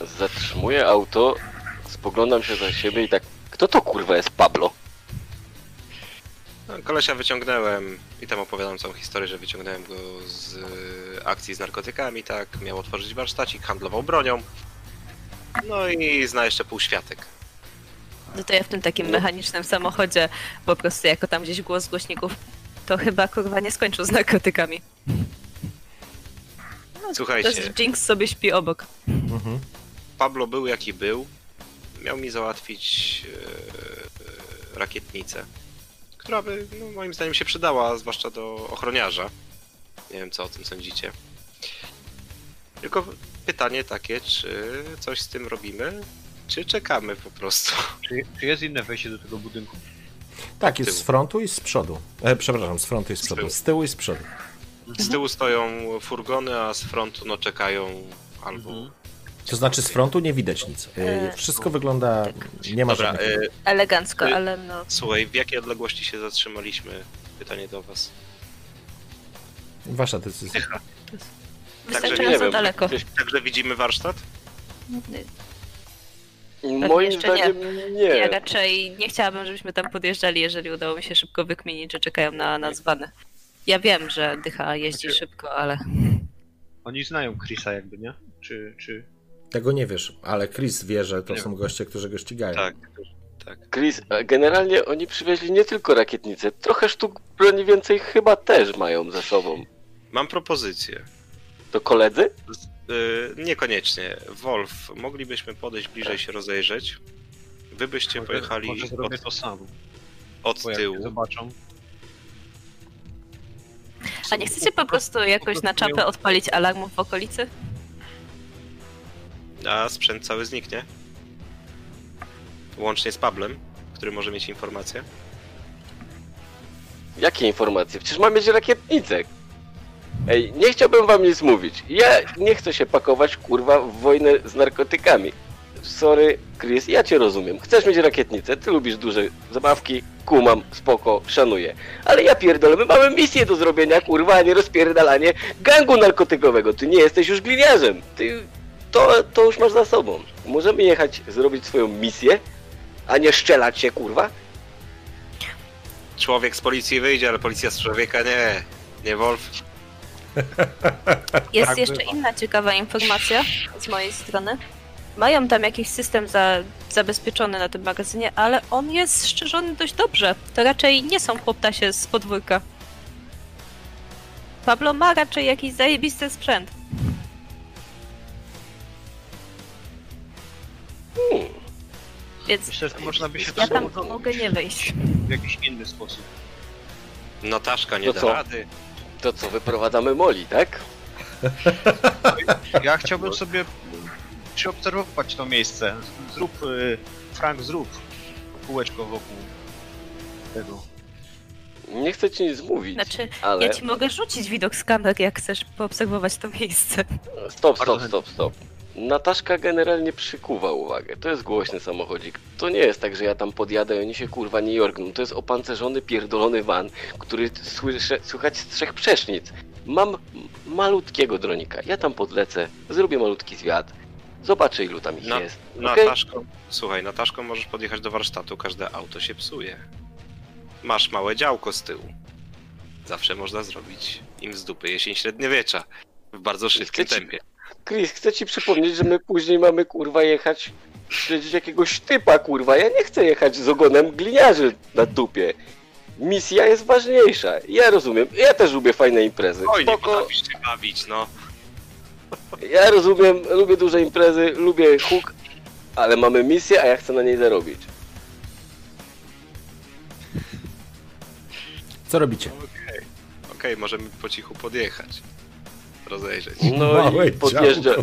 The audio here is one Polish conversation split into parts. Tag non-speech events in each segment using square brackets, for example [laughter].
Zatrzymuję auto, spoglądam się za siebie i tak, kto to kurwa jest Pablo? No, Kolesia wyciągnąłem i tam opowiadam całą historię, że wyciągnąłem go z y, akcji z narkotykami, tak, miał otworzyć warsztacik, handlował bronią. No i zna jeszcze półświatek. No to ja w tym takim mechanicznym samochodzie po prostu jako tam gdzieś głos z głośników to chyba kurwa nie skończył z narkotykami. To Słuchajcie, jest Jinx sobie śpi obok. Pablo był jaki był, miał mi załatwić e, e, rakietnicę, która by no, moim zdaniem się przydała, zwłaszcza do ochroniarza. Nie wiem co o tym sądzicie. Tylko pytanie takie, czy coś z tym robimy, czy czekamy po prostu? Czy, czy jest inne wejście do tego budynku? Tak, jest z frontu i z przodu. E, przepraszam, z frontu i z przodu. tyłu. Z tyłu i z przodu. Z tyłu stoją furgony, a z frontu no czekają albo... Mhm. To znaczy z frontu nie widać nic. E, E, Wszystko wygląda, nie ma Dobra, żadnych... Elegancko, Y- ale no. słuchaj, w jakiej odległości się zatrzymaliśmy? Pytanie do was. Wasza decyzja. Wystarczająco wiem, daleko. gdzieś- Także widzimy warsztat? Moim jeszcze nie. zdaniem nie. Nie, raczej nie chciałabym, żebyśmy tam podjeżdżali, jeżeli udało mi się szybko wykminić, że czekają na nas wany. Ja wiem, że dycha jeździ Znaczy- szybko, ale Oni znają Chrisa jakby, nie? Czy, czy... Tego nie wiesz, ale Chris wie, że to Nie. są goście, którzy go ścigają. Tak, tak. Chris, a generalnie oni przywieźli nie tylko rakietnicę, trochę sztuk broni więcej chyba też mają ze sobą. Mam propozycję. To koledzy? Yy, niekoniecznie. Wolf, moglibyśmy podejść bliżej się rozejrzeć. Wy byście Może- pojechali Może zrobię od, to sam, od bo tyłu. zobaczą. A nie chcecie po prostu jakoś na czapę odpalić alarmów w okolicy? A sprzęt cały zniknie. Łącznie z Pablem, który może mieć informację. Jakie informacje? Przecież mam mieć rakietnicę. Ej, nie chciałbym wam nic mówić. Ja nie chcę się pakować, kurwa, w wojnę z narkotykami. Sorry, Chris, ja cię rozumiem. Chcesz mieć rakietnicę, ty lubisz duże zabawki, kumam, spoko, szanuję. Ale ja pierdolę, my mamy misję do zrobienia, kurwa, a nie rozpierdalanie gangu narkotykowego. Ty nie jesteś już gliniarzem. Ty, to, to już masz za sobą. Możemy jechać, zrobić swoją misję, a nie szczelać się, kurwa? Człowiek z policji wyjdzie, ale policja z człowieka nie. Nie Wolf. [laughs] Jest Tak jeszcze bywa. inna ciekawa informacja z mojej strony. Mają tam jakiś system za, zabezpieczony na tym magazynie, ale on jest szczerzony dość dobrze. To raczej nie są chłoptasie z podwórka. Pablo ma raczej jakiś zajebisty sprzęt. Więc Myślę, że można by się ja tam tam mogę nie wejść. w jakiś inny sposób. Notaszka nie No da co? rady. To co, wyprowadzamy Moli, tak? Ja chciałbym sobie przeobserwować to miejsce. Zrób, y, Frank, zrób kółeczko wokół tego. Nie chcę ci nic mówić, Znaczy, ale... ja ci mogę rzucić widok z kamer, jak chcesz poobserwować to miejsce. Stop, stop, stop, stop. Nataszka generalnie przykuwa uwagę. To jest głośny samochodzik. To nie jest tak, że ja tam podjadę i oni się kurwa nie jorgną. To jest opancerzony, pierdolony van, który słyszę, słychać z trzech przecznic. Mam malutkiego dronika. Ja tam podlecę, zrobię malutki zwiat. Zobaczę ilu tam ich Na- jest. Nataszką, słuchaj, Nataszką możesz podjechać do warsztatu, każde auto się psuje. Masz małe działko z tyłu. Zawsze można zrobić im z dupy jesień średniowiecza. W bardzo szybkim tempie. Chris, chcę ci przypomnieć, że my później mamy kurwa jechać śledzić jakiegoś typa kurwa. Ja nie chcę jechać z ogonem gliniarzy na dupie. Misja jest ważniejsza. Ja rozumiem. Ja też lubię fajne imprezy. Oj, nie Spoko. potrafisz się bawić, no. Ja rozumiem, lubię duże imprezy, lubię huk, ale mamy misję, a ja chcę na niej zarobić. Co robicie? Okej, możemy po cichu podjechać. Rozejrzeć. No Małe i podjeżdża. działko.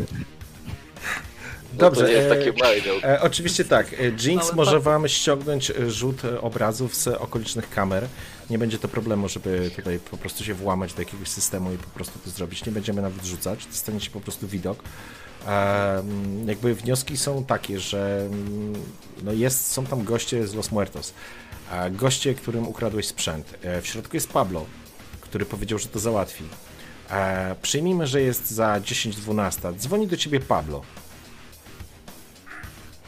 Dobrze, To nie jest e, takie małe działko. E, oczywiście tak. E, Jinx Mały może pas. wam ściągnąć e, rzut obrazów z okolicznych kamer. Nie będzie to problemu, żeby tutaj po prostu się włamać do jakiegoś systemu i po prostu to zrobić. Nie będziemy nawet rzucać, dostaniecie po prostu widok. E, jakby wnioski są takie, że mm, no jest, są tam goście z Los Muertos. A goście, którym ukradłeś sprzęt. E, w środku jest Pablo, który powiedział, że to załatwi. E, przyjmijmy, że jest za 10-12. Dzwoni do ciebie Pablo.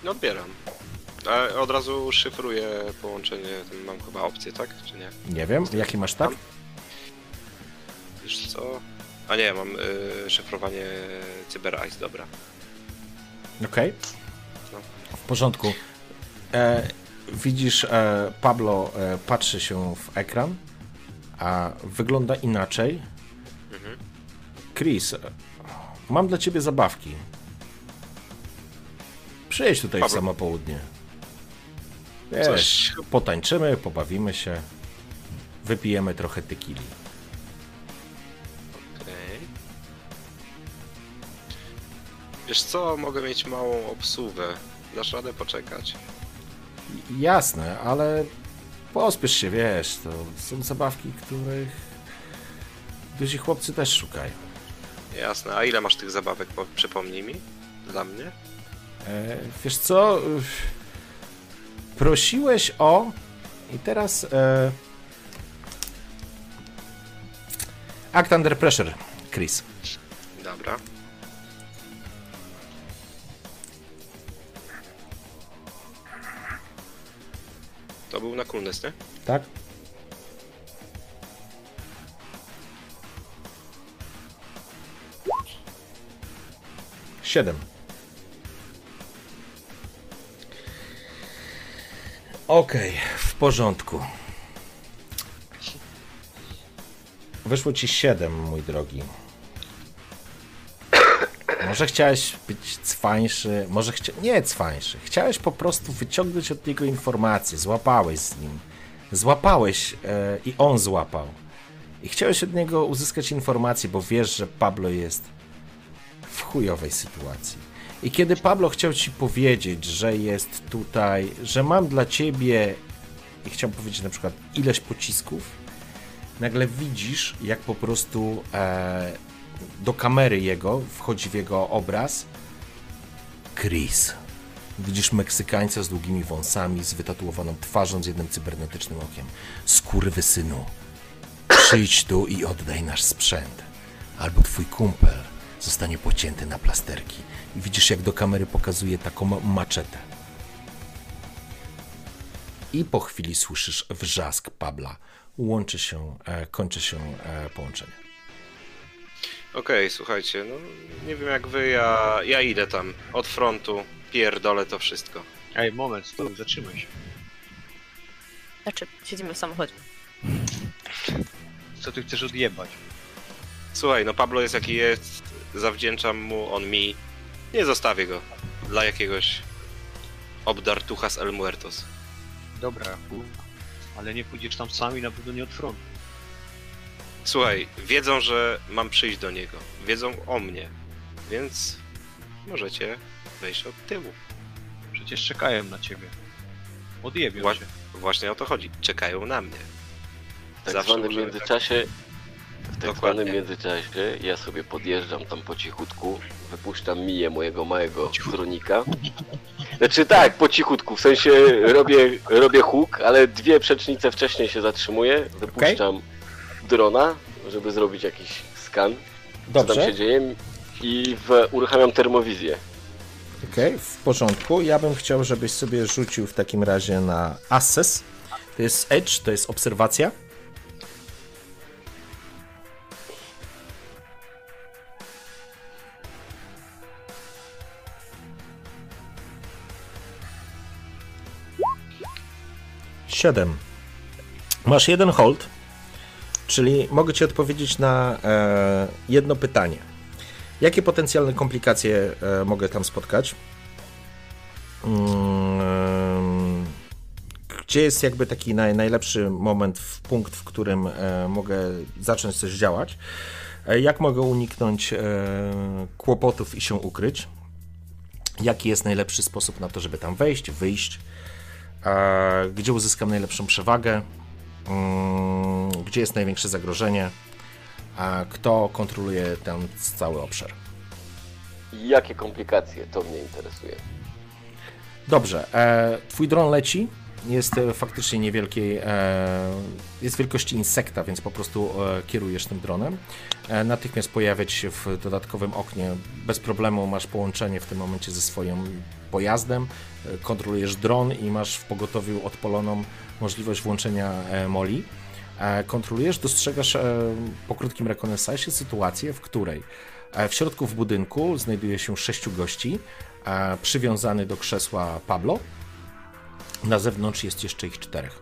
No odbieram. A od razu szyfruję połączenie, mam chyba opcję, tak? Czy nie? Nie wiem, jaki masz tak? Wiesz co? A nie, mam y, szyfrowanie Cyber Ice, dobra. Okej. No. W porządku. E, widzisz, e, Pablo e, patrzy się w ekran, a wygląda inaczej. Chris, mam dla ciebie zabawki. Przyjedź tutaj w Pablo. samo południe. Wiesz, Coś- potańczymy, pobawimy się, wypijemy trochę tequili. Okej. Wiesz co, mogę mieć małą obsługę. Dasz radę poczekać? Jasne, ale pospiesz się, wiesz, to są zabawki, których duzi chłopcy też szukają. Jasne, a ile masz tych zabawek, po- przypomnij mi? Dla mnie? E, wiesz co, prosiłeś o i teraz e... Act Under Pressure, Chris. Dobra. To był na Coolness, nie? Tak? Siedem. Okej, w porządku. Wyszło ci siedem, mój drogi. Może chciałeś być cwańszy, może chcia... nie cwańszy. Chciałeś po prostu wyciągnąć od niego informacje, złapałeś z nim. Złapałeś e, i on złapał. I chciałeś od niego uzyskać informacje, bo wiesz, że Pablo jest w chujowej sytuacji. I kiedy Pablo chciał ci powiedzieć, że jest tutaj, że mam dla ciebie, i chciał powiedzieć na przykład ileś pocisków, nagle widzisz, jak po prostu e, do kamery jego wchodzi w jego obraz Chris. Widzisz Meksykańca z długimi wąsami, z wytatuowaną twarzą, z jednym cybernetycznym okiem. Skurwy synu, przyjdź tu i oddaj nasz sprzęt. Albo twój kumpel zostanie pocięty na plasterki. I widzisz, jak do kamery pokazuje taką ma- maczetę. I po chwili słyszysz wrzask Pabla. Łączy się, e, kończy się e, połączenie. Okej, słuchajcie, no nie wiem jak wy, ja, ja idę tam od frontu, pierdolę to wszystko. Ej, moment, stój, zatrzymaj się. Znaczy, siedzimy w samochodzie. Co ty chcesz odjebać? Słuchaj, no Pablo jest jaki jest, zawdzięczam mu, on mi. Nie zostawię go dla jakiegoś obdartucha z El Muertos. Dobra, kurwa. Ale nie pójdziesz tam sami, na pewno nie od frontu. Słuchaj, wiedzą, że mam przyjść do niego. Wiedzą o mnie, więc możecie wejść od tyłu. Przecież czekają na ciebie. Odjebią Wła- cię. Właśnie o to chodzi. Czekają na mnie. W tak Zawsze zwanym międzyczasie, w tak Dokładnie. zwanym międzyczasie ja sobie podjeżdżam tam po cichutku, wypuszczam Miję mojego małego chronika. Znaczy tak, po cichutku, w sensie robię, robię huk, ale dwie przecznice wcześniej się zatrzymuję, wypuszczam drona, żeby zrobić jakiś skan, co tam się dzieje i w, uruchamiam termowizję. Okej, w porządku. Ja bym chciał, żebyś sobie rzucił w takim razie na Assess. To jest Edge, to jest obserwacja. Siedem. Masz jeden hold, czyli mogę ci odpowiedzieć na e, jedno pytanie. Jakie potencjalne komplikacje e, mogę tam spotkać? Mm, Gdzie jest jakby taki naj, najlepszy moment, w punkt, w którym e, mogę zacząć coś działać? E, jak mogę uniknąć e, kłopotów i się ukryć? jaki jest najlepszy sposób na to, żeby tam wejść, wyjść, gdzie uzyskam najlepszą przewagę, mm, gdzie jest największe zagrożenie, kto kontroluje ten cały obszar. Jakie komplikacje? To mnie interesuje. Dobrze, e, twój dron leci, jest e, faktycznie niewielkiej, e, jest wielkości insekta, więc po prostu e, kierujesz tym dronem. Natychmiast pojawiać się w dodatkowym oknie, bez problemu masz połączenie w tym momencie ze swoim pojazdem, kontrolujesz dron i masz w pogotowiu odpaloną możliwość włączenia moli. Kontrolujesz, dostrzegasz po krótkim rekonesansie sytuację, w której w środku w budynku znajduje się sześciu gości, przywiązany do krzesła Pablo. Na zewnątrz jest jeszcze ich czterech.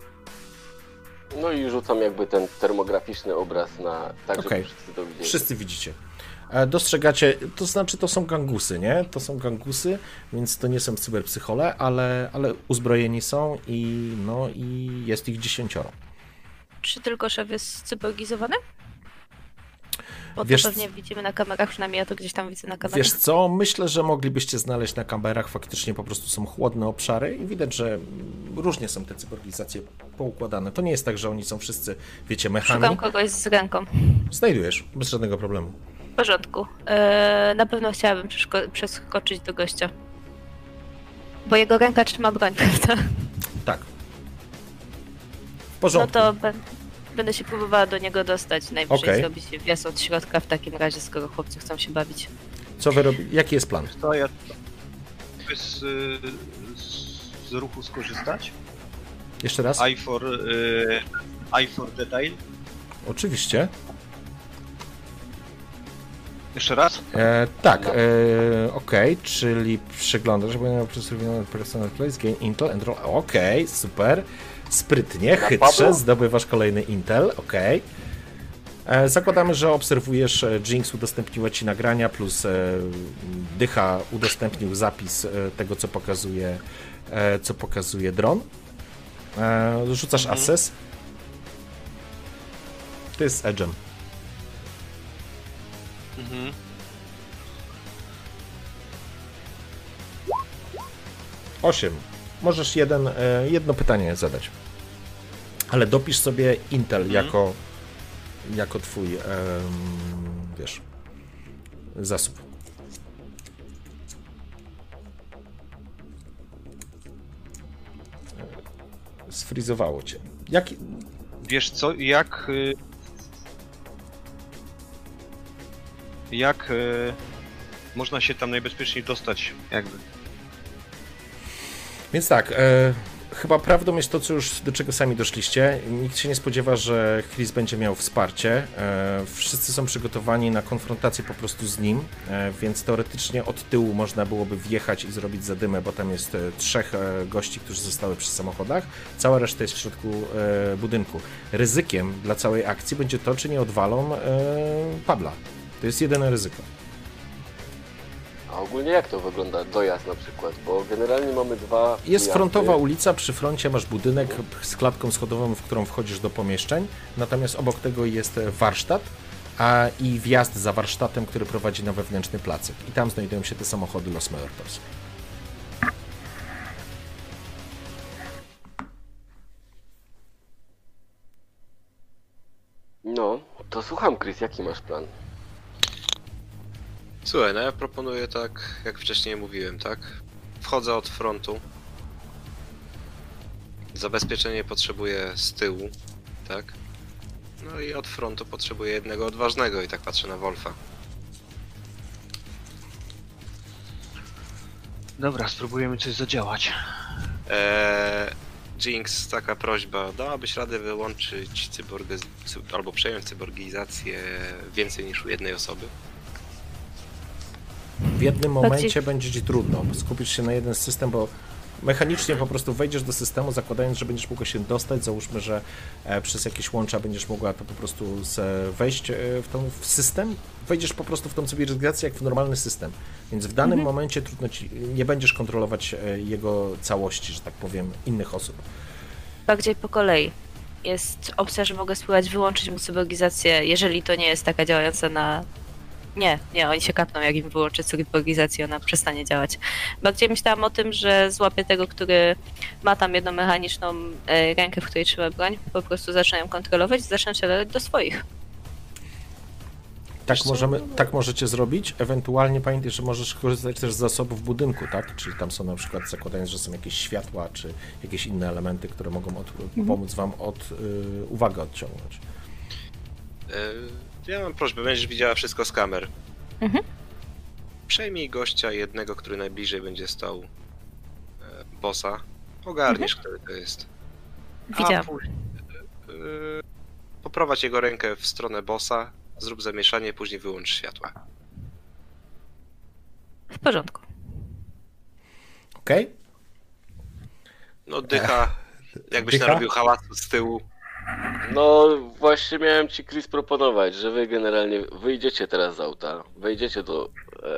No i rzucam jakby ten termograficzny obraz na... tak, żeby Okej. wszyscy to widzieli. Wszyscy widzicie. E, Dostrzegacie, to znaczy to są gangusy, nie? To są gangusy, więc to nie są cyberpsychole, ale, ale uzbrojeni są i no i jest ich dziesięcioro. Czy tylko szef jest cyborgizowany? Bo Wiesz to pewnie widzimy na kamerach, przynajmniej ja to gdzieś tam widzę na kamerach. Wiesz co, myślę, że moglibyście znaleźć na kamerach, faktycznie po prostu są chłodne obszary i widać, że różnie są te cyborgizacje poukładane. To nie jest tak, że oni są wszyscy, wiecie, mechani. Szukam kogoś z ręką. Znajdujesz, bez żadnego problemu. W porządku. Eee, na pewno chciałabym przeskoczyć do gościa. Bo jego ręka trzyma broń, [laughs] prawda? Tak. W No porządku. to ben- będę się próbowała do niego dostać. Najwyżej Okej. zrobić wjazd od środka w takim razie, skoro chłopcy chcą się bawić. Co wy robicie? Jaki jest plan? To ja z, z, z ruchu skorzystać. Jeszcze raz? I for, y, I for detail. Oczywiście. Jeszcze raz. E, tak, e, okej, czyli przeglądasz, bo ja przesuwam personal place, gain intel and roll. Okej, super. Sprytnie, chytrze, zdobywasz kolejny intel, okej. E, Zakładamy, że obserwujesz, e, Jinx udostępniła ci nagrania, plus e, Dycha udostępnił zapis e, tego, co pokazuje, co pokazuje dron. Rzucasz access. To jest z Edge'em. Mhm. Osiem. Możesz jeden, jedno pytanie zadać. Ale dopisz sobie Intel jako, jako twój, em, wiesz, zasób. Sfrizowało cię. Jaki, Wiesz co, jak... y, Jak y, można się tam najbezpieczniej dostać, jakby. Więc tak, e, chyba prawdą jest to, co już do czego sami doszliście. Nikt się nie spodziewa, że Chris będzie miał wsparcie. E, wszyscy są przygotowani na konfrontację po prostu z nim, e, więc teoretycznie od tyłu można byłoby wjechać i zrobić zadymę, bo tam jest e, trzech gości, którzy zostały przy samochodach. Cała reszta jest w środku budynku. Ryzykiem dla całej akcji będzie to, czy nie odwalą Pabla. To jest jedyne ryzyko. A ogólnie jak to wygląda? Dojazd na przykład, bo generalnie mamy dwa Jest frontowa ulica, przy froncie masz budynek z klatką schodową, w którą wchodzisz do pomieszczeń, natomiast obok tego jest e, warsztat a i wjazd za warsztatem, który prowadzi na wewnętrzny placek. I tam znajdują się te samochody Los Muertos. No, to słucham Chris, jaki masz plan? Słuchaj, no ja proponuję tak, jak wcześniej mówiłem, tak? Wchodzę od frontu. Zabezpieczenie potrzebuję z tyłu, tak? No i od frontu potrzebuję jednego odważnego i tak patrzę na Wolfa. Dobra, spróbujemy coś zadziałać. Eee, Jinx, taka prośba, dałabyś radę wyłączyć cyborgę, cy, albo przejąć cyborgizację więcej niż u jednej osoby? W jednym Bardziej- momencie będzie ci trudno, bo skupisz się na jeden system, bo mechanicznie po prostu wejdziesz do systemu, zakładając, że będziesz mogła się dostać, załóżmy, że e, przez jakieś łącza będziesz mogła to po prostu z, wejść e, w, tą, w system, wejdziesz po prostu w tą cywilizację jak w normalny system, więc w danym momencie trudno ci, nie będziesz kontrolować e, jego całości, że tak powiem, innych osób. Bardziej po kolei. Jest opcja, że mogę spróbować wyłączyć mu cyborgizację, jeżeli to nie jest taka działająca na Nie, nie, oni się kapną, jak im wyłączy cyborgizację, ona przestanie działać. Bardziej myślałam o tym, że złapię tego, który ma tam jedną mechaniczną e, rękę, w której trzyma broń, po prostu zacznę ją kontrolować i zacznę strzelać do swoich. Tak, możemy, tak możecie zrobić. Ewentualnie pamiętaj, że możesz korzystać też z zasobów budynku, tak? Czyli tam są na przykład, zakładając, że są jakieś światła, czy jakieś inne elementy, które mogą od, pomóc wam od y, uwagę odciągnąć. E, Ja mam prośbę, będziesz widziała wszystko z kamer. Mhm. Przejmij gościa jednego, który najbliżej będzie stał e, bossa. Ogarniesz, który to jest. Widziałam. A później, e, poprowadź jego rękę w stronę bossa, zrób zamieszanie, później wyłącz światła. W porządku. Okej? No dycha, [laughs] jakbyś dycha? narobił hałasu z tyłu. No właśnie miałem ci Chris proponować, że wy generalnie wyjdziecie teraz z auta, wejdziecie do e,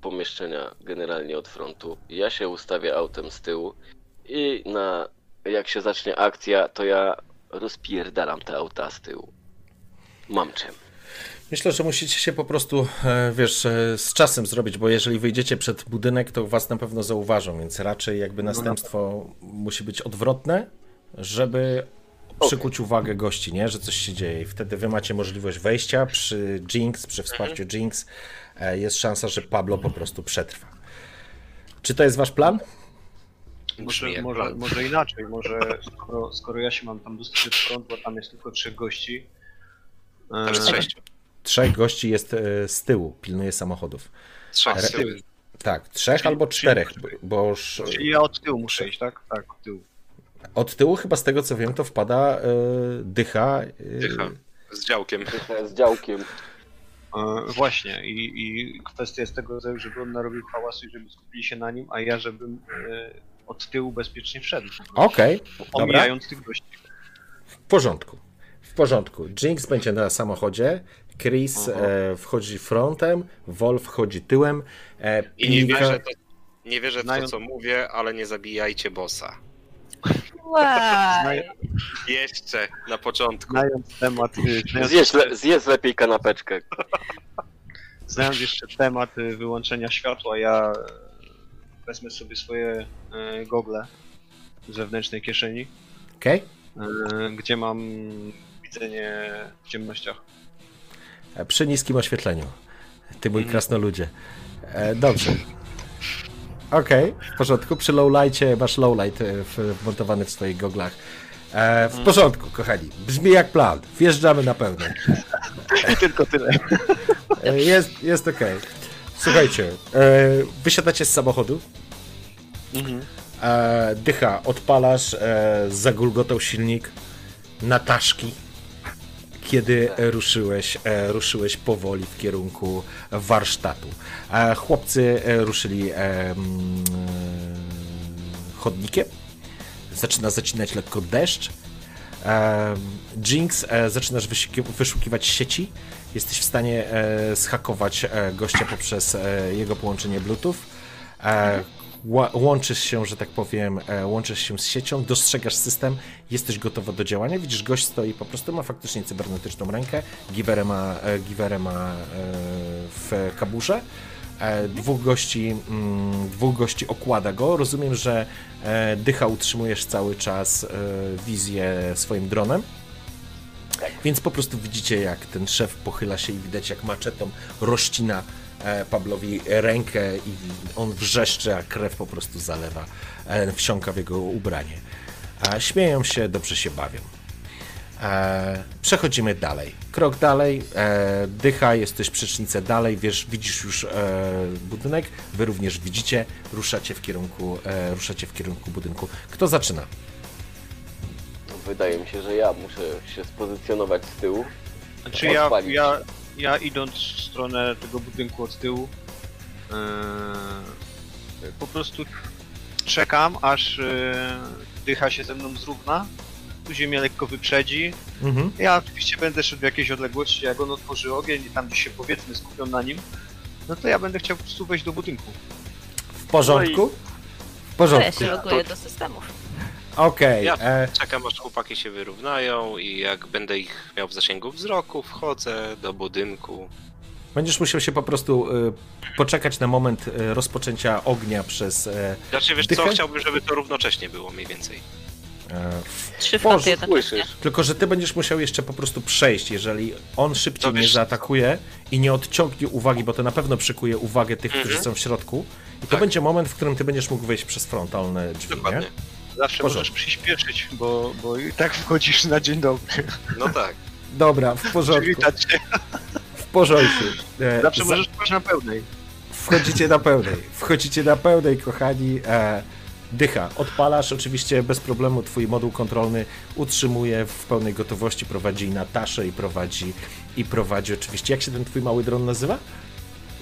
pomieszczenia generalnie od frontu. Ja się ustawię autem z tyłu i na jak się zacznie akcja, to ja rozpierdalam te auta z tyłu. Mam czym. Myślę, że musicie się po prostu, e, wiesz, e, z czasem zrobić, bo jeżeli wyjdziecie przed budynek, to was na pewno zauważą, więc raczej jakby następstwo musi być odwrotne, żeby przykuć uwagę gości, nie? Że coś się dzieje. I wtedy wy macie możliwość wejścia przy Jinx, przy wsparciu Jinx. e, Jest szansa, że Pablo po prostu przetrwa. Czy to jest wasz plan? Może, może, może inaczej, może skoro, skoro ja się mam tam dostać front, bo tam jest tylko trzech gości. E, sześciu. Trzech gości jest e, z tyłu, pilnuje samochodów. Trzech z tyłu. Tak, trzech Czyli- albo czyli- czterech, bo już Czyli ja od tyłu muszę iść, tak? Tak, od tyłu. Od tyłu chyba z tego co wiem, to wpada e, dycha. e, Dycha. Z działkiem. Z działkiem. E, właśnie, i, i kwestia jest tego rodzaju, żeby on narobił hałasu i żeby skupili się na nim, a ja żebym e, od tyłu bezpiecznie wszedł. Okej, dobra. Omijając tych gości. W porządku. W porządku. Jinx będzie na samochodzie, Chris e, wchodzi frontem, Wolf wchodzi tyłem. E, I nie wierzę, to, nie wierzę w to, co mówię, ale nie zabijajcie bossa. Łaj. Jeszcze na początku. Znając temat, y, znając, Zjedz, le, zjedz lepiej kanapeczkę. znając jeszcze temat y, wyłączenia światła, ja e, wezmę sobie swoje e, gogle z zewnętrznej kieszeni, Okej? e, gdzie mam widzenie w ciemnościach. E, Przy niskim oświetleniu. Ty Mhm. mój krasnoludzie. E, dobrze. Okej, w porządku. Przy lowlightie masz lowlight e, w- wmontowany w swoich goglach. E, Mhm. w porządku, kochani. Brzmi jak plan. Wjeżdżamy na pełne. [laughs] I tylko tyle. E, Jest, jest okej. Słuchajcie, e, wysiadacie z samochodu. E, dycha, odpalasz, e, zagulgotał silnik, nataszki, kiedy ruszyłeś, e, ruszyłeś powoli w kierunku warsztatu. E, chłopcy e, ruszyli e, e, chodnikiem. Zaczyna zacinać lekko deszcz. E, Jinx, e, zaczynasz wyszuki- wyszukiwać sieci. Jesteś w stanie e, zhakować e, gościa poprzez e, jego połączenie Bluetooth. Łączysz się, że tak powiem, e, łączysz się z siecią, dostrzegasz system, jesteś gotowa do działania. Widzisz, gość stoi po prostu, ma faktycznie cybernetyczną rękę, giwerę ma, e, giwerę ma e, w kaburze. Dwóch gości, mm, dwóch gości okłada go. Rozumiem, że dycha utrzymujesz cały czas wizję swoim dronem. Więc po prostu widzicie, jak ten szef pochyla się i widać, jak maczetą rozcina e, Pablowi rękę i on wrzeszczy, a krew po prostu zalewa, e, wsiąka w jego ubranie. A śmieją się, dobrze się bawią. E, przechodzimy dalej. Krok dalej, e, dycha, jesteś przecznicę dalej, wiesz, widzisz już e, budynek, wy również widzicie, ruszacie w kierunku, e, ruszacie w kierunku budynku. Kto zaczyna? Wydaje mi się, że ja muszę się spozycjonować z tyłu. Znaczy ja, ja, ja idąc w stronę tego budynku od tyłu, yy, po prostu czekam, aż yy, dycha się ze mną zrówna, później mnie lekko wyprzedzi. Mhm. Ja oczywiście będę szedł w jakiejś odległości, jak on otworzy ogień i tam gdzieś się powiedzmy skupią na nim, no to ja będę chciał po prostu wejść do budynku. W porządku? W To ja porządku. się loguję do systemów. Okej. Ja- e, Czekam aż chłopaki się wyrównają i jak będę ich miał w zasięgu wzroku, wchodzę do budynku Będziesz musiał się po prostu e, poczekać na moment e, rozpoczęcia ognia przez e, Znaczy, wiesz Dychę? co, chciałbym, żeby to równocześnie było mniej więcej. e, Trzy Boże, jednocześnie. Słyszysz? Tylko, że ty będziesz musiał jeszcze po prostu przejść, jeżeli on szybciej To nie wiesz- zaatakuje i nie odciągnie uwagi, bo to na pewno przykuje uwagę tych, którzy Mhm. są w środku. I to Tak. będzie moment, w którym ty będziesz mógł wejść przez frontalne drzwi, Dokładnie. nie? Zawsze porządku. możesz przyspieszyć, bo, bo i tak wchodzisz na dzień dobry. No tak. Dobra, w porządku, Przywitać się. w porządku. E, Zawsze za- możesz pójść na pełnej. Wchodzicie na pełnej, wchodzicie na pełnej, kochani. E, dycha, odpalasz, oczywiście bez problemu twój moduł kontrolny utrzymuje w pełnej gotowości, prowadzi Nataszę i prowadzi, i prowadzi oczywiście, jak się ten twój mały dron nazywa?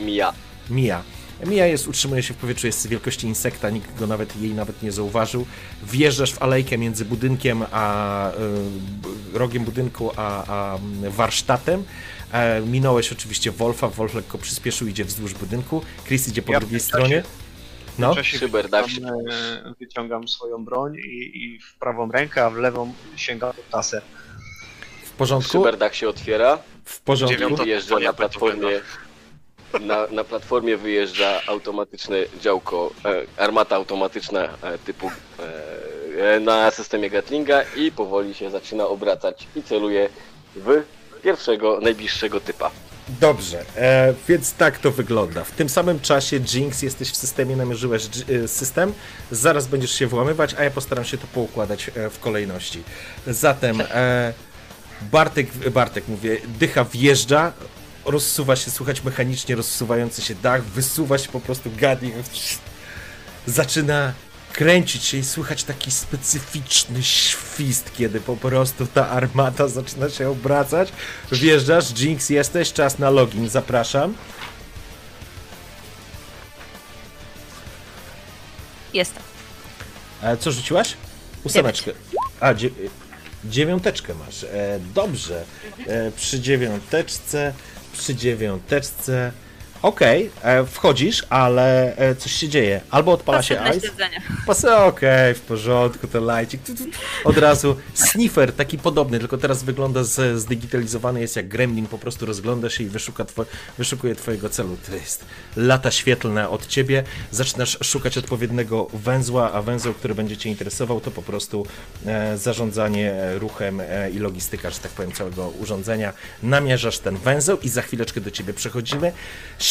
Mija. Mija. Mija jest, utrzymuje się w powietrzu, jest wielkości insekta, nikt go nawet, jej nawet nie zauważył. Wjeżdżasz w alejkę między budynkiem a y, rogiem budynku a, a warsztatem. E, minąłeś oczywiście Wolfa, Wolf lekko przyspieszył, idzie wzdłuż budynku. Chris idzie po Ja drugiej stronie. No, Szyber, tak wyciągam, e, wyciągam swoją broń i, i w prawą rękę, a w lewą sięgam po taser. w porządku, Szyberdach się otwiera. w porządku. Dziewiąta- Moja na platformie. Na, na platformie wyjeżdża automatyczne działko, e, armata automatyczna e, typu e, na systemie Gatlinga i powoli się zaczyna obracać i celuje w pierwszego, najbliższego typa. Dobrze, e, więc tak to wygląda. W tym samym czasie Jinx jesteś w systemie, namierzyłeś e, system, zaraz będziesz się włamywać, a ja postaram się to poukładać e, w kolejności. Zatem e, Bartek, Bartek mówię, dycha wjeżdża, rozsuwa się, słychać mechanicznie rozsuwający się dach, wysuwa się po prostu gadnik, zaczyna kręcić się i słychać taki specyficzny świst, kiedy po prostu ta armata zaczyna się obracać. Wjeżdżasz, Jinx jesteś, czas na login, zapraszam. Jestem. E, co rzuciłaś? Ósemeczkę. A, dzie dziewiąteczkę masz. E, dobrze. E, przy dziewiąteczce, przy dziewiąteczce. Okej, e, wchodzisz, ale e, coś się dzieje. Albo odpala się ice. śledzenie. Pas, okej, w porządku, to lajcik. Od razu sniffer, taki podobny, tylko teraz wygląda z, zdigitalizowany, jest jak gremlin, po prostu rozgląda się i wyszuka two, wyszukuje twojego celu. To jest lata świetlne od ciebie, zaczynasz szukać odpowiedniego węzła, a węzeł, który będzie cię interesował, to po prostu e, zarządzanie e, ruchem e, i logistyka, że tak powiem, całego urządzenia. Namierzasz ten węzeł i za chwileczkę do ciebie przechodzimy.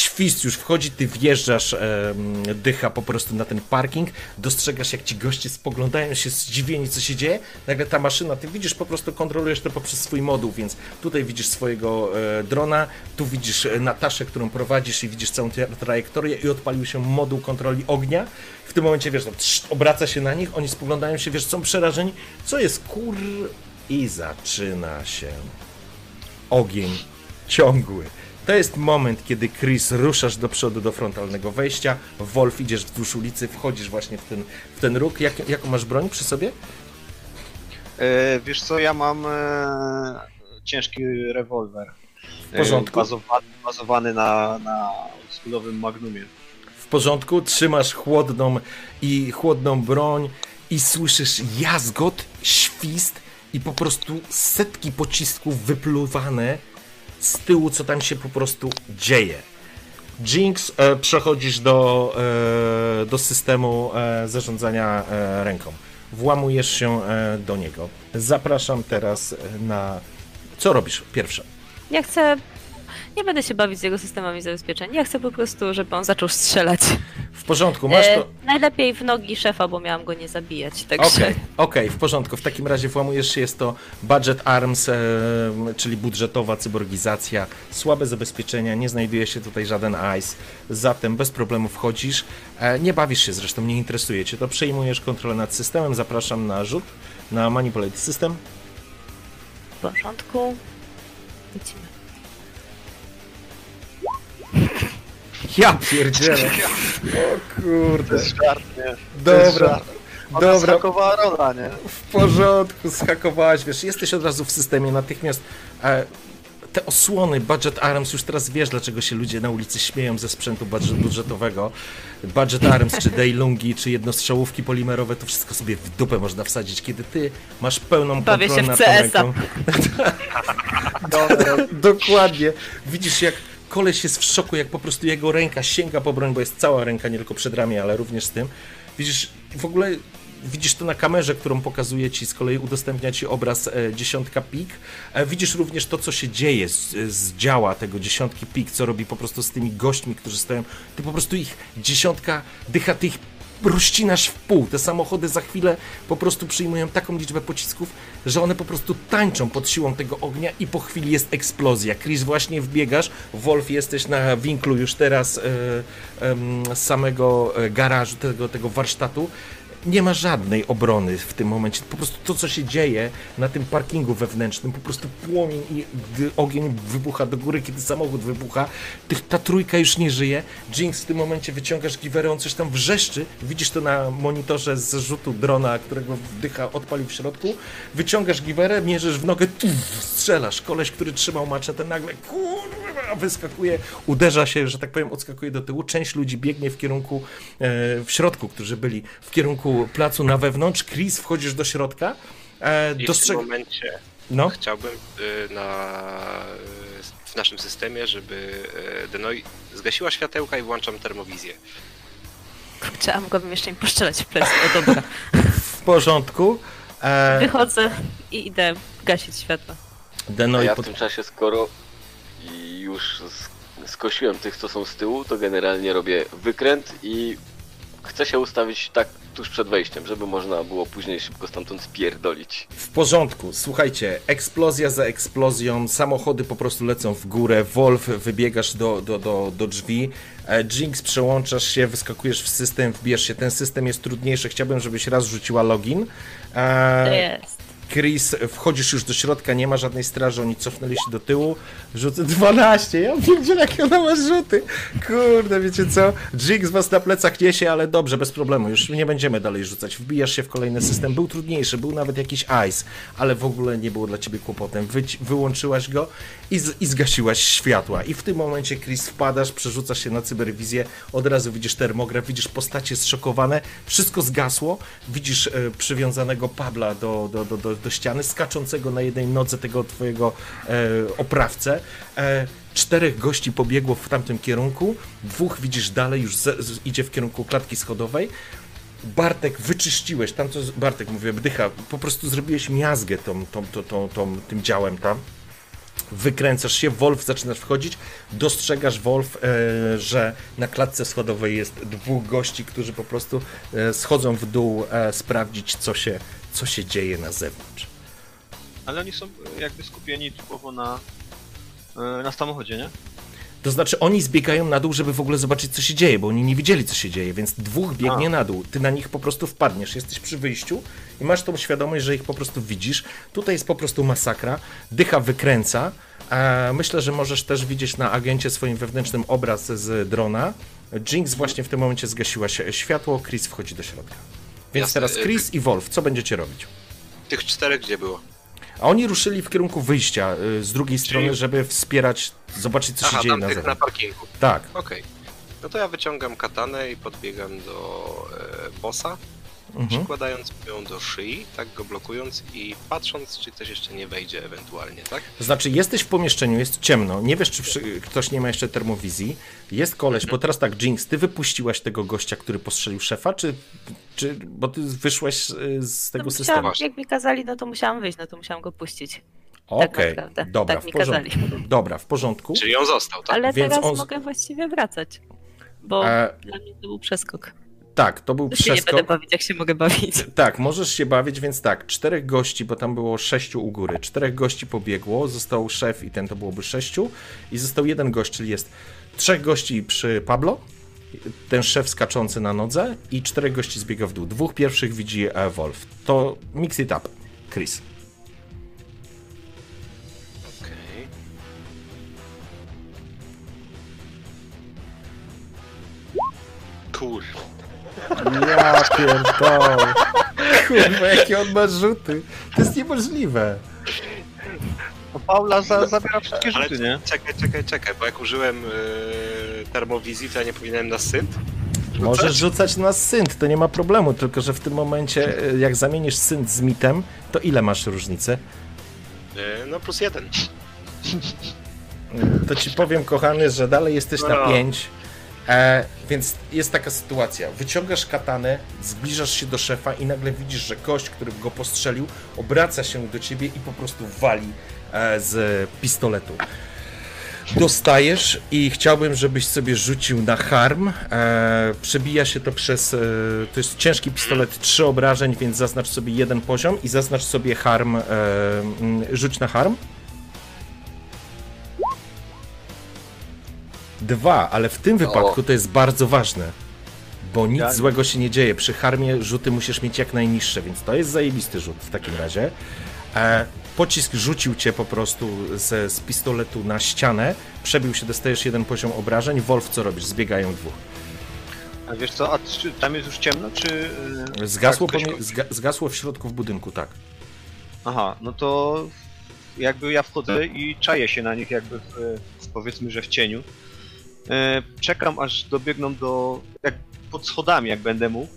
Świst już wchodzi, ty wjeżdżasz, e, dycha po prostu na ten parking, dostrzegasz jak ci goście spoglądają się zdziwieni, co się dzieje, nagle ta maszyna, ty widzisz, po prostu kontrolujesz to poprzez swój moduł, więc tutaj widzisz swojego e, drona, tu widzisz e, Nataszę, którą prowadzisz i widzisz całą tra- trajektorię i odpalił się moduł kontroli ognia. W tym momencie, wiesz, obraca się na nich, oni spoglądają się, wiesz, są przerażeni, co jest kur... I zaczyna się ogień ciągły. To jest moment, kiedy Chris ruszasz do przodu do frontalnego wejścia, Wolf idziesz wzdłuż ulicy, wchodzisz właśnie w ten, w ten róg. Jak, jaką masz broń przy sobie? E, wiesz co, ja mam e, ciężki rewolwer. W porządku. E, bazowany, bazowany na, na oldschoolowym Magnumie. W porządku, trzymasz chłodną i chłodną broń i słyszysz jazgot, świst i po prostu setki pocisków wypluwane z tyłu, co tam się po prostu dzieje. Jinx, e, przechodzisz do, e, do systemu e, zarządzania ręką. Włamujesz się do niego. Zapraszam teraz na. Co robisz? Pierwsze. Ja chcę. Nie będę się bawić z jego systemami zabezpieczeń. Ja chcę po prostu, żeby on zaczął strzelać. W porządku, masz to. E, najlepiej w nogi szefa, bo miałam go nie zabijać. Także Okej, okej, w porządku. W takim razie włamujesz się, jest to budget arms, e, czyli budżetowa cyborgizacja, słabe zabezpieczenia, nie znajduje się tutaj żaden ICE, zatem bez problemu wchodzisz. E, nie bawisz się zresztą, nie interesuje cię to, przejmujesz kontrolę nad systemem, zapraszam na rzut, na manipulate system. w porządku. Lecimy. Ja pierdzielę. [laughs] O kurde. żart, nie? To jest Dobra, żart. Ona dobra. skakowała rola, nie? W porządku, zhakowałaś, wiesz, jesteś od razu w systemie, natychmiast e, te osłony Budget Arms, już teraz wiesz, dlaczego się ludzie na ulicy śmieją ze sprzętu budżet, budżetowego. Budget Arms, czy Daylungi, czy jednostrzałówki polimerowe, to wszystko sobie w dupę można wsadzić, kiedy ty masz pełną Bawię kontrolę się nad w tą CS-a. ręką. [laughs] [laughs] Dokładnie. Widzisz, jak koleś jest w szoku, jak po prostu jego ręka sięga po broń, bo jest cała ręka, nie tylko przedramię, ale również z tym. Widzisz, w ogóle widzisz to na kamerze, którą pokazuje ci, z kolei udostępnia ci obraz e, dziesiątka pik. E, widzisz również to, co się dzieje z, z działa tego dziesiątki pik, co robi po prostu z tymi gośćmi, którzy stoją. Ty po prostu ich dziesiątka dycha, ty ich rozcinasz w pół. Te samochody za chwilę po prostu przyjmują taką liczbę pocisków, że one po prostu tańczą pod siłą tego ognia i po chwili jest eksplozja. Chris, właśnie wbiegasz. Wolf, jesteś na winklu już teraz e, z samego e, garażu, tego, tego warsztatu. Nie ma żadnej obrony w tym momencie. Po prostu to, co się dzieje na tym parkingu wewnętrznym, po prostu płomień i ogień wybucha do góry, kiedy samochód wybucha, tych, ta trójka już nie żyje. Jinx w tym momencie wyciągasz giwerę, on coś tam wrzeszczy. Widzisz to na monitorze z rzutu drona, którego wdycha odpalił w środku. Wyciągasz giwerę, mierzysz w nogę, tuf, strzelasz. Koleś, który trzymał maczetę, nagle kurwa, wyskakuje, uderza się, że tak powiem, odskakuje do tyłu. Część ludzi biegnie w kierunku, e, w środku, którzy byli w kierunku placu na wewnątrz. Chris, wchodzisz do środka. E, I w dostrzeg... tym momencie No, chciałbym y, na, y, w naszym systemie, żeby y, Denoi zgasiła światełka i włączam termowizję. Kurczę, a mogłabym jeszcze im poszczelać w plecy, no dobra. w porządku. E, Wychodzę i idę gasić światło. A Denoi ja w pod... tym czasie, skoro już sk- skosiłem tych, co są z tyłu, to generalnie robię wykręt i chcę się ustawić tak tuż przed wejściem, żeby można było później szybko stamtąd spierdolić. W porządku, słuchajcie, eksplozja za eksplozją, samochody po prostu lecą w górę, Wolf, wybiegasz do, do, do, do drzwi, e, Jinx, przełączasz się, wyskakujesz w system, wbierz się, ten system jest trudniejszy, chciałbym, żebyś raz rzuciła login. To E, jest. Chris, wchodzisz już do środka, nie ma żadnej straży, oni cofnęli się do tyłu. Rzucę 12, ja pierdzielę, jakie ona ma rzuty. Kurde, wiecie co? Jinx was na plecach niesie, ale dobrze, bez problemu, już nie będziemy dalej rzucać. Wbijasz się w kolejny system, był trudniejszy, był nawet jakiś ice, ale w ogóle nie było dla ciebie kłopotem. Wy, wyłączyłaś go i, z, i zgasiłaś światła. I w tym momencie, Chris, wpadasz, przerzucasz się na cyberwizję, od razu widzisz termograf, widzisz postacie zszokowane, wszystko zgasło, widzisz e, przywiązanego Pabla do, do, do, do, do ściany, skaczącego na jednej nodze tego twojego e, oprawcę. E, czterech gości pobiegło w tamtym kierunku, dwóch widzisz dalej, już z, z, idzie w kierunku klatki schodowej. Bartek, wyczyściłeś, tam co, Bartek mówię, bdycha, po prostu zrobiłeś miazgę tą, tą, tą, tą, tą, tym działem tam wykręcasz się, Wolf zaczynasz wchodzić, dostrzegasz Wolf, e, że na klatce schodowej jest dwóch gości, którzy po prostu e, schodzą w dół e, sprawdzić, co się, co się dzieje na zewnątrz. Ale oni są jakby skupieni typowo na, e, na samochodzie, nie? To znaczy, oni zbiegają na dół, żeby w ogóle zobaczyć, co się dzieje, bo oni nie widzieli, co się dzieje, więc dwóch biegnie A. na dół. Ty na nich po prostu wpadniesz. Jesteś przy wyjściu i masz tą świadomość, że ich po prostu widzisz. Tutaj jest po prostu masakra. Dycha wykręca. E, myślę, że możesz też widzieć na agencie swoim wewnętrznym obraz z drona. Jinx właśnie w tym momencie zgasiła się światło, Chris wchodzi do środka. Więc Jasne, teraz e, Chris i Wolf, co będziecie robić? Tych czterech gdzie było? A oni ruszyli w kierunku wyjścia y, z drugiej strony, żeby wspierać, zobaczyć, co się Aha, dzieje tam na tych na zewnątrz. parkingu. Tak. Okej. No to ja wyciągam katanę i podbiegam do e, bossa, Mhm. przykładając ją do szyi, tak go blokując i patrząc, czy ktoś jeszcze nie wejdzie ewentualnie, tak? To znaczy, jesteś w pomieszczeniu, jest ciemno, nie wiesz, czy ktoś nie ma jeszcze termowizji, jest koleś, bo teraz tak, Jinx, ty wypuściłaś tego gościa, który postrzelił szefa, czy, czy bo ty wyszłaś y, z tego No, systemu? musiałam, jak mi kazali, no to musiałam wyjść, no to musiałam go puścić. Okej, naprawdę. dobra, Tak w mi porządku. [laughs] Dobra, w porządku. Czyli on został, tak? Ale Więc teraz on- mogę właściwie wracać. Bo E, dla mnie to był przeskok. Tak, to był Już się nie przeskok. będę bawić, jak się mogę bawić. [laughs] Tak, możesz się bawić, więc tak, czterech gości, bo tam było sześciu u góry, czterech gości pobiegło, został szef i ten to byłoby sześciu i został jeden gość, czyli jest trzech gości przy Pablo, ten szef skaczący na nodze i czterech gości zbiega w dół. Dwóch pierwszych widzi e, Wolf. To mix it up, Chris. Okej. Ja pierdolę. Kurwa, jakie on ma rzuty. To jest niemożliwe. No Paula za, zabiera wszystkie Ale rzuty, nie? czekaj, czekaj, czekaj, bo jak użyłem yy, termowizji, to ja nie powinienem na synt? Możesz rzucać na synt, to nie ma problemu, tylko że w tym momencie, e, jak zamienisz synt z mitem, to ile masz różnicy? Yy, no plus jeden. to ci powiem, kochany, że dalej jesteś na No. 5. E, więc jest taka sytuacja. Wyciągasz katanę, zbliżasz się do szefa i nagle widzisz, że gość, który go postrzelił, obraca się do ciebie i po prostu wali e, z pistoletu. Dostajesz i chciałbym, żebyś sobie rzucił na harm. E, przebija się to przez. E, to jest ciężki pistolet, trzy obrażeń, więc zaznacz sobie jeden poziom i zaznacz sobie harm. E, rzuć na harm. Dwa, ale w tym wypadku to jest bardzo ważne, bo nic Tak. złego się nie dzieje. Przy harmie rzuty musisz mieć jak najniższe, więc to jest zajebisty rzut w takim razie. E, pocisk rzucił cię po prostu z, z pistoletu na ścianę, przebił się, dostajesz jeden poziom obrażeń. Wolf, co robisz? Zbiegają dwóch. A wiesz co, a czy tam jest już ciemno, czy... yy, Zgasło, tak, pomie- zga, zgasło w środku w budynku, tak. Aha, no to jakby ja wchodzę i czaję się na nich jakby w powiedzmy, że w cieniu. E, czekam aż dobiegną do, jak pod schodami jak będę mógł.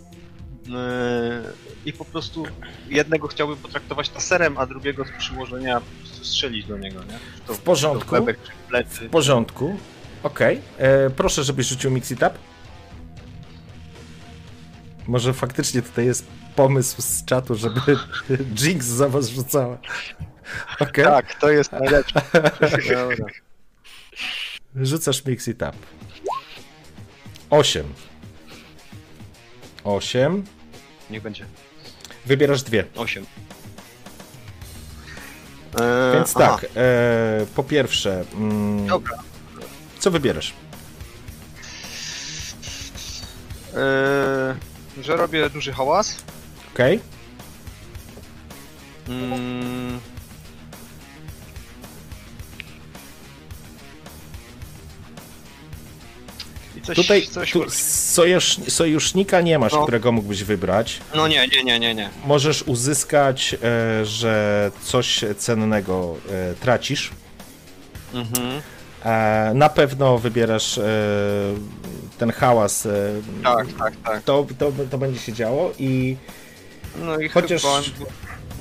E, I po prostu jednego chciałbym potraktować taserem, a drugiego z przyłożenia po prostu strzelić do niego, nie? To, W porządku. czy w plecy. W porządku. Okej. E, Proszę, żebyś rzucił Mix It Up. Może faktycznie tutaj jest pomysł z czatu, żeby [laughs] Jinx za was rzucała. Okej. Tak, to jest najlepsze. Dobra. Rzucasz Mix It Up. 8. 8. Niech będzie. Wybierasz dwie. 8. E, Więc aha, tak, e, po pierwsze, mm, Dobra. co wybierasz? E, że robię duży hałas. Okej. Mm. Coś, Tutaj coś tu sojusz, sojusznika nie masz, No. którego mógłbyś wybrać. No nie, nie, nie, nie, nie. Możesz uzyskać, e, że coś cennego e, tracisz. Mhm. E, na pewno wybierasz e, ten hałas. E, Tak, tak, tak. to, to, to będzie się działo i No i Chociaż- chyba...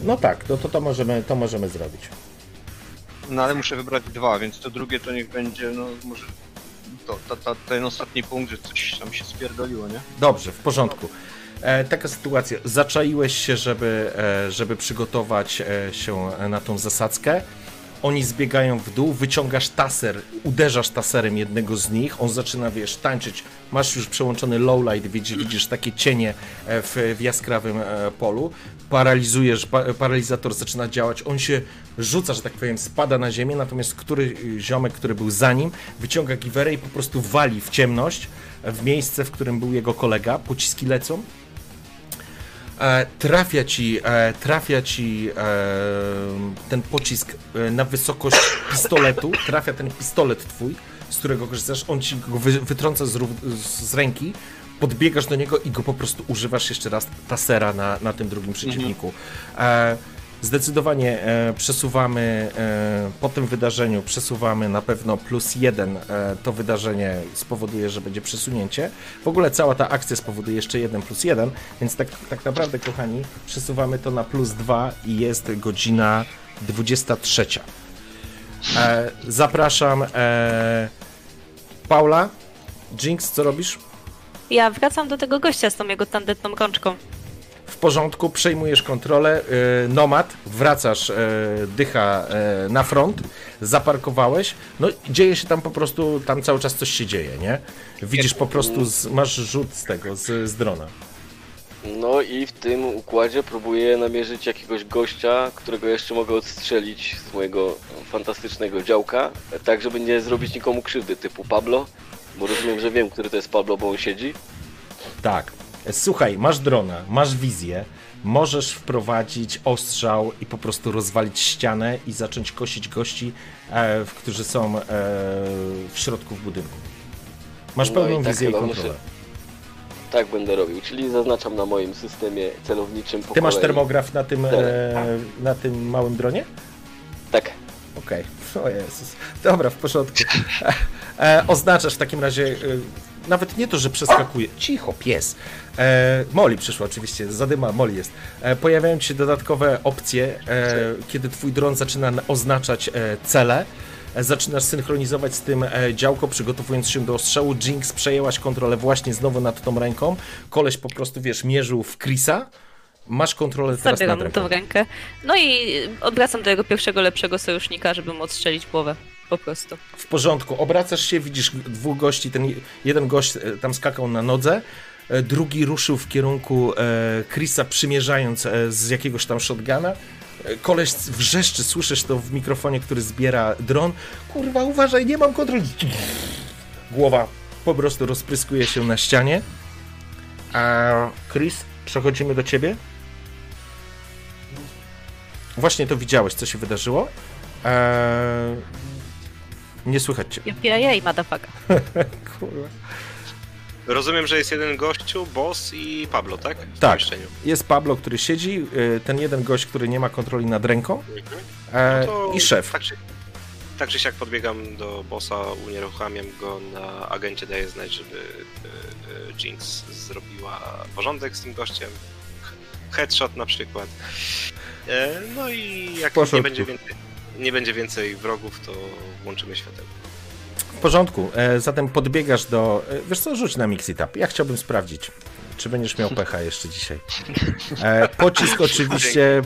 no tak, to, to, to, możemy, to możemy zrobić. No ale muszę wybrać dwa, więc to drugie to niech będzie, no może... To, ten ostatni punkt, że coś tam się spierdoliło, nie? Dobrze, w porządku. E, taka sytuacja. Zaczaiłeś się, żeby, e, żeby przygotować e, się na tą zasadzkę. Oni zbiegają w dół, wyciągasz taser, uderzasz taserem jednego z nich, on zaczyna, wiesz, tańczyć. Masz już przełączony lowlight, widzisz, widzisz takie cienie e, w, w jaskrawym e, polu. Paralizujesz, pa, paralizator zaczyna działać, on się rzuca, że tak powiem, spada na ziemię, natomiast który ziomek, który był za nim, wyciąga giwerę i po prostu wali w ciemność, w miejsce, w którym był jego kolega. Pociski lecą, trafia ci, e, trafia ci e, ten pocisk e, na wysokość [coughs] pistoletu, trafia ten pistolet twój, z którego korzystasz, on ci go wy, wytrąca z, ręki, podbiegasz do niego i go po prostu używasz jeszcze raz tasera na, na tym drugim przeciwniku. E, Zdecydowanie e, przesuwamy e, po tym wydarzeniu, przesuwamy na pewno plus jeden. E, to wydarzenie spowoduje, że będzie przesunięcie. W ogóle cała ta akcja spowoduje jeszcze jeden plus jeden, więc tak, tak naprawdę, kochani, przesuwamy to na plus dwa i jest godzina 23. E, zapraszam Paula. Jinx, co robisz? Ja wracam do tego gościa z tą jego tandetną rączką. W porządku, przejmujesz kontrolę. y, Nomad, wracasz y, dycha y, na front, zaparkowałeś. No, i dzieje się tam po prostu, tam cały czas coś się dzieje, nie? Widzisz po prostu, z, masz rzut z tego, z, z drona. No i w tym układzie próbuję namierzyć jakiegoś gościa, którego jeszcze mogę odstrzelić z mojego fantastycznego działka, tak żeby nie zrobić nikomu krzywdy, typu Pablo, bo rozumiem, że wiem, który to jest Pablo, bo on siedzi. Tak. Słuchaj, masz drona, masz wizję, możesz wprowadzić ostrzał i po prostu rozwalić ścianę i zacząć kosić gości, e, którzy są e, w środku w budynku. Masz No pełną i tak wizję i kontrolę. muszę- Tak będę robił, czyli zaznaczam na moim systemie celowniczym po Ty masz termograf na tym, e, na tym małym dronie? Tak. Okej, [laughs] o Jezus. Dobra, w porządku. [laughs] E, oznaczasz w takim razie, e, nawet nie to, że przeskakuje. Cicho, pies. E, Molly przyszła oczywiście, zadyma Molly jest. E, pojawiają się dodatkowe opcje, e, kiedy twój dron zaczyna na- oznaczać e, cele. e, zaczynasz synchronizować z tym e, działko, przygotowując się do ostrzału. Jinx przejęłaś kontrolę właśnie znowu nad tą ręką. Koleś po prostu, wiesz, mierzył w Chrisa. Masz kontrolę teraz Zabieram nad ręką. tą rękę. No i odwracam do jego pierwszego, lepszego sojusznika, żeby mu odstrzelić głowę. Po prostu. W porządku, obracasz się, widzisz dwóch gości, ten jeden gość e, tam skakał na nodze, e, drugi ruszył w kierunku e, Chrisa, przymierzając z jakiegoś tam shotguna. Koleś wrzeszczy, słyszysz to w mikrofonie, który zbiera dron. Kurwa, uważaj, nie mam kontroli. Głowa po prostu rozpryskuje się na ścianie. A Chris, przechodzimy do ciebie. Właśnie to widziałeś, co się wydarzyło. Eee, nie słychać cię. Jej, motherfucker. [laughs] Kurwa. Rozumiem, że jest jeden gościu, boss i Pablo, tak? W Tak. pomieszczeniu. Jest Pablo, który siedzi, y, ten jeden gość, który nie ma kontroli nad ręką e, No to i szef. Tak czy, tak czy siak podbiegam do bossa, unieruchamiam go na agencie, daję znać, żeby e, e, Jinx zrobiła porządek z tym gościem. Headshot na przykład. E, no i jak nie będzie, więcej, nie będzie więcej wrogów, to włączymy światełko. W porządku, e, zatem podbiegasz do... E, wiesz co, rzuć na Mixitap. Ja chciałbym sprawdzić, czy będziesz miał [laughs] pecha jeszcze dzisiaj. E, pocisk oczywiście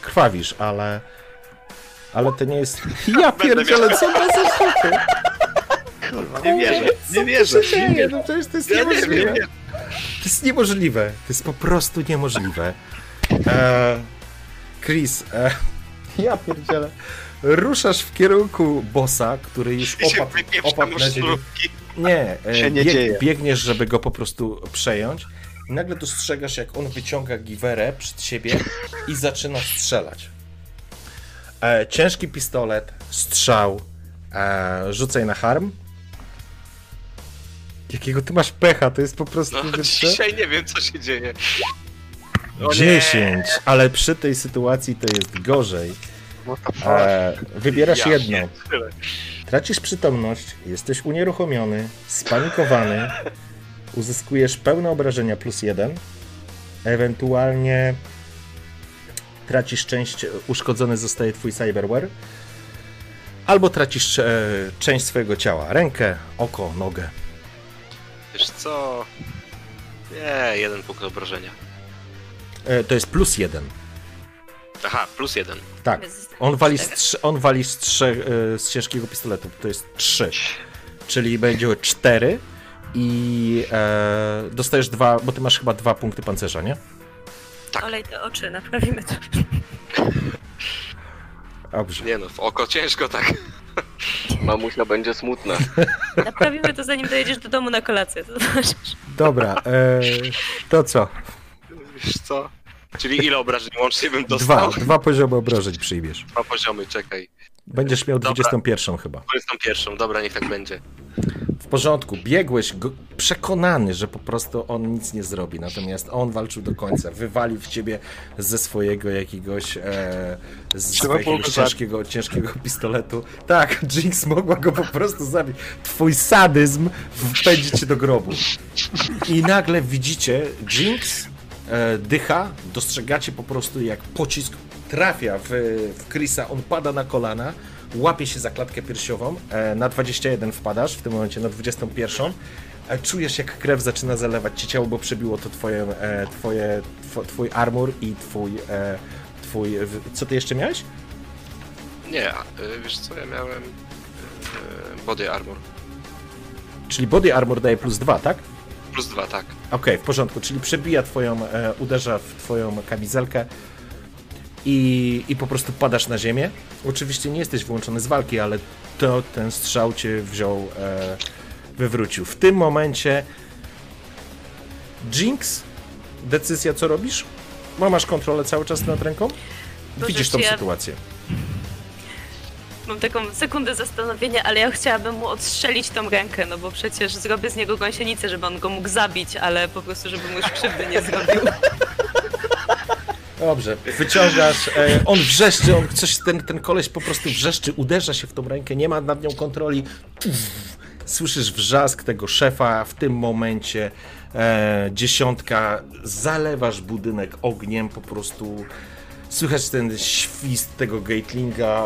krwawisz, ale... Ale to nie jest... Ja pierdzielę, co szoty? Nie wierzę, nie wierzę. Co dzieje? No przecież to jest nie niemożliwe. To jest niemożliwe. To jest po prostu niemożliwe. Chris, e, [laughs] ja pierdzielę. Ruszasz w kierunku bossa, który już opadł, opadł na ziemię. Nie, [laughs] e, Się nie dzieje. biegniesz, żeby go po prostu przejąć. I nagle dostrzegasz, jak on wyciąga giwerę przed siebie i zaczyna strzelać. E, ciężki pistolet, strzał, e, rzucaj na harm. Jakiego ty masz pecha, to jest po prostu... No dzisiaj nie wiem, co się dzieje. O nie. 10, ale przy tej sytuacji to jest gorzej. E, wybierasz Ja jedno. Tracisz przytomność, jesteś unieruchomiony, spanikowany, uzyskujesz pełne obrażenia plus jeden, ewentualnie tracisz część, uszkodzony zostaje twój cyberware, albo tracisz e, część swojego ciała, rękę, oko, nogę. Wiesz co? Nie, jeden punkt obrażenia. E, to jest plus jeden. Aha, plus jeden. Tak. On wali, z, cztery. trz- on wali z, trzech, e, z ciężkiego pistoletu, to jest 3. Czyli będzie 4 i e, dostajesz dwa, bo ty masz chyba dwa punkty pancerza, nie? Tak. Olej te oczy, naprawimy to. Dobrze. Nie no, w oko ciężko tak. [laughs] Mamusia będzie smutna. Naprawimy to zanim dojedziesz do domu na kolację. To zobaczysz. Dobra, e, to co? Wiesz co? Czyli ile obrażeń łącznie bym Dwa, dostał? dwa poziomy obrażeń przyjmiesz. Dwa poziomy, czekaj. Będziesz miał Dobra. 21 chyba. Korzystam pierwszą, dobra, niech tak będzie. W porządku, biegłeś go, przekonany, że po prostu on nic nie zrobi, natomiast on walczył do końca, wywalił w ciebie ze swojego jakiegoś e, z go ciężkiego, ciężkiego pistoletu. Tak, [laughs] Jinx mogła go po prostu zabić. Twój sadyzm wpędzi cię do grobu. I nagle widzicie, Jinx dycha, dostrzegacie po prostu jak pocisk trafia w, w Chrisa, on pada na kolana, łapie się za klatkę piersiową, e, na 21 wpadasz, w tym momencie na 21, e, czujesz jak krew zaczyna zalewać ci ciało, bo przebiło to twoje, e, twoje two, twój armor i twój, e, twój, co ty jeszcze miałeś? Nie, wiesz co, ja miałem body armor. Czyli body armor daje plus 2, tak? Plus dwa, tak. Okej, w porządku, czyli przebija twoją, e, uderza w twoją kamizelkę i, i po prostu padasz na ziemię. Oczywiście nie jesteś wyłączony z walki, ale to ten strzał cię wziął, e, wywrócił. W tym momencie Jinx, decyzja co robisz? Bo masz kontrolę cały czas nad ręką? Widzisz tą ja- sytuację. Mam taką sekundę zastanowienia, ale ja chciałabym mu odstrzelić tą rękę, no bo przecież zrobię z niego gąsienicę, żeby on go mógł zabić, ale po prostu, żeby mu już krzywdy nie zrobił. Dobrze, wyciągasz, e, on wrzeszczy, on coś, ten, ten koleś po prostu wrzeszczy, uderza się w tą rękę, nie ma nad nią kontroli. Słyszysz wrzask tego szefa, w tym momencie e, dziesiątka, zalewasz budynek ogniem, po prostu słychać ten świst tego gatlinga,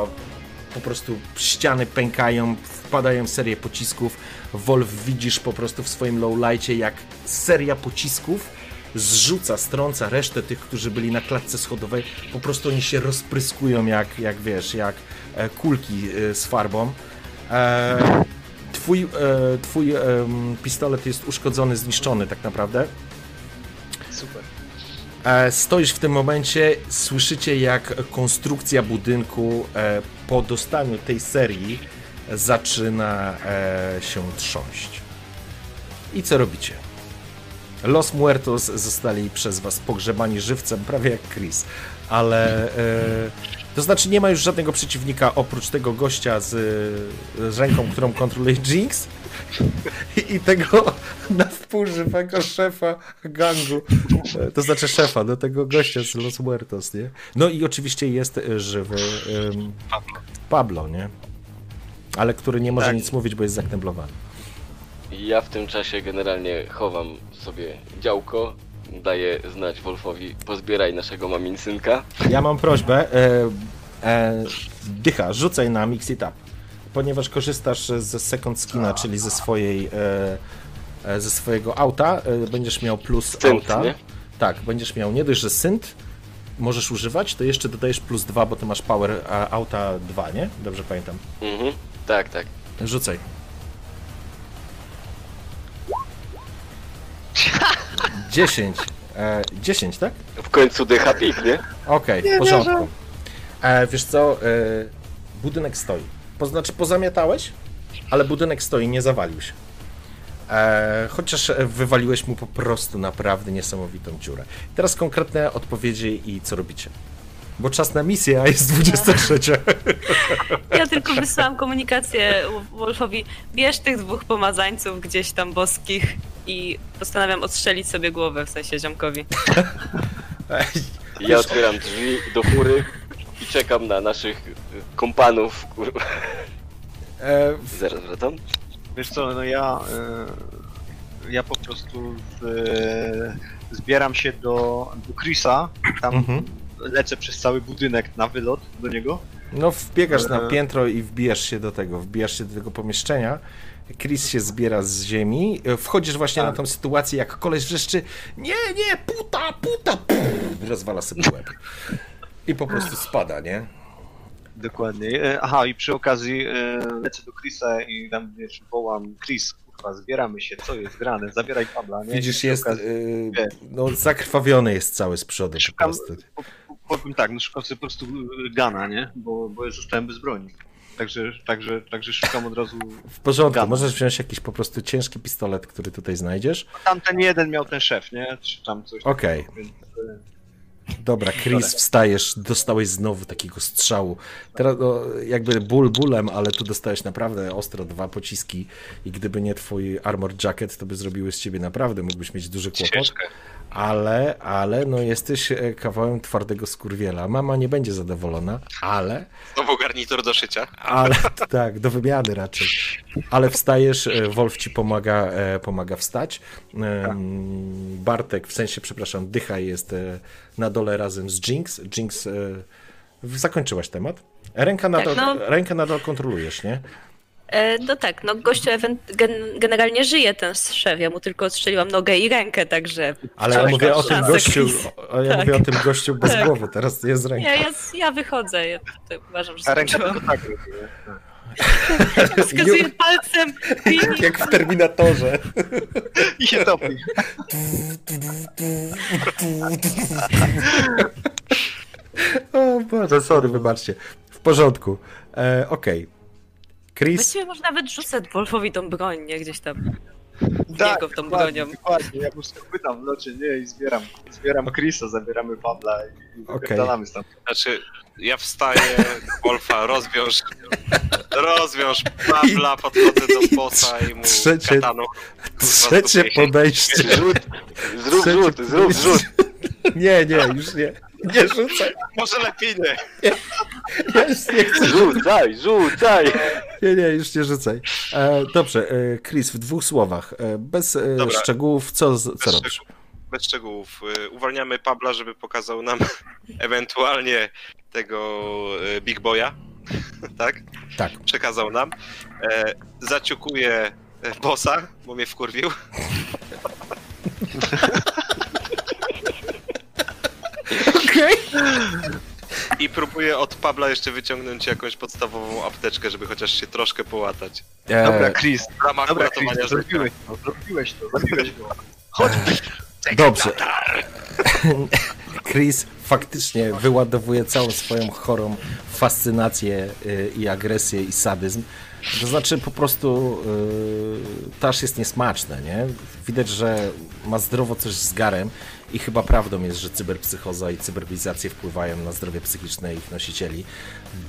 po prostu ściany pękają, wpadają serie pocisków. Wolf widzisz po prostu w swoim lowlightie, jak seria pocisków zrzuca, strąca resztę tych, którzy byli na klatce schodowej. Po prostu oni się rozpryskują jak, jak wiesz, jak e, kulki e, z farbą. E, twój twój pistolet jest uszkodzony, zniszczony tak naprawdę. E, Stoisz w tym momencie, słyszycie jak konstrukcja budynku e, po dostaniu tej serii zaczyna e, się trząść. I co robicie? Los Muertos zostali przez was pogrzebani żywcem, prawie jak Chris, ale to znaczy nie ma już żadnego przeciwnika oprócz tego gościa z, z ręką, którą kontroluje Jinx i, i tego na wpół żywego szefa gangu, to znaczy szefa, do tego gościa z Los Muertos, nie? No i oczywiście jest żywy em, Pablo, nie? Ale który nie może Tak. nic mówić, bo jest zakneblowany. Ja w tym czasie generalnie chowam sobie działko, daję znać Wolfowi, pozbieraj naszego maminsynka. Ja mam prośbę, e, e, Dycha, rzucaj na Mix It Up, ponieważ korzystasz ze Second Skina, czyli ze swojej, e, e, ze swojego auta, e, będziesz miał plus Synt, auta. nie? Tak, będziesz miał nie dość, że synt możesz używać, to jeszcze dodajesz plus 2, bo ty masz power auta 2, nie? Dobrze pamiętam. Mhm, tak, tak. Rzucaj. [laughs] 10. E, 10, tak? W końcu dycha pik, nie? Okej, w porządku. E, wiesz co, e, budynek stoi. Po, znaczy pozamiatałeś, ale budynek stoi, nie zawalił się. E, chociaż e, wywaliłeś mu po prostu naprawdę niesamowitą dziurę. Teraz konkretne odpowiedzi i co robicie. Bo czas na misję, a jest 23. [laughs] Ja tylko wysłałam komunikację Wolfowi, bierz tych dwóch pomazańców gdzieś tam boskich i postanawiam odstrzelić sobie głowę, w sensie ziomkowi. Ja otwieram drzwi do fury i czekam na naszych kompanów, kurwa. E, Zaraz wracam. Wiesz co, no ja, e, ja po prostu z, zbieram się do, do Chrisa, tam Mhm. lecę przez cały budynek na wylot do niego. No, wbiegasz na E. piętro i wbijasz się do tego, wbijasz się do tego pomieszczenia. Chris się zbiera z ziemi. E, Wchodzisz właśnie Tak. na tą sytuację, jak koleś wrzeszczy nie, nie, puta, puta, pff, rozwala sobie łeb. I po prostu spada, nie? Dokładnie. E, Aha, i przy okazji e, lecę do Chrisa i tam wiesz, wołam Chris, kurwa, zbieramy się, co jest grane, zabieraj Pabla, nie? Widzisz, jest, okazji- y, wie. no zakrwawiony jest cały z przodu po Szukam- prostu. po- po- Powiem tak, no szukam sobie po prostu Gana, nie? Bo, bo zostałem bez broni. Także, także, także szukam od razu. W porządku, Gana. możesz wziąć jakiś po prostu ciężki pistolet, który tutaj znajdziesz. Tamten jeden miał ten szef, nie? Czy tam coś Okej. więc, e, Dobra, Chris, wstajesz, dostałeś znowu takiego strzału. Teraz no, jakby ból bólem, ale tu dostałeś naprawdę ostro dwa pociski i gdyby nie twój armor jacket, to by zrobiły z ciebie naprawdę, mógłbyś mieć duży kłopot. Ciężkę. Ale, ale no jesteś e, kawałem twardego skurwiela. Mama nie będzie zadowolona, ale Znowu garnitur do szycia. ale tak, do wymiany raczej. Ale wstajesz, e, Wolf ci pomaga, e, pomaga wstać. Bartek, w sensie, przepraszam, Dycha jest na dole razem z Jinx. Jinx, zakończyłaś temat. Ręka nadal, no. rękę nadal kontrolujesz, nie? E, no tak, no gościu generalnie żyje ten szef, ja mu tylko odstrzeliłam nogę i rękę, także... Ale ja mówię o tym gościu, Chris. o- ja Tak. mówię o tym gościu bez Tak. głowy, teraz jest ręka. Nie, ja, ja wychodzę, ja tutaj uważam, że A ręka tylko tak nie? [laughs] Wskazuję palcem i [laughs] Jak w Terminatorze. I się topi. O Boże, sorry, wybaczcie. W porządku. E, Okej. Chris, Właściwie może nawet rzucę Wolfowi tą broń, nie? Gdzieś tam. Tak, Niego w tą bronią. Dokładnie, ja po prostu pytam w locie, nie, i zbieram, zbieram Chrisa, zabieramy Pabla i, wypierdalamy stąd. Znaczy, ja wstaję, Wolfa, rozwiąż, rozwiąż Pabla, podchodzę do bossa i mu Trzecie- kataną. trzecie się. podejście. Rzut, zrób Trzecie rzut, zrób rzut. Nie, nie, już nie. Nie rzucaj. Może lepiej nie. Ja już nie chcę. Rzucaj, rzucaj. Nie, nie, już nie rzucaj. E, dobrze, e, Chris, w dwóch słowach, e, bez e, Dobra. szczegółów, co, co Bez, robisz? szczegółów, bez szczegółów. Y, Uwalniamy Pabla, żeby pokazał nam [laughs] ewentualnie tego y, Big Boya. [laughs] tak? Tak. Przekazał nam. E, zaciukuję e, bossa, bo mnie wkurwił. [laughs] Okej. I próbuję od Pabla jeszcze wyciągnąć jakąś podstawową apteczkę, żeby chociaż się troszkę połatać. Dobra, E, Chris, W ramach dobra, Chris, uratowania życia. zrobiłeś to, zrobiłeś to, go. Chodź, Dobrze. [laughs] Chris faktycznie wyładowuje całą swoją chorą fascynację y, i agresję i sadyzm. To znaczy po prostu y, aż jest niesmaczne, nie? Widać, że ma zdrowo coś z garem i chyba prawdą jest, że cyberpsychoza i cyberbilizacje wpływają na zdrowie psychiczne ich nosicieli,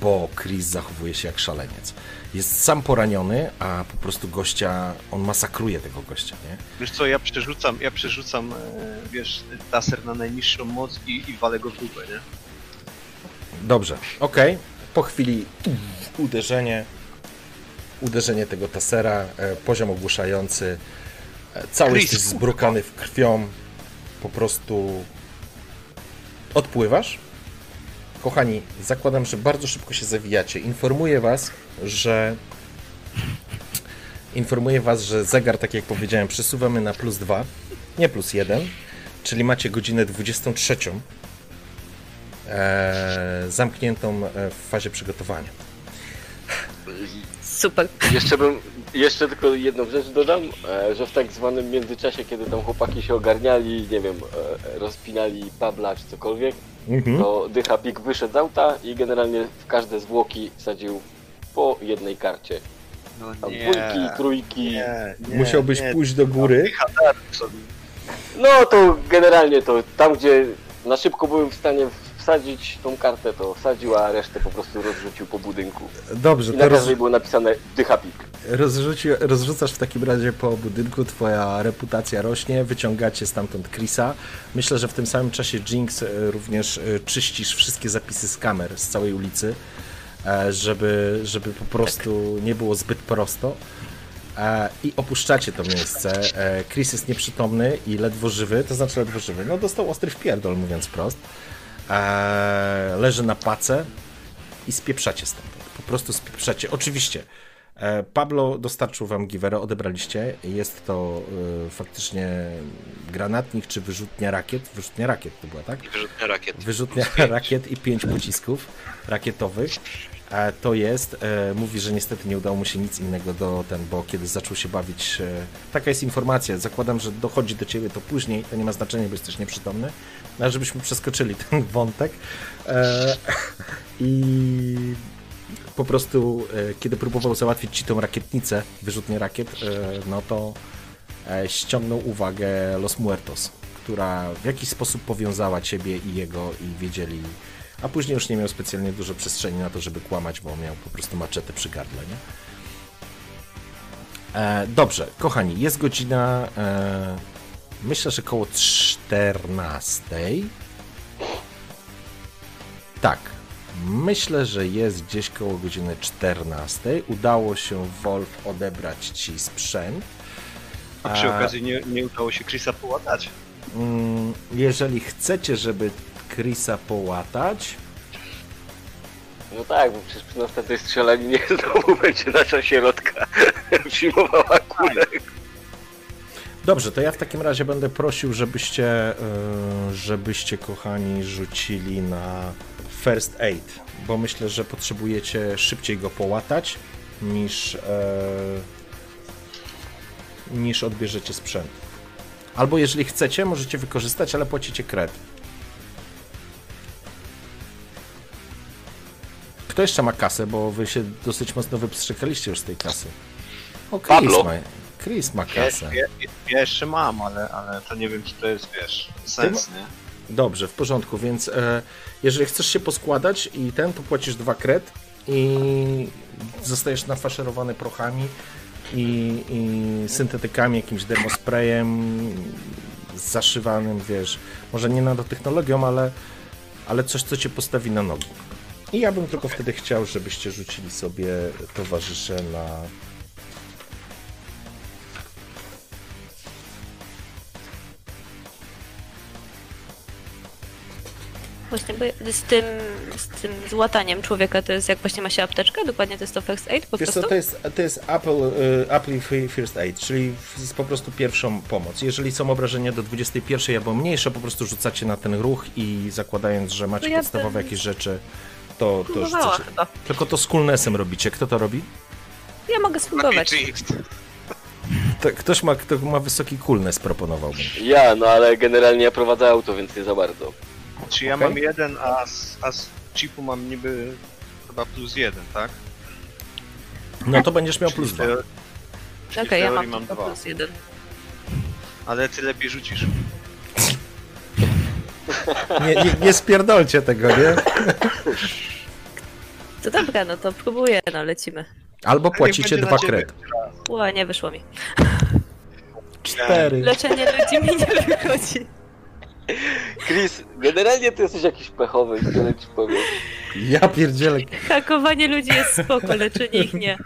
bo Chris zachowuje się jak szaleniec. Jest sam poraniony, a po prostu gościa, on masakruje tego gościa, nie? Wiesz co, ja przerzucam, ja przerzucam, e, wiesz, taser na najniższą moc i, i walę go w dupę, nie? Dobrze, okej. Po chwili uderzenie, uderzenie tego tasera, e, poziom ogłuszający, e, cały Chris, jesteś zbrukany w krwią, po prostu odpływasz. Kochani, zakładam, że bardzo szybko się zawijacie. Informuję was, że informuję was, że zegar, tak jak powiedziałem, przesuwamy na plus dwa, nie plus jeden, czyli macie godzinę 23 e, zamkniętą e, w fazie przygotowania. Super. Jeszcze bym, jeszcze tylko jedną rzecz dodam, e, że w tak zwanym międzyczasie, kiedy tam chłopaki się ogarniali, nie wiem, e, rozpinali Pabla czy cokolwiek, Mhm. to Dycha Pik wyszedł z auta i generalnie w każde zwłoki sadził po jednej karcie. No Tam dwójki, trójki. nie, nie, Musiałbyś nie, pójść do góry. No to generalnie to tam, gdzie na szybko byłem w stanie wsadzić tą kartę, to wsadził, a resztę po prostu rozrzucił po budynku. Dobrze, I na roz, każdej było napisane Dycha Pik. rozrzuci, rozrzucasz w takim razie po budynku, twoja reputacja rośnie, wyciągacie stamtąd Chrisa. Myślę, że w tym samym czasie Jinx e, również e, czyścisz wszystkie zapisy z kamer z całej ulicy, e, żeby, żeby po prostu nie było zbyt prosto. I opuszczacie to miejsce. Chris jest nieprzytomny i ledwo żywy, to znaczy ledwo żywy. No dostał ostry wpierdol, mówiąc wprost. E, Leży na pace i spieprzacie stamtąd. Po prostu spieprzacie. Oczywiście. e, Pablo dostarczył wam giwerę, odebraliście. Jest to e, faktycznie granatnik czy wyrzutnia rakiet. Wyrzutnia rakiet to była, tak? Wyrzutnia rakiet. Wyrzutnia rakiet i pięć pocisków rakietowych. To jest, e, mówi, że niestety nie udało mu się nic innego do ten, bo kiedy zaczął się bawić, e, taka jest informacja, zakładam, że dochodzi do ciebie to później, to nie ma znaczenia, bo jesteś nieprzytomny, no, ale żebyśmy przeskoczyli [laughs] ten wątek. E, I po prostu, kiedy próbował załatwić ci tą rakietnicę, wyrzutnię rakiet, no to ściągnął uwagę Los Muertos, która w jakiś sposób powiązała ciebie i jego i wiedzieli, a później już nie miał specjalnie dużo przestrzeni na to, żeby kłamać, bo miał po prostu maczetę przy gardle, nie? E, dobrze, kochani, jest godzina, e, myślę, że koło 14. Tak, myślę, że jest gdzieś koło godziny 14. Udało się Wolf odebrać ci sprzęt. A przy okazji nie, nie udało się Chrisa połatać. Mm, Jeżeli chcecie, żeby Chrisa połatać, No tak, bo przecież przy następnej strzelaninie [laughs] znowu będzie nasza sierotka [laughs] przyjmowała kulę. Dobrze, to ja w takim razie będę prosił, żebyście, y, żebyście kochani rzucili na first aid, bo myślę, że potrzebujecie szybciej go połatać niż, e, niż odbierzecie sprzęt. Albo jeżeli chcecie, możecie wykorzystać, ale płacicie kred. Kto jeszcze ma kasę, bo wy się dosyć mocno wypstrzykaliście już z tej kasy. O, Chris Pablo. ma, Chris ma kasę. ja, ja jeszcze mam, ale, ale to nie wiem, czy to jest, wiesz, sens, nie? Dobrze, w porządku, więc e, jeżeli chcesz się poskładać i ten, to płacisz dwa kred i zostajesz nafaszerowany prochami i, i syntetykami, jakimś dermosprayem zaszywanym, wiesz, może nie nanotechnologią, ale, ale coś, co cię postawi na nogi. I ja bym tylko wtedy chciał, żebyście rzucili sobie towarzysze na Właśnie, bo z tym, z tym złataniem człowieka to jest jak właśnie ma się apteczkę, dokładnie to jest to first aid po Wiesz prostu? co, to jest, to jest Apple, y, Apple First Aid, czyli jest po prostu pierwszą pomoc. Jeżeli są obrażenia do 21 albo mniejsze, po prostu rzucacie na ten ruch i zakładając, że macie ja podstawowe bym jakieś rzeczy, to, to rzucacie. chyba. Tylko to z coolnessem robicie. Kto to robi? Ja mogę spróbować. To, ktoś ma, kto ma wysoki coolness, proponowałbym. Ja, no ale generalnie ja prowadzę auto, więc nie za bardzo. Czy ja Okej. mam jeden, a z, a z chipu mam niby chyba plus jeden, tak? No to będziesz miał plus dwa. Okej, w ja mam tylko dwa. plus jeden. Ale ty lepiej rzucisz. [laughs] Nie, nie, nie spierdolcie tego, nie? To dobra, no to próbuję, no lecimy. Albo płacicie dwa na ciebie. kred. Ła, nie wyszło mi. Cztery. Leczenie ludzi mi nie wychodzi. Chris, generalnie ty jesteś jakiś pechowy, tyle ci powiem. Ja pierdzielę. Hakowanie ludzi jest spoko, leczenie ich nie.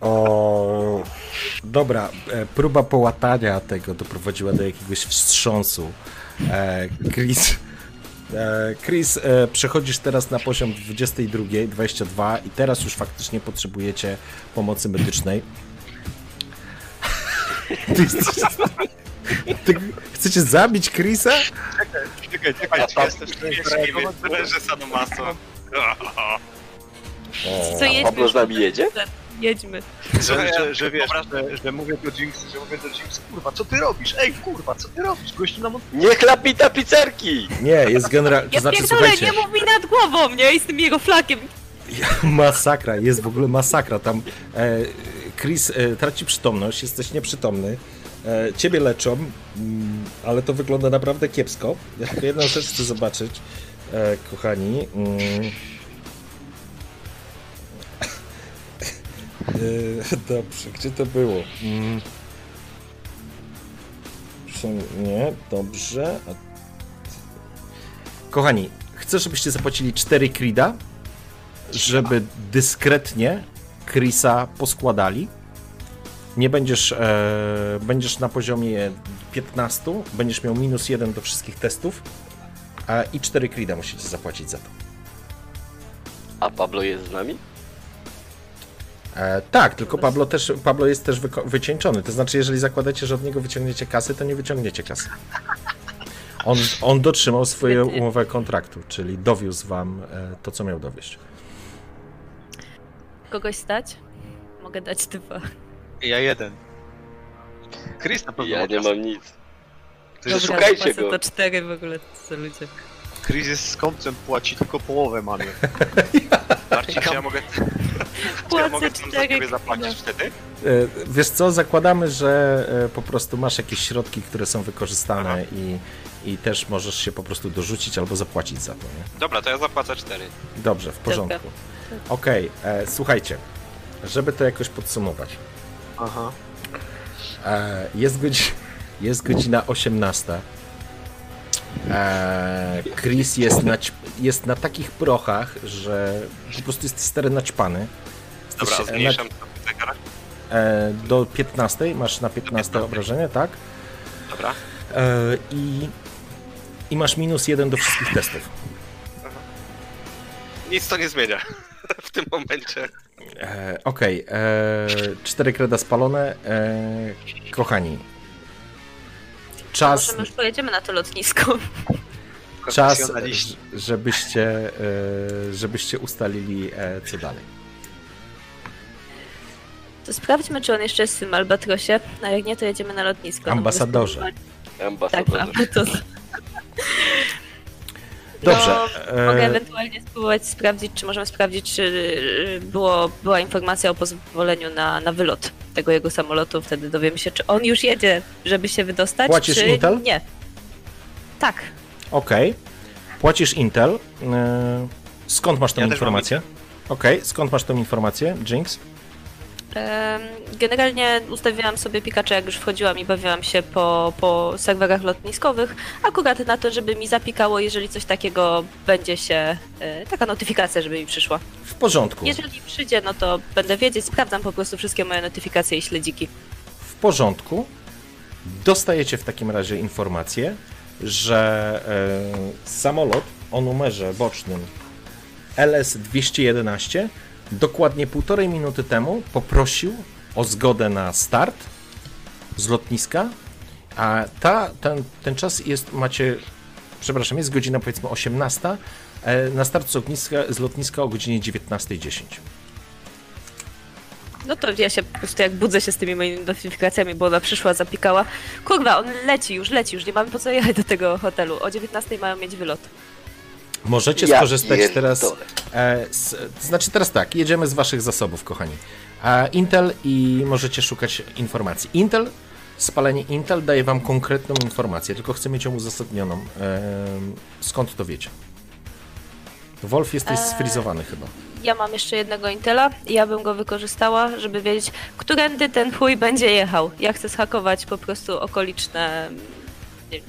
O, dobra, e, próba połatania tego doprowadziła do jakiegoś wstrząsu. E, Chris, e, Chris e, przechodzisz teraz na poziom 22, 22 i teraz już faktycznie potrzebujecie pomocy medycznej. [laughs] Ty, jesteś- ty chcecie zabić Chrisa? Czekaj, czekaj, A czy tam jesteś w stanie jeśli zareagować? leży Sanomaso. Co jedźmy? Pablo z nami jedzie? Jedźmy. Że, że, że wiesz, że, że mówię do Jinx, że mówię do Jinx, kurwa, co ty robisz? Ej, kurwa, co ty robisz? Gościu nam od... Nie chlapij tapicerki! Nie, jest generalnie, to Ja znaczy pierdolę, słuchajcie, nie mów mi nad głową, nie? I z tym jego flakiem. Masakra, jest w ogóle masakra. Tam e, Chris e, traci przytomność, jesteś nieprzytomny. E, ciebie leczą, mm, ale to wygląda naprawdę kiepsko. Ja tylko jedną rzecz chcę zobaczyć, e, kochani. Mm. [laughs] dobrze, gdzie to było? Mm. Nie, dobrze. Kochani, chcę, żebyście zapłacili 4 krida żeby dyskretnie Chrisa poskładali. Nie będziesz, e, będziesz na poziomie 15, będziesz miał minus 1 do wszystkich testów a, i 4 krida musicie zapłacić za to. A Pablo jest z nami? E, tak, tylko Pablo, też, Pablo jest też wycieńczony. To znaczy, jeżeli zakładacie, że od niego wyciągniecie kasy, to nie wyciągniecie kasy. On, on dotrzymał swojej Świetnie. umowy kontraktu, czyli dowiózł wam e, to, co miał dowieść. Kogoś stać? Mogę dać dwa. Ja jeden. Chris na pewno Ja nie mam nic. Dobra, szukajcie go. to cztery w ogóle, co ludzie. Chris jest skąpcem, płaci tylko połowę mamy. [laughs] Marcin, ja mogę, czy ja mogę tam za ciebie zapłacić wtedy? E, Wiesz co, zakładamy, że e, po prostu masz jakieś środki, które są wykorzystane i, i też możesz się po prostu dorzucić albo zapłacić za to. Nie? Dobra, to ja zapłacę cztery. Dobrze, w porządku. Okej, e, słuchajcie, żeby to jakoś podsumować. Aha. E, jest, godzi jest godzina 18. E, Chris jest na, jest na takich prochach, że po prostu jest stary naćpany. Dobra, Jesteś, e, zmniejszam zegar. E, do 15, masz na 15 obrażenie, tak? Dobra. I, I masz minus jeden do wszystkich testów. Nic to nie zmienia [laughs] w tym momencie. E, Okej, e, cztery kreda spalone. E, kochani, czas, Może my już pojedziemy na to lotnisko. [laughs] czas żebyście, e, żebyście ustalili, e, co dalej. To sprawdźmy, czy on jeszcze jest w tym Albatrosie, a jak nie, to jedziemy na lotnisko. No, Ambasadorze. mogę spróbować- Tak, Ambasador. Dobrze. No, mogę ewentualnie spróbować sprawdzić, czy możemy sprawdzić, czy y, było, była informacja o pozwoleniu na, na wylot tego jego samolotu. Wtedy dowiemy się, czy on już jedzie, żeby się wydostać, Płacisz czy Intel? nie. Tak. Okej, płacisz Intel. E, skąd masz tą Ja też mam informację? Okej, skąd masz tą informację, Jinx? Generalnie ustawiłam sobie Pikachu, jak już wchodziłam i bawiłam się po, po serwerach lotniskowych, akurat na to, żeby mi zapikało, jeżeli coś takiego będzie się, e, taka notyfikacja, żeby mi przyszła. W porządku. Jeżeli przyjdzie, no to będę wiedzieć, sprawdzam po prostu wszystkie moje notyfikacje i śledziki. W porządku. Dostajecie w takim razie informację, że e, samolot o numerze bocznym LS211 dokładnie półtorej minuty temu poprosił o zgodę na start z lotniska, a ta, ten, ten czas jest, macie, przepraszam, jest godzina powiedzmy 18, e, na start z lotniska, z lotniska o godzinie 19.10. No to ja się po prostu jak budzę się z tymi moimi notyfikacjami, bo ona przyszła, zapikała. Kurwa, on leci już, leci już, nie mamy po co jechać do tego hotelu. O 19 mają mieć wylot. Możecie Ja skorzystać pierdolę. teraz. E, z, znaczy teraz tak, jedziemy z waszych zasobów, kochani. E, Intel i możecie szukać informacji. Intel, spalenie Intel daje wam konkretną informację, tylko chcę mieć ją uzasadnioną. E, skąd to wiecie? Wolf jesteś Eee. sfrizowany chyba. Ja mam jeszcze jednego Intela i ja bym go wykorzystała, żeby wiedzieć, którędy ten chuj będzie jechał. Ja chcę zhakować po prostu okoliczne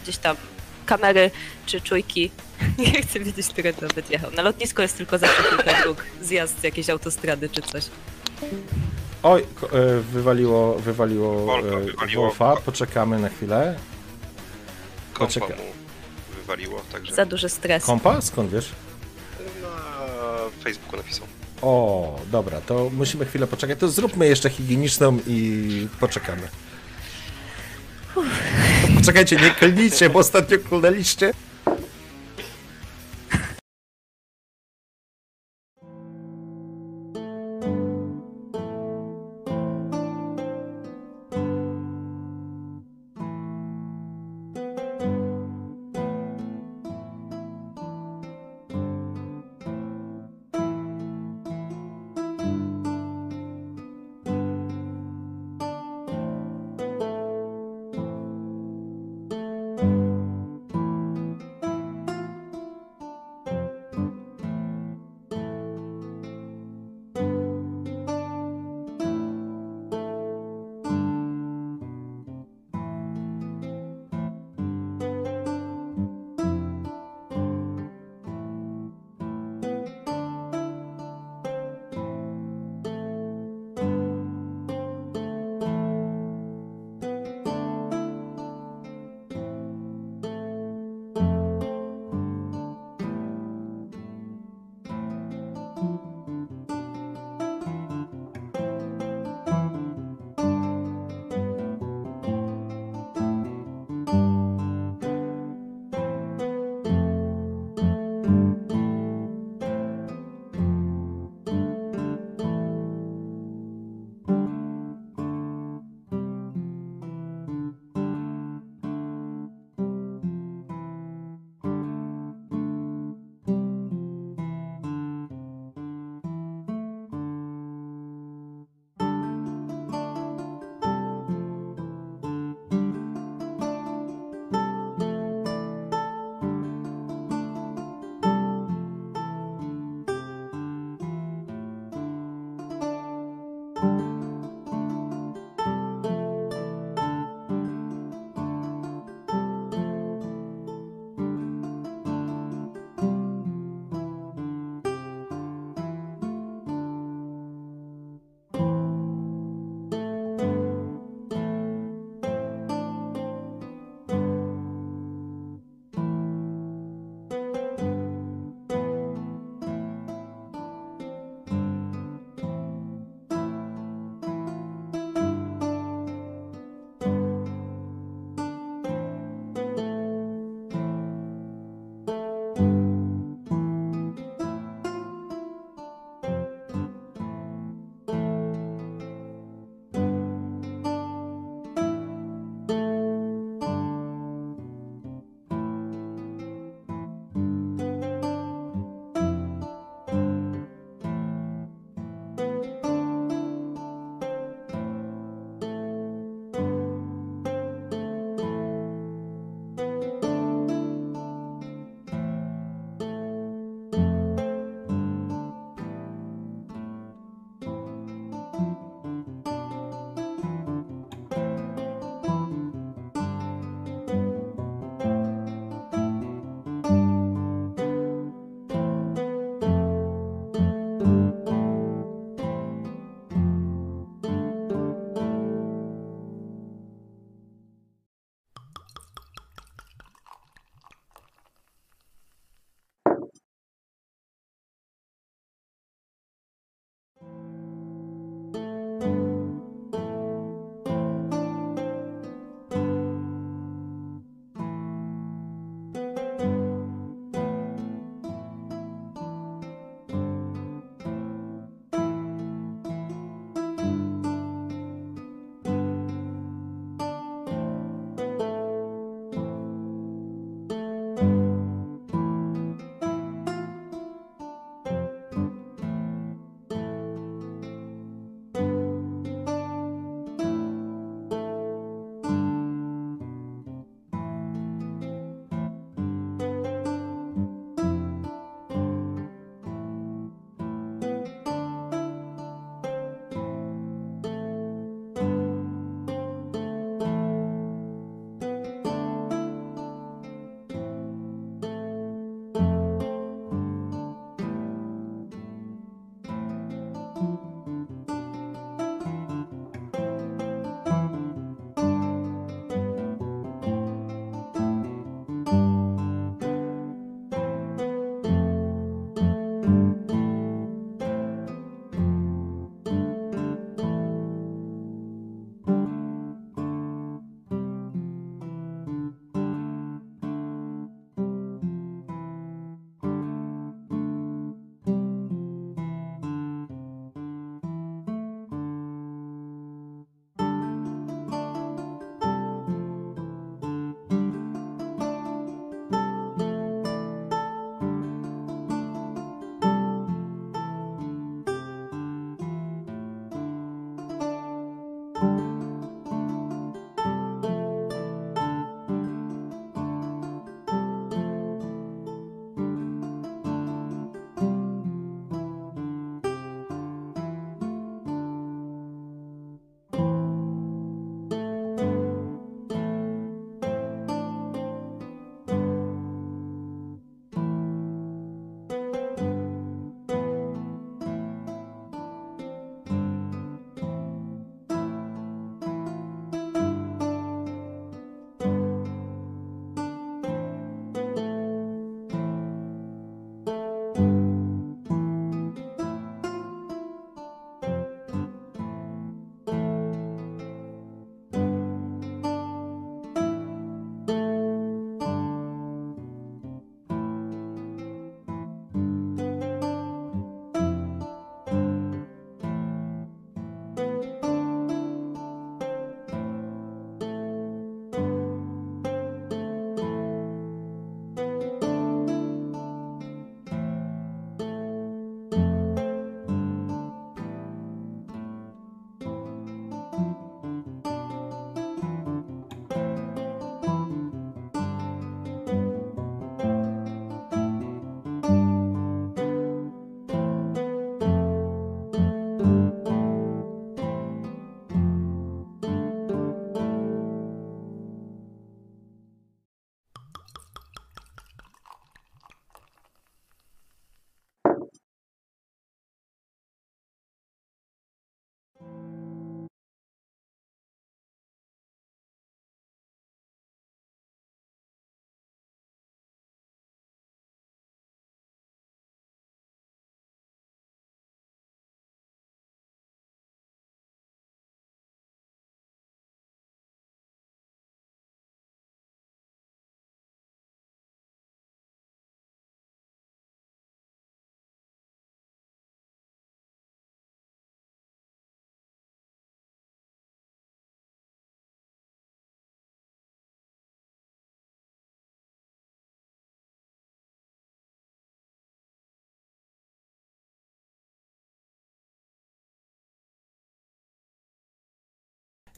gdzieś tam kamery czy czujki. [laughs] Nie chcę wiedzieć, którędy on będzie jechał. Na lotnisko jest tylko zawsze kilka dróg, zjazd z jakiejś autostrady czy coś. Oj, e, wywaliło, wywaliło, Wolfa e, wywaliło. Wolfa. Poczekamy na chwilę. Kompa mu wywaliło, także Za duży stres. Kompa? Skąd wiesz? na Facebooku napisał. O, dobra, to musimy chwilę poczekać. To zróbmy jeszcze higieniczną i poczekamy. Poczekajcie, nie klnijcie, bo ostatnio klnęliście.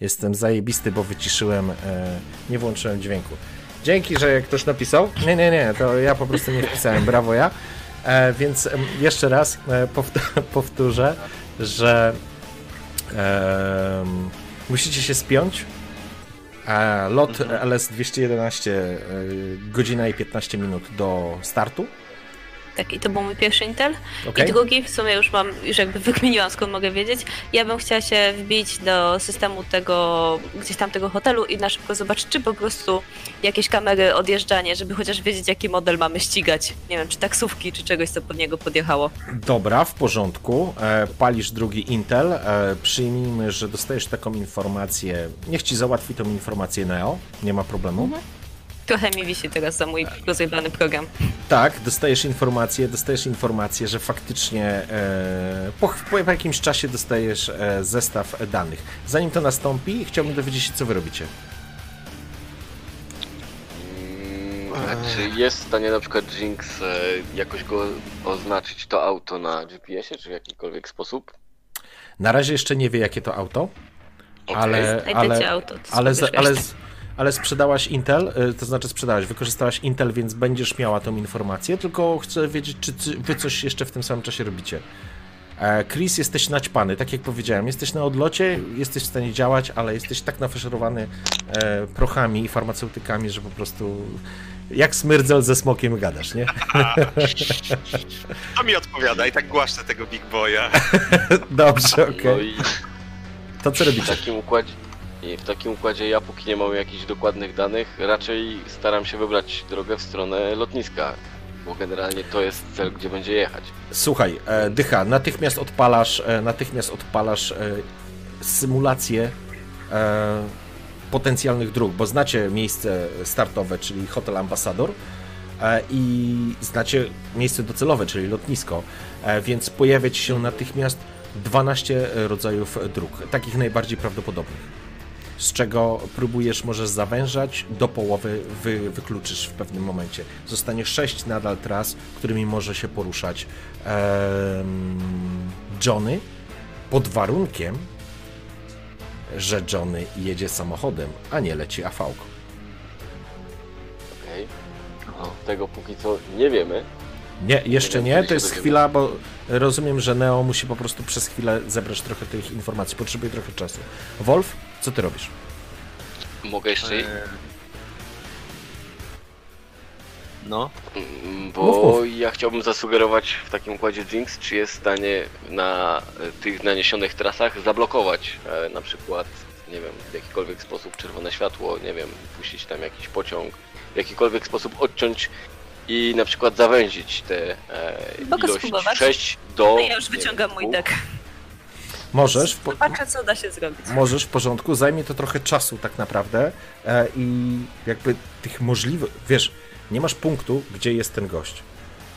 Jestem zajebisty, bo wyciszyłem, e, nie włączyłem dźwięku. Dzięki, że ktoś napisał. Nie, nie, nie, to ja po prostu nie wpisałem, brawo ja. E, więc jeszcze raz e, powt- [laughs] powtórzę, że em, musicie się spiąć. E, lot LS-211 e, godzina i 15 minut do startu. Tak, i to był mój pierwszy Intel. Okej? I drugi, w sumie już mam, już jakby [laughs] wykminiłam skąd mogę wiedzieć. Ja bym chciała się wbić do systemu tego, gdzieś tam tego hotelu i na szybko zobaczyć, czy po prostu jakieś kamery odjeżdżanie, żeby chociaż wiedzieć, jaki model mamy ścigać. Nie wiem, czy taksówki, czy czegoś, co pod niego podjechało. Dobra, w porządku. E, palisz drugi Intel. E, przyjmijmy, że dostajesz taką informację. Niech ci załatwi tą informację Neo. Nie ma problemu. Trochę mi wisi teraz za mój rozjebany program. Tak, dostajesz informację, dostajesz informację, że faktycznie e, po, po jakimś czasie dostajesz e, zestaw danych. Zanim to nastąpi, chciałbym dowiedzieć się, co wy robicie. Mm, czy jest w stanie na przykład Jinx e, jakoś go oznaczyć to auto na GPS-ie, czy w jakikolwiek sposób? Na razie jeszcze nie wie, jakie to auto, Okej. ale, ale, auto, to ale, ale, resztę. z- ale sprzedałaś Intel, y, to znaczy sprzedałaś, wykorzystałaś Intel, więc będziesz miała tą informację, tylko chcę wiedzieć, czy ty- wy coś jeszcze w tym samym czasie robicie. E, Chris, jesteś naćpany, tak jak powiedziałem, jesteś na odlocie, jesteś w stanie działać, ale jesteś tak nafaszerowany e, prochami i farmaceutykami, że po prostu jak smyrdzel ze smokiem gadasz, nie? [laughs] To mi odpowiada i tak głaszczę tego Big Boya. [laughs] Dobrze, okej. No i To co w robicie? takim układzie... I w takim układzie ja póki nie mam jakichś dokładnych danych, raczej staram się wybrać drogę w stronę lotniska, bo generalnie to jest cel, gdzie będzie jechać. Słuchaj, e, Dycha, natychmiast odpalasz, e, natychmiast odpalasz e, symulację e, potencjalnych dróg, bo znacie miejsce startowe, czyli Hotel Ambassador e, i znacie miejsce docelowe, czyli lotnisko, e, więc pojawia się natychmiast 12 rodzajów dróg, takich najbardziej prawdopodobnych. Z czego próbujesz, możesz zawężać, do połowy wy, wykluczysz w pewnym momencie. Zostanie 6 nadal tras, którymi może się poruszać em, Johnny, pod warunkiem, że Johnny jedzie samochodem, a nie leci afałką. Okej. No, tego póki co nie wiemy. Nie, jeszcze nie, to jest chwila, bo rozumiem, że Neo musi po prostu przez chwilę zebrać trochę tych informacji, potrzebuje trochę czasu. Wolf, co ty robisz? Mogę jeszcze... E, No, Mm, Mów, Bo mów. ja chciałbym zasugerować w takim układzie Jinx, czy jest w stanie na tych naniesionych trasach zablokować e, na przykład, nie wiem, w jakikolwiek sposób czerwone światło, nie wiem, puścić tam jakiś pociąg, w jakikolwiek sposób odciąć i na przykład zawęzić tę e, Mogę ilość spróbować. 6 do... No ja już wyciągam mój deck. Możesz, w po, Zobaczę, co da się zrobić. możesz w porządku, zajmie to trochę czasu tak naprawdę e, i jakby tych możliwych, wiesz, nie masz punktu, gdzie jest ten gość.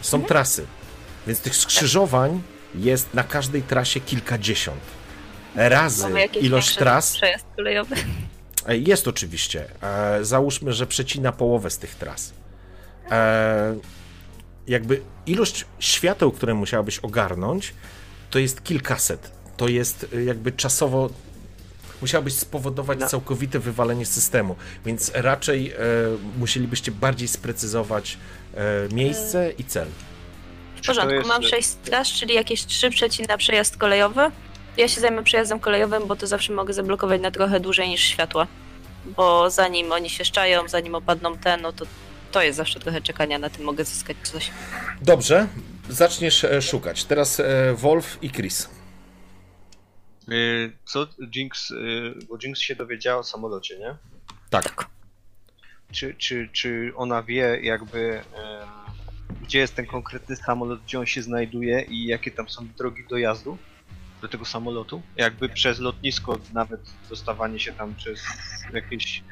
Są Mhm. trasy, więc tych skrzyżowań jest na każdej trasie kilkadziesiąt. Razy ilość tras Przejazd kolejowy. E, Jest oczywiście. E, Załóżmy, że przecina połowę z tych tras. E, Jakby ilość świateł, które musiałabyś ogarnąć, to jest kilkaset. To jest e, jakby czasowo. Musiałabyś spowodować No. całkowite wywalenie systemu, więc raczej e, musielibyście bardziej sprecyzować e, miejsce i cel. W porządku, jest- mam 6 tras, czyli jakieś 3 przecina przejazd kolejowy. Ja się zajmę przejazdem kolejowym, bo to zawsze mogę zablokować na trochę dłużej niż światła. Bo zanim oni się szczają, zanim opadną te, no to to jest zawsze trochę czekania, na tym mogę zyskać coś. Dobrze, zaczniesz e, szukać. Teraz e, Wolf i Chris. y, co Jinx, bo Jinx się dowiedziała o samolocie, nie? Tak. Czy, czy, czy ona wie jakby gdzie jest ten konkretny samolot, gdzie on się znajduje i jakie tam są drogi dojazdu do tego samolotu? Jakby przez lotnisko nawet dostawanie się tam przez jakieś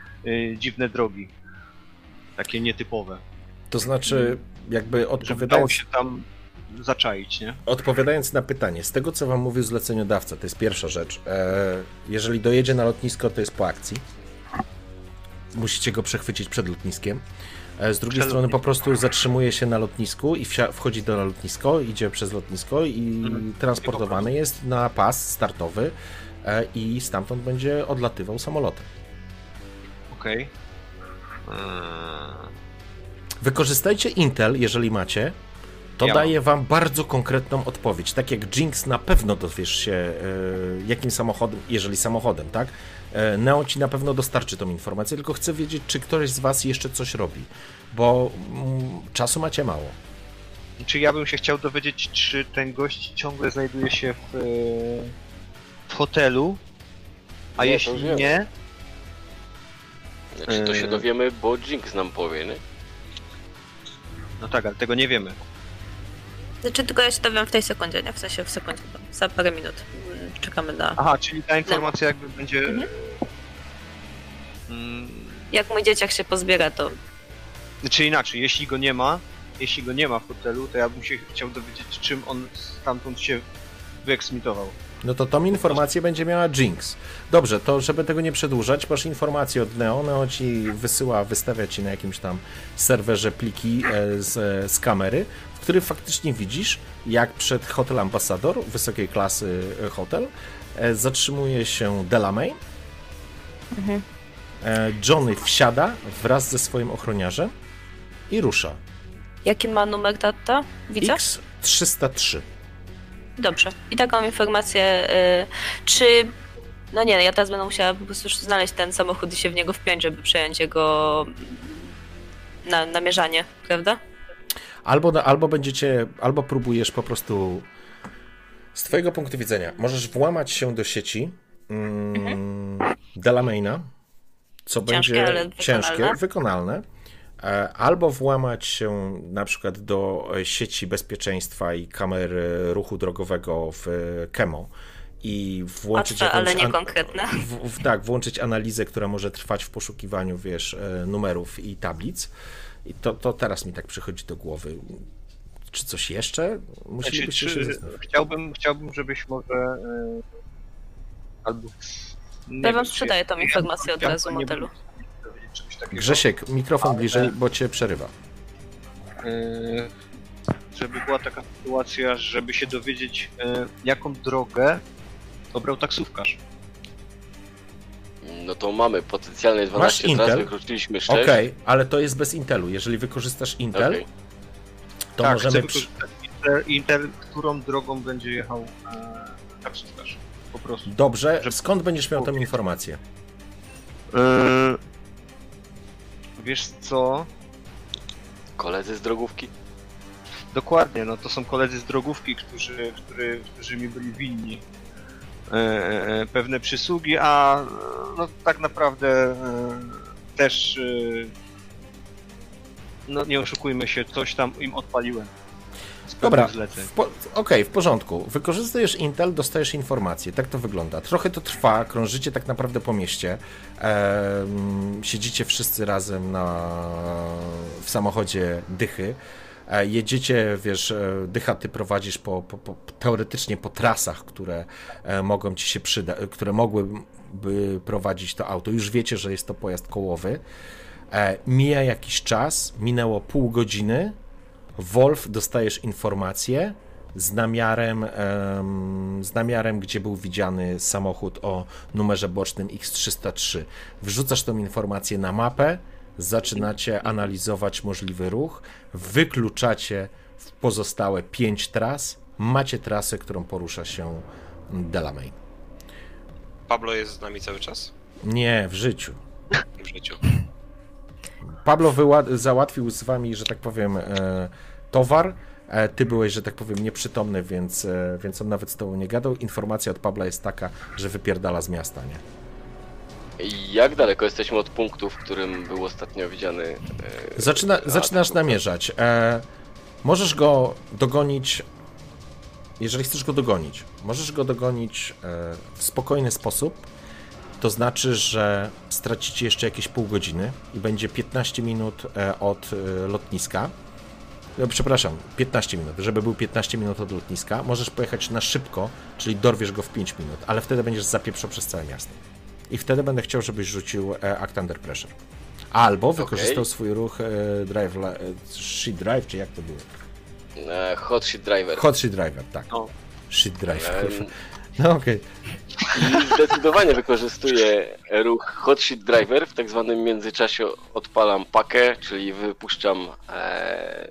dziwne drogi. Takie nietypowe. To znaczy, jakby odpowiadając. się tam zaczaić, nie? Odpowiadając na pytanie, z tego co wam mówił zleceniodawca, to jest pierwsza rzecz. E, jeżeli dojedzie na lotnisko, to jest po akcji. Musicie go przechwycić przed lotniskiem. E, z drugiej strony po prostu zatrzymuje się na lotnisku i wchodzi do lotnisko, idzie przez lotnisko i Mhm. transportowany jest na pas startowy. e, i stamtąd będzie odlatywał samolotem. Okej. Eee, Wykorzystajcie Intel, jeżeli macie. To Ja daje wam bardzo konkretną odpowiedź. Tak jak Jinx na pewno dowiesz się, e, jakim samochodem, jeżeli samochodem, tak? E, Neo ci na pewno dostarczy tą informację, tylko chcę wiedzieć, czy ktoś z was jeszcze coś robi, bo mm, czasu macie mało. Czy ja bym się chciał dowiedzieć, czy ten gość ciągle znajduje się w, e, w hotelu? A Nie, jeśli nie, Znaczy to się Eee. dowiemy, bo Jinx nam powie, nie? no tak, ale tego nie wiemy. Znaczy, tylko ja się dowiem w tej sekundzie, nie? W sensie w sekundzie, za parę minut. Mm, Czekamy na... Aha, czyli ta informacja jakby będzie. Mhm. Mm, Jak mój dzieciak się pozbiera, to Czy inaczej, jeśli go nie ma, jeśli go nie ma w hotelu, to ja bym się chciał dowiedzieć, czym on stamtąd się wyeksmitował. No to tą informację będzie miała Jinx. Dobrze, to żeby tego nie przedłużać, masz informację od Neo. Neo ci wysyła, wystawia ci na jakimś tam serwerze pliki e, z, z kamery, w których faktycznie widzisz, jak przed Hotel Ambassador, wysokiej klasy e, hotel, e, zatrzymuje się Delamain. E, Johnny wsiada wraz ze swoim ochroniarzem i rusza. jaki ma numer tata? Widzę? X303. Dobrze. I taką informację, y, czy... No nie, ja teraz będę musiała po prostu znaleźć ten samochód i się w niego wpiąć, żeby przejąć jego na, namierzanie, prawda? Albo, albo będziecie, albo próbujesz po prostu z twojego punktu widzenia, możesz włamać się do sieci mm, Delamaina, co Ciężkie, będzie ale ciężkie, wykonalne. E, albo włamać się na przykład do e, sieci bezpieczeństwa i kamer e, ruchu drogowego w Kemo i włączyć Łatwe, ale jakąś an- niekonkretne. w, w, tak, włączyć analizę, która może trwać w poszukiwaniu, wiesz, numerów i tablic. I to, to teraz mi tak przychodzi do głowy. Czy coś jeszcze? Znaczy, Musielibyście się czy, zastanowić. chciałbym, chciałbym, żebyś może. albo. nie Ja wiem, wam sprzedaję tą informację od razu nie modelu. bym czegoś takiego, Grzesiek, mikrofon bliżej, bo cię przerywa. e, Żeby była taka sytuacja, żeby się dowiedzieć, e, jaką drogę obrał taksówkarz. No to mamy potencjalnie 12 Intel? teraz, wykroczyliśmy 6. Okej, ale to jest bez Intelu. Jeżeli wykorzystasz Intel, Okej. to tak, możemy... chcę Przy... Intel, Intel, którą drogą będzie jechał e, taksówkarz. Po prostu. Dobrze, że- skąd będziesz miał tę informację? E, wiesz co? Koledzy z drogówki. Dokładnie, no to są koledzy z drogówki, którzy, którzy, którzy mi byli winni e, e, pewne przysługi, a e, no tak naprawdę e, też e, no nie oszukujmy się, coś tam im odpaliłem. Dobra, po... okej, w porządku. Wykorzystujesz Intel, dostajesz informację. Tak to wygląda. Trochę to trwa, krążycie tak naprawdę po mieście. Siedzicie wszyscy razem na... w samochodzie dychy. E, jedziecie, wiesz, e, dycha ty prowadzisz po, po, po, teoretycznie po trasach, które e, mogą ci się przydać, które mogłyby prowadzić to auto. Już wiecie, że jest to pojazd kołowy. E, mija jakiś czas, minęło pół godziny. Wolf dostajesz informację z namiarem, em, z namiarem, gdzie był widziany samochód o numerze bocznym X303. Wrzucasz tą informację na mapę, zaczynacie analizować możliwy ruch, wykluczacie w pozostałe pięć tras, macie trasę, którą porusza się Delamain. Pablo jest z nami cały czas Nie, w życiu. w życiu. Pablo załatwił z wami, że tak powiem, e, towar. E, ty byłeś, że tak powiem, nieprzytomny, więc, e, więc on nawet z tobą nie gadał. Informacja od Pabla jest taka, że wypierdala z miasta, nie? Jak daleko jesteśmy od punktu, w którym był ostatnio widziany... E, Zaczyna, zaczynasz namierzać. E, możesz go dogonić, jeżeli chcesz go dogonić, możesz go dogonić e, w spokojny sposób. To znaczy, że stracicie jeszcze jakieś pół godziny i będzie 15 minut e, od e, lotniska. No, przepraszam, 15 minut, żeby był 15 minut od lotniska. Możesz pojechać na szybko, czyli dorwiesz go w 5 minut, ale wtedy będziesz zapieprzał przez całe miasto. I wtedy będę chciał, żebyś rzucił e, Act Under Pressure. Albo wykorzystał swój ruch e, drive, e, shit drive, czy jak to było? E, hot shit driver. Hot shit driver, tak. No. Em, kurwa. [laughs] No okej. I zdecydowanie wykorzystuję ruch Hot Shit Driver. W tak zwanym międzyczasie odpalam pakę, czyli wypuszczam. E,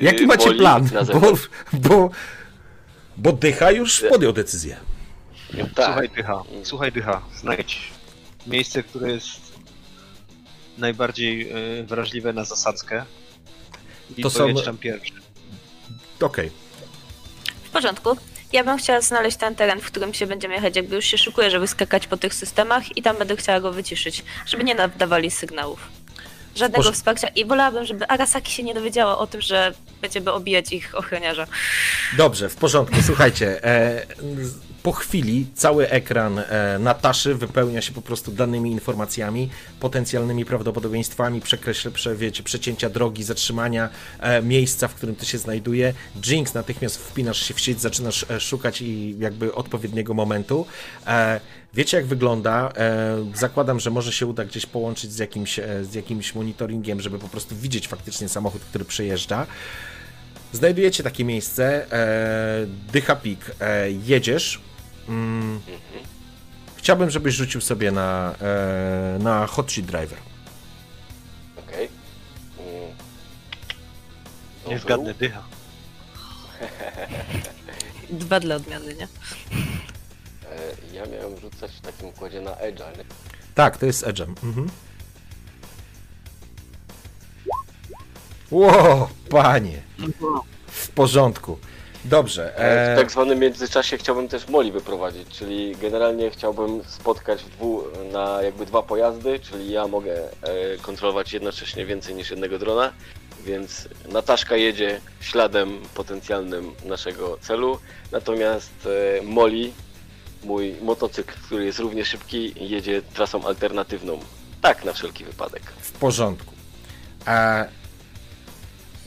Jaki macie plan? Na Bo, bo, bo Dycha już podjął decyzję. Tak. Słuchaj dycha, słuchaj dycha, znajdź miejsce, które jest najbardziej y, wrażliwe na zasadzkę i To są- tam pierwszy. Okej. W porządku. Ja bym chciała znaleźć ten teren, w którym się będziemy jechać, jakby już się szykuję, żeby skakać po tych systemach i tam będę chciała go wyciszyć, żeby nie dawali sygnałów. Żadnego Może- wsparcia i wolałabym, żeby Arasaki się nie dowiedziała o tym, że będziemy obijać ich ochroniarza. Dobrze, w porządku. Słuchajcie, e, po chwili cały ekran e, Nataszy wypełnia się po prostu danymi informacjami, potencjalnymi prawdopodobieństwami, przekreśl, prze, wiecie, przecięcia drogi, zatrzymania e, miejsca, w którym to się znajduje. Jinx, natychmiast wpinasz się w sieć, zaczynasz e, szukać i jakby odpowiedniego momentu. Wiecie jak wygląda? Zakładam, że może się uda gdzieś połączyć z jakimś, z jakimś monitoringiem, żeby po prostu widzieć faktycznie samochód, który przejeżdża. Znajdujecie takie miejsce, Dycha e, jedziesz. Mm, chciałbym, żebyś rzucił sobie na, e, na Hot Sheet Driver. Okej. Mm. Nie zgadnę dycha. [laughs] Dwa dla odmiany, nie? E, Ja miałem rzucać w takim układzie na Edge'a, nie? Tak, to jest Edge'em. Mhm. Ło, panie. W porządku. Dobrze. E, E, W tak zwanym międzyczasie chciałbym też Moli wyprowadzić, czyli generalnie chciałbym spotkać dwu, na jakby dwa pojazdy, czyli ja mogę e, kontrolować jednocześnie więcej niż jednego drona, więc Nataszka jedzie śladem potencjalnym naszego celu, natomiast e, Moli, mój motocykl, który jest równie szybki, jedzie trasą alternatywną. Tak, na wszelki wypadek. w porządku. E,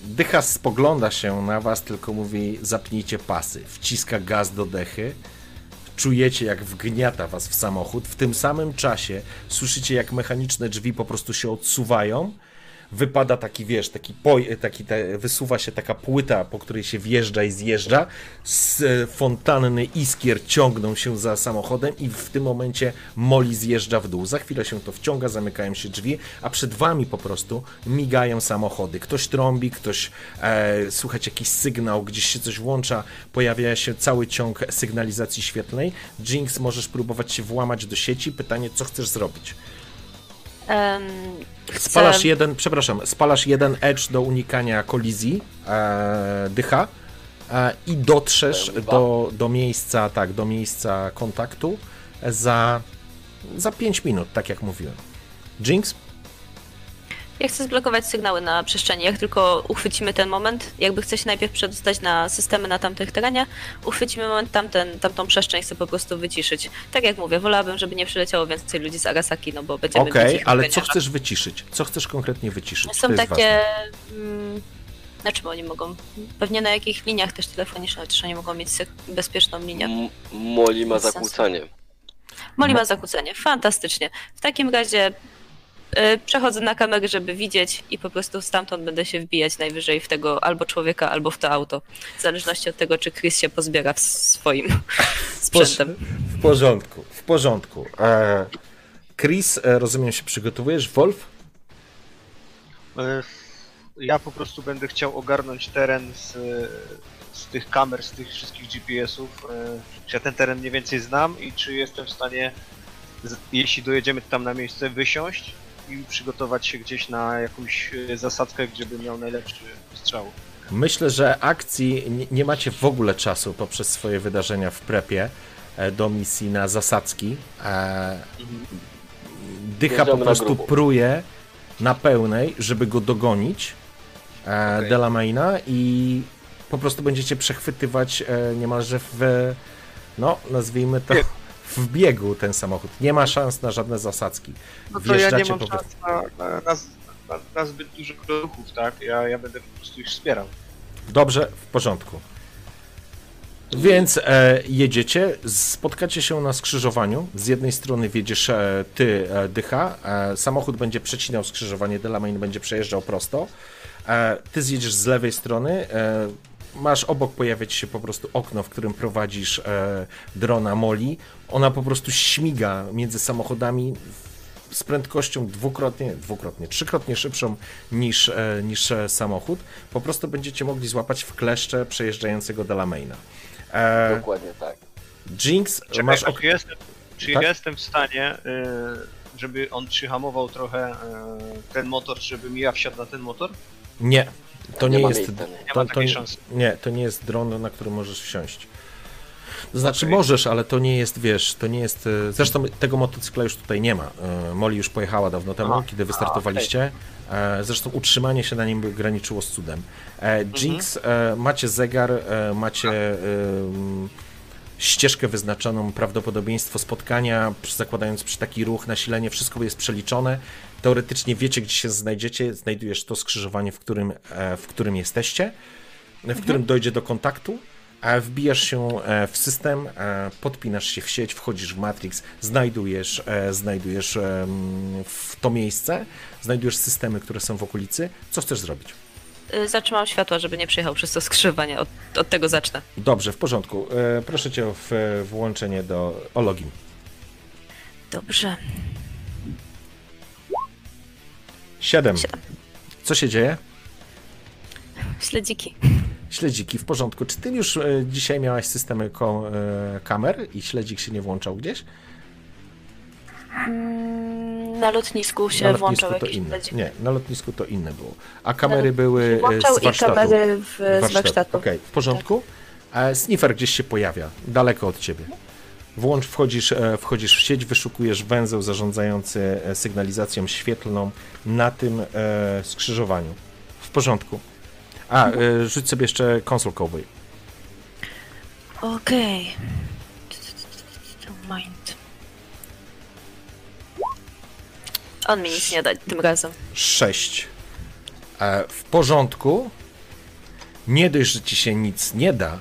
Dycha spogląda się na was, tylko mówi zapnijcie pasy. Wciska gaz do dechy. Czujecie, jak wgniata was w samochód. W tym samym czasie słyszycie, jak mechaniczne drzwi po prostu się odsuwają. Wypada taki, wiesz, taki, taki te, wysuwa się taka płyta, po której się wjeżdża i zjeżdża. Z e, fontanny iskier ciągną się za samochodem i w tym momencie Moli zjeżdża w dół. Za chwilę się to wciąga, zamykają się drzwi, a przed wami po prostu migają samochody. Ktoś trąbi, ktoś e, słuchać jakiś sygnał, gdzieś się coś włącza, pojawia się cały ciąg sygnalizacji świetlnej. Jinx, możesz próbować się włamać do sieci. Pytanie, co chcesz zrobić? Em, chcę... Spalasz jeden, przepraszam, spalasz jeden edge do unikania kolizji e, dycha e, i dotrzesz do, do miejsca, tak, do miejsca kontaktu za, za 5 minut, tak jak mówiłem. Jinx? Ja chcę zblokować sygnały na przestrzeni. Jak tylko uchwycimy ten moment, jakby chcę się najpierw przedostać na systemy na tamtych terenie, uchwycimy moment tamten, tamtą przestrzeń, chcę po prostu wyciszyć. Tak jak mówię, wolałabym, żeby nie przyleciało więcej ludzi z Arasaki, no bo będziemy Okej, ich ale co chcesz wyciszyć? Co chcesz konkretnie wyciszyć? Są takie... Mm, na czym oni mogą? Pewnie na jakich liniach też telefonicznych, też oni mogą mieć bezpieczną linię. M- Moli ma zakłócanie. Moli ma zakłócenie. Fantastycznie. W takim razie przechodzę na kamerę, żeby widzieć i po prostu stamtąd będę się wbijać najwyżej w tego albo człowieka, albo w to auto. W zależności od tego, czy Chris się pozbiera w swoim [laughs] sprzętem. W porządku, w porządku. E, Chris, e, rozumiem, się przygotowujesz. Wolf? E, Ja po prostu będę chciał ogarnąć teren z, z tych kamer, z tych wszystkich GPS-ów. Czy ja ten teren mniej więcej znam i czy jestem w stanie, jeśli dojedziemy tam na miejsce, wysiąść i przygotować się gdzieś na jakąś e, zasadzkę, gdzie bym miał najlepszy strzał. Myślę, że akcji nie, macie w ogóle czasu poprzez swoje wydarzenia w prepie e, do misji na zasadzki. E, Dycha po prostu pruje na pełnej, żeby go dogonić Okej. Delamaina i po prostu będziecie przechwytywać niemalże w, no nazwijmy to. W biegu ten samochód. Nie ma szans na żadne zasadzki. No to ja nie mam po szans na, na, na, na, na zbyt dużo ruchów, tak? Ja, ja będę po prostu ich wspierał. Dobrze, w porządku. Więc e, jedziecie, spotkacie się na skrzyżowaniu. Z jednej strony wiedziesz e, ty, e, Dycha, e, samochód będzie przecinał skrzyżowanie, Delamain będzie przejeżdżał prosto. E, ty zjedziesz z lewej strony, e, masz obok pojawiać się po prostu okno, w którym prowadzisz e, drona Moli. Ona po prostu śmiga między samochodami z prędkością dwukrotnie, dwukrotnie, trzykrotnie szybszą niż, e, niż e, samochód. Po prostu będziecie mogli złapać w kleszcze przejeżdżającego Delamaina. E, Dokładnie tak. Jinx, Czekaj, masz ok- czy jestem, czy Tak? ja jestem w stanie, y, żeby on przyhamował trochę y, ten motor, żebym ja wsiadł na ten motor? Nie, to nie, Nie jest. to, to, nie, to nie jest dron, na który możesz wsiąść. To znaczy Okej. możesz, ale to nie jest, wiesz, to nie jest. e, Zresztą tego motocykla już tutaj nie ma. E, Molly już pojechała dawno temu, Aha. kiedy wystartowaliście. E, Zresztą utrzymanie się na nim by graniczyło z cudem. Jinx, e, macie zegar, macie ścieżkę wyznaczoną, prawdopodobieństwo spotkania, zakładając przy taki ruch, nasilenie, wszystko jest przeliczone. Teoretycznie wiecie, gdzie się znajdziecie, znajdujesz to skrzyżowanie, w którym, e, w którym jesteście, w którym dojdzie do kontaktu, wbijasz się e, w system, e, podpinasz się w sieć, wchodzisz w Matrix, znajdujesz, znajdujesz to miejsce, znajdujesz systemy, które są w okolicy. Co chcesz zrobić? Y, Zatrzymam światła, żeby nie przyjechał przez to skrzyżowanie. Od, od tego zacznę. Dobrze, w porządku. E, Proszę cię o w- włączenie do o login. Dobrze. Siedem. Siedem. Co się dzieje? Śledziki. Śledziki w porządku. Czy ty już e, dzisiaj miałaś e, kamer i śledzik się nie włączał gdzieś? Mm, Na lotnisku się na lotnisku włączał to jakiś inne. Nie, na lotnisku to inne było. A kamery były e, z i warsztatu. kamery w, z warsztatu. Okej, w porządku. E, Sniffer gdzieś się pojawia, daleko od ciebie. Włącz, wchodzisz, e, wchodzisz w sieć, wyszukujesz węzeł zarządzający e, sygnalizacją świetlną na tym e, skrzyżowaniu. W porządku. A, e, rzuć sobie jeszcze console cowboy. Okej. To Mind. On mi nic nie da tym razem. 6. E, w porządku. Nie dość, że ci się nic nie da,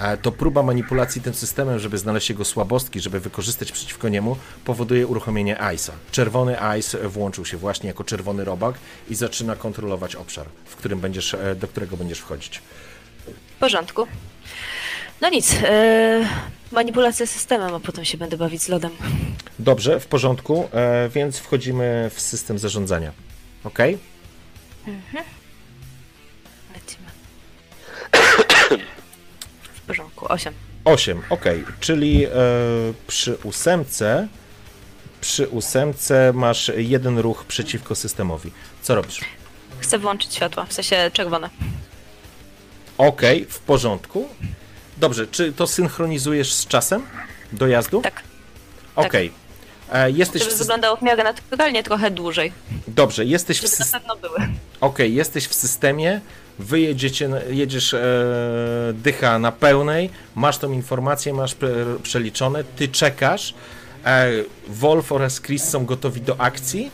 e, to próba manipulacji tym systemem, żeby znaleźć jego słabostki, żeby wykorzystać przeciwko niemu, powoduje uruchomienie ICE-a. Czerwony ICE włączył się właśnie jako czerwony robak i zaczyna kontrolować obszar, w którym będziesz, e, do którego będziesz wchodzić. W porządku. No nic. Manipulacja systemem, a potem się będę bawić z lodem. Dobrze, w porządku, e, więc wchodzimy w system zarządzania. Ok? Lecimy. W porządku. Osiem. 8, ok, czyli e, przy ósemce przy ósemce masz jeden ruch przeciwko systemowi. Co robisz? Chcę włączyć światła, w sensie czerwone. Ok, w porządku. Dobrze, czy to synchronizujesz z czasem dojazdu? Tak. Ok. E, jesteś w Żeby sys- wyglądało w miarę naturalnie, trochę dłużej. Dobrze, jesteś w, Żeby na sys- pewno były. Okej, jesteś w systemie, wyjedziecie, jedziesz e, dycha na pełnej, masz tą informację, masz przeliczone, ty czekasz, e, Wolf oraz Chris są gotowi do akcji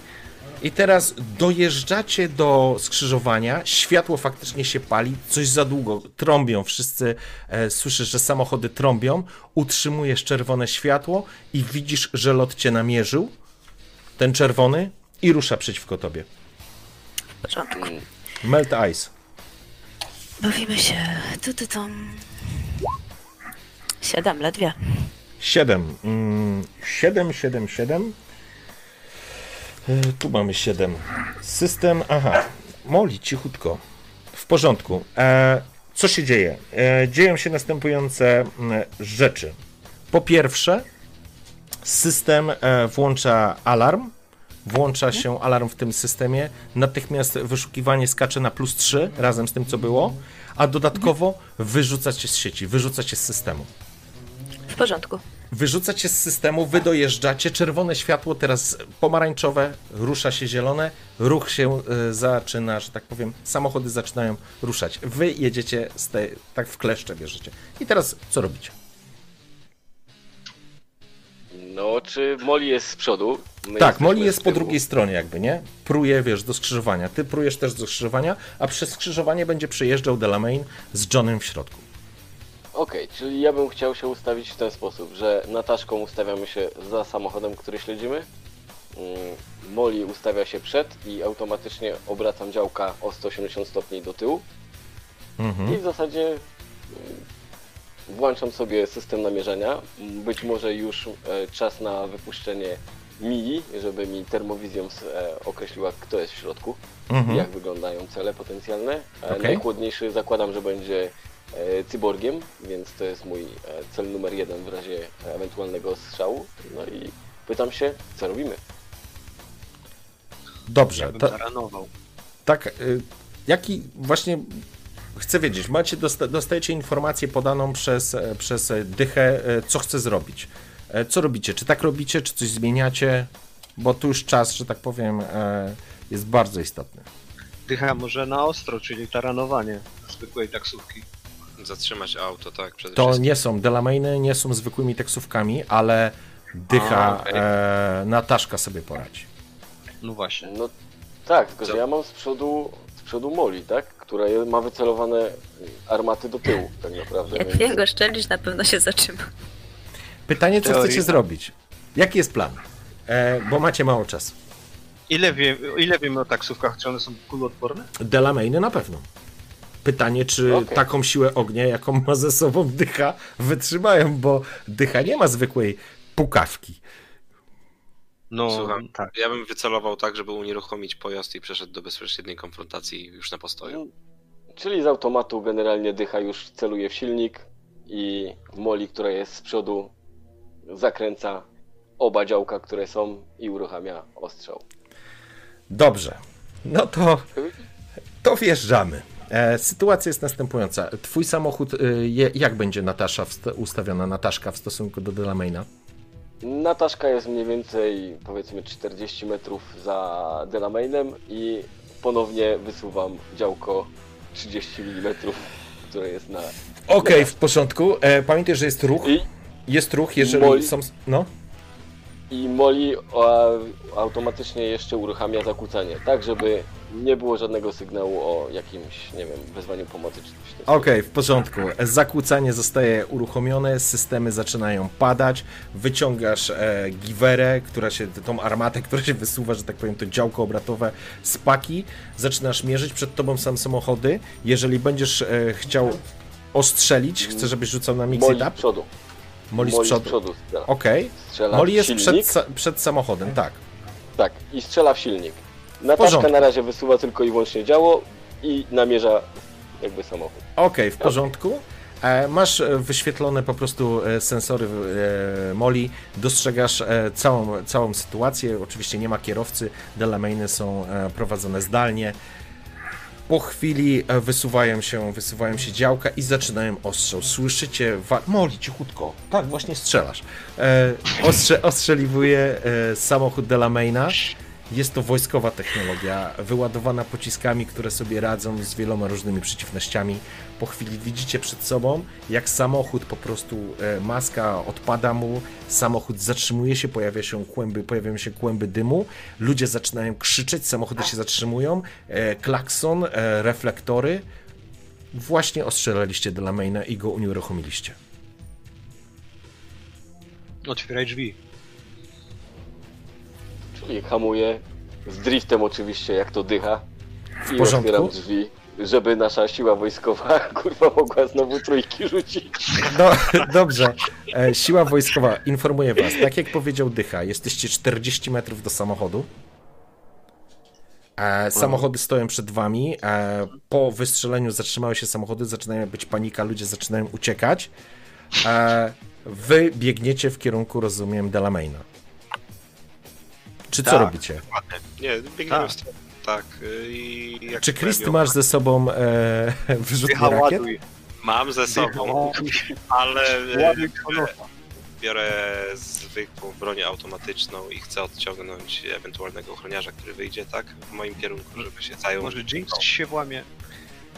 i teraz dojeżdżacie do skrzyżowania, światło faktycznie się pali, coś za długo, trąbią, wszyscy e, słyszysz, że samochody trąbią, utrzymujesz czerwone światło i widzisz, że lot cię namierzył, ten czerwony, i rusza przeciwko tobie. W porządku. Melt Ice. Bawimy się. Tu, tu, tam. Siedem, ledwie. 7. Mm, 7, 7, 7. E, Tu mamy 7. System. Aha. Moli, cichutko. W porządku. E, co się dzieje? E, dzieją się następujące mm, rzeczy. Po pierwsze, system e, włącza alarm. Włącza się alarm w tym systemie. Natychmiast wyszukiwanie skacze na plus 3 razem z tym, co było. A dodatkowo wyrzuca cię z sieci, wyrzuca cię z systemu. W porządku. Wyrzucacie z systemu, wy dojeżdżacie, czerwone światło, teraz pomarańczowe, rusza się zielone, ruch się y, zaczyna, że tak powiem, samochody zaczynają ruszać. Wy jedziecie tej, tak w kleszcze bierzecie. I teraz co robicie? No, czy Molly jest z przodu? My tak, z jest po drugiej stronie jakby, nie? Pruje, wiesz, do skrzyżowania. Ty prujesz też do skrzyżowania, a przez skrzyżowanie będzie przejeżdżał Delamain z Johnem w środku. Okej, czyli ja bym chciał się ustawić w ten sposób, że Nataszką ustawiamy się za samochodem, który śledzimy. Mm, Molly ustawia się przed i automatycznie obracam działka o 180 stopni do tyłu. Mhm. I w zasadzie mm, włączam sobie system namierzania. Mm, Być może już e, czas na wypuszczenie Mii, żeby mi termowizją s- e, określiła, kto jest w środku Mhm. jak wyglądają cele potencjalne. E, Okej. Najchłodniejszy zakładam, że będzie cyborgiem, więc to jest mój e, cel numer jeden w razie e, ewentualnego strzału. No i pytam się, co robimy? Dobrze, Ja bym tak, y, jaki właśnie chcę wiedzieć, macie, dosta, dostajecie informację podaną przez, e, przez e, Dychę, e, co chce zrobić. E, Co robicie? Czy tak robicie, czy coś zmieniacie? Bo tu już czas, że tak powiem, e, jest bardzo istotny. Dycha może na ostro, czyli taranowanie zwykłej taksówki. Zatrzymać auto, tak, przede To wszystkim. nie są Delamainy, nie są zwykłymi taksówkami, ale Dycha, A, okej. e, Nataszka sobie poradzi. No właśnie. No tak, tylko Co? że ja mam z przodu, z przodu Moli, tak? Która ma wycelowane armaty do tyłu, tak naprawdę. Jak więc- jego szczelisz, na pewno się zatrzyma. Pytanie, co Teorii. chcecie zrobić? Jaki jest plan? E, bo macie mało czasu. Ile, wie, ile wiemy o taksówkach? Czy one są kuloodporne? Delamainy na pewno. Pytanie, czy Okej. taką siłę ognia, jaką ma ze sobą dycha, wytrzymają, bo dycha nie ma zwykłej pukawki. No, Słucham, tak. ja bym wycelował tak, żeby unieruchomić pojazd i przeszedł do bezpośredniej konfrontacji już na postoju. Czyli z automatu generalnie dycha już celuje w silnik i Moli, która jest z przodu, zakręca oba działka, które są i uruchamia ostrzał. Dobrze. No to, to wjeżdżamy. E, sytuacja jest następująca. Twój samochód, je, jak będzie Natasza ustawiona, Nataszka w stosunku do Delamaina? Nataszka jest mniej więcej powiedzmy 40 metrów za Delamainem i ponownie wysuwam działko 30 mm, które jest na... Okej, w porządku. E, pamiętaj, że jest ruch. I, Jest ruch, jeżeli Moi- są... No? i Moli automatycznie jeszcze uruchamia zakłócanie, tak żeby nie było żadnego sygnału o jakimś, nie wiem, wezwaniu pomocy czy coś. Okej, w porządku. Zakłócanie zostaje uruchomione, systemy zaczynają padać, wyciągasz e, giwerę, która się, tą armatę, [laughs] która się wysuwa, że tak powiem, to działko obratowe z paki, zaczynasz mierzyć, przed tobą są samochody, jeżeli będziesz e, chciał ostrzelić, chcę, żebyś rzucał na mix Moli it z up, przodu. Moli z Moli przodu. strzela. Okej, Strzela Moli jest przed, przed samochodem, tak. tak, i strzela w silnik. Porządku. na razie wysuwa tylko i wyłącznie działo i namierza jakby samochód. Okej, w porządku. E, Masz e, wyświetlone po prostu e, sensory Moli, dostrzegasz całą, całą sytuację. Oczywiście nie ma kierowcy, Delamainy są prowadzone zdalnie. Po chwili wysuwają się, wysuwają się działka i zaczynają ostrzał. Słyszycie, wa- Moli, cichutko, tak, właśnie strzelasz. Ostrze, ostrzeliwuje samochód Delamaina. Jest to wojskowa technologia, wyładowana pociskami, które sobie radzą z wieloma różnymi przeciwnościami. Po chwili widzicie przed sobą, jak samochód po prostu, e, maska odpada mu, samochód zatrzymuje się, pojawia się kłęby, pojawiają się kłęby dymu, ludzie zaczynają krzyczeć, samochody się zatrzymują, e, klakson, e, reflektory. Właśnie ostrzelaliście Delamaina i go unieruchomiliście. Otwieraj drzwi. Czyli hamuje z driftem oczywiście, jak to dycha. I porządku. otwieram drzwi, żeby nasza siła wojskowa [laughs] kurwa mogła znowu trójki rzucić. No, [laughs] dobrze. E, siła wojskowa informuje was. Tak jak powiedział Dycha, jesteście 40 metrów do samochodu. E, samochody stoją przed wami. E, po wystrzeleniu zatrzymały się samochody, zaczynają być panika, ludzie zaczynają uciekać. E, wy biegniecie w kierunku, rozumiem, Delamaina. Czy co Tak. robicie? Nie, biegniemy Tak. w stronę. Tak. y, I jak Czy Chris, ty masz ze sobą e, [laughs] wyrzutnie rakiet? Mam ze sobą, ale e, biorę zwykłą broń automatyczną i chcę odciągnąć ewentualnego ochroniarza, który wyjdzie, tak? W moim kierunku, żeby się zajął. Może Jinx się włamie.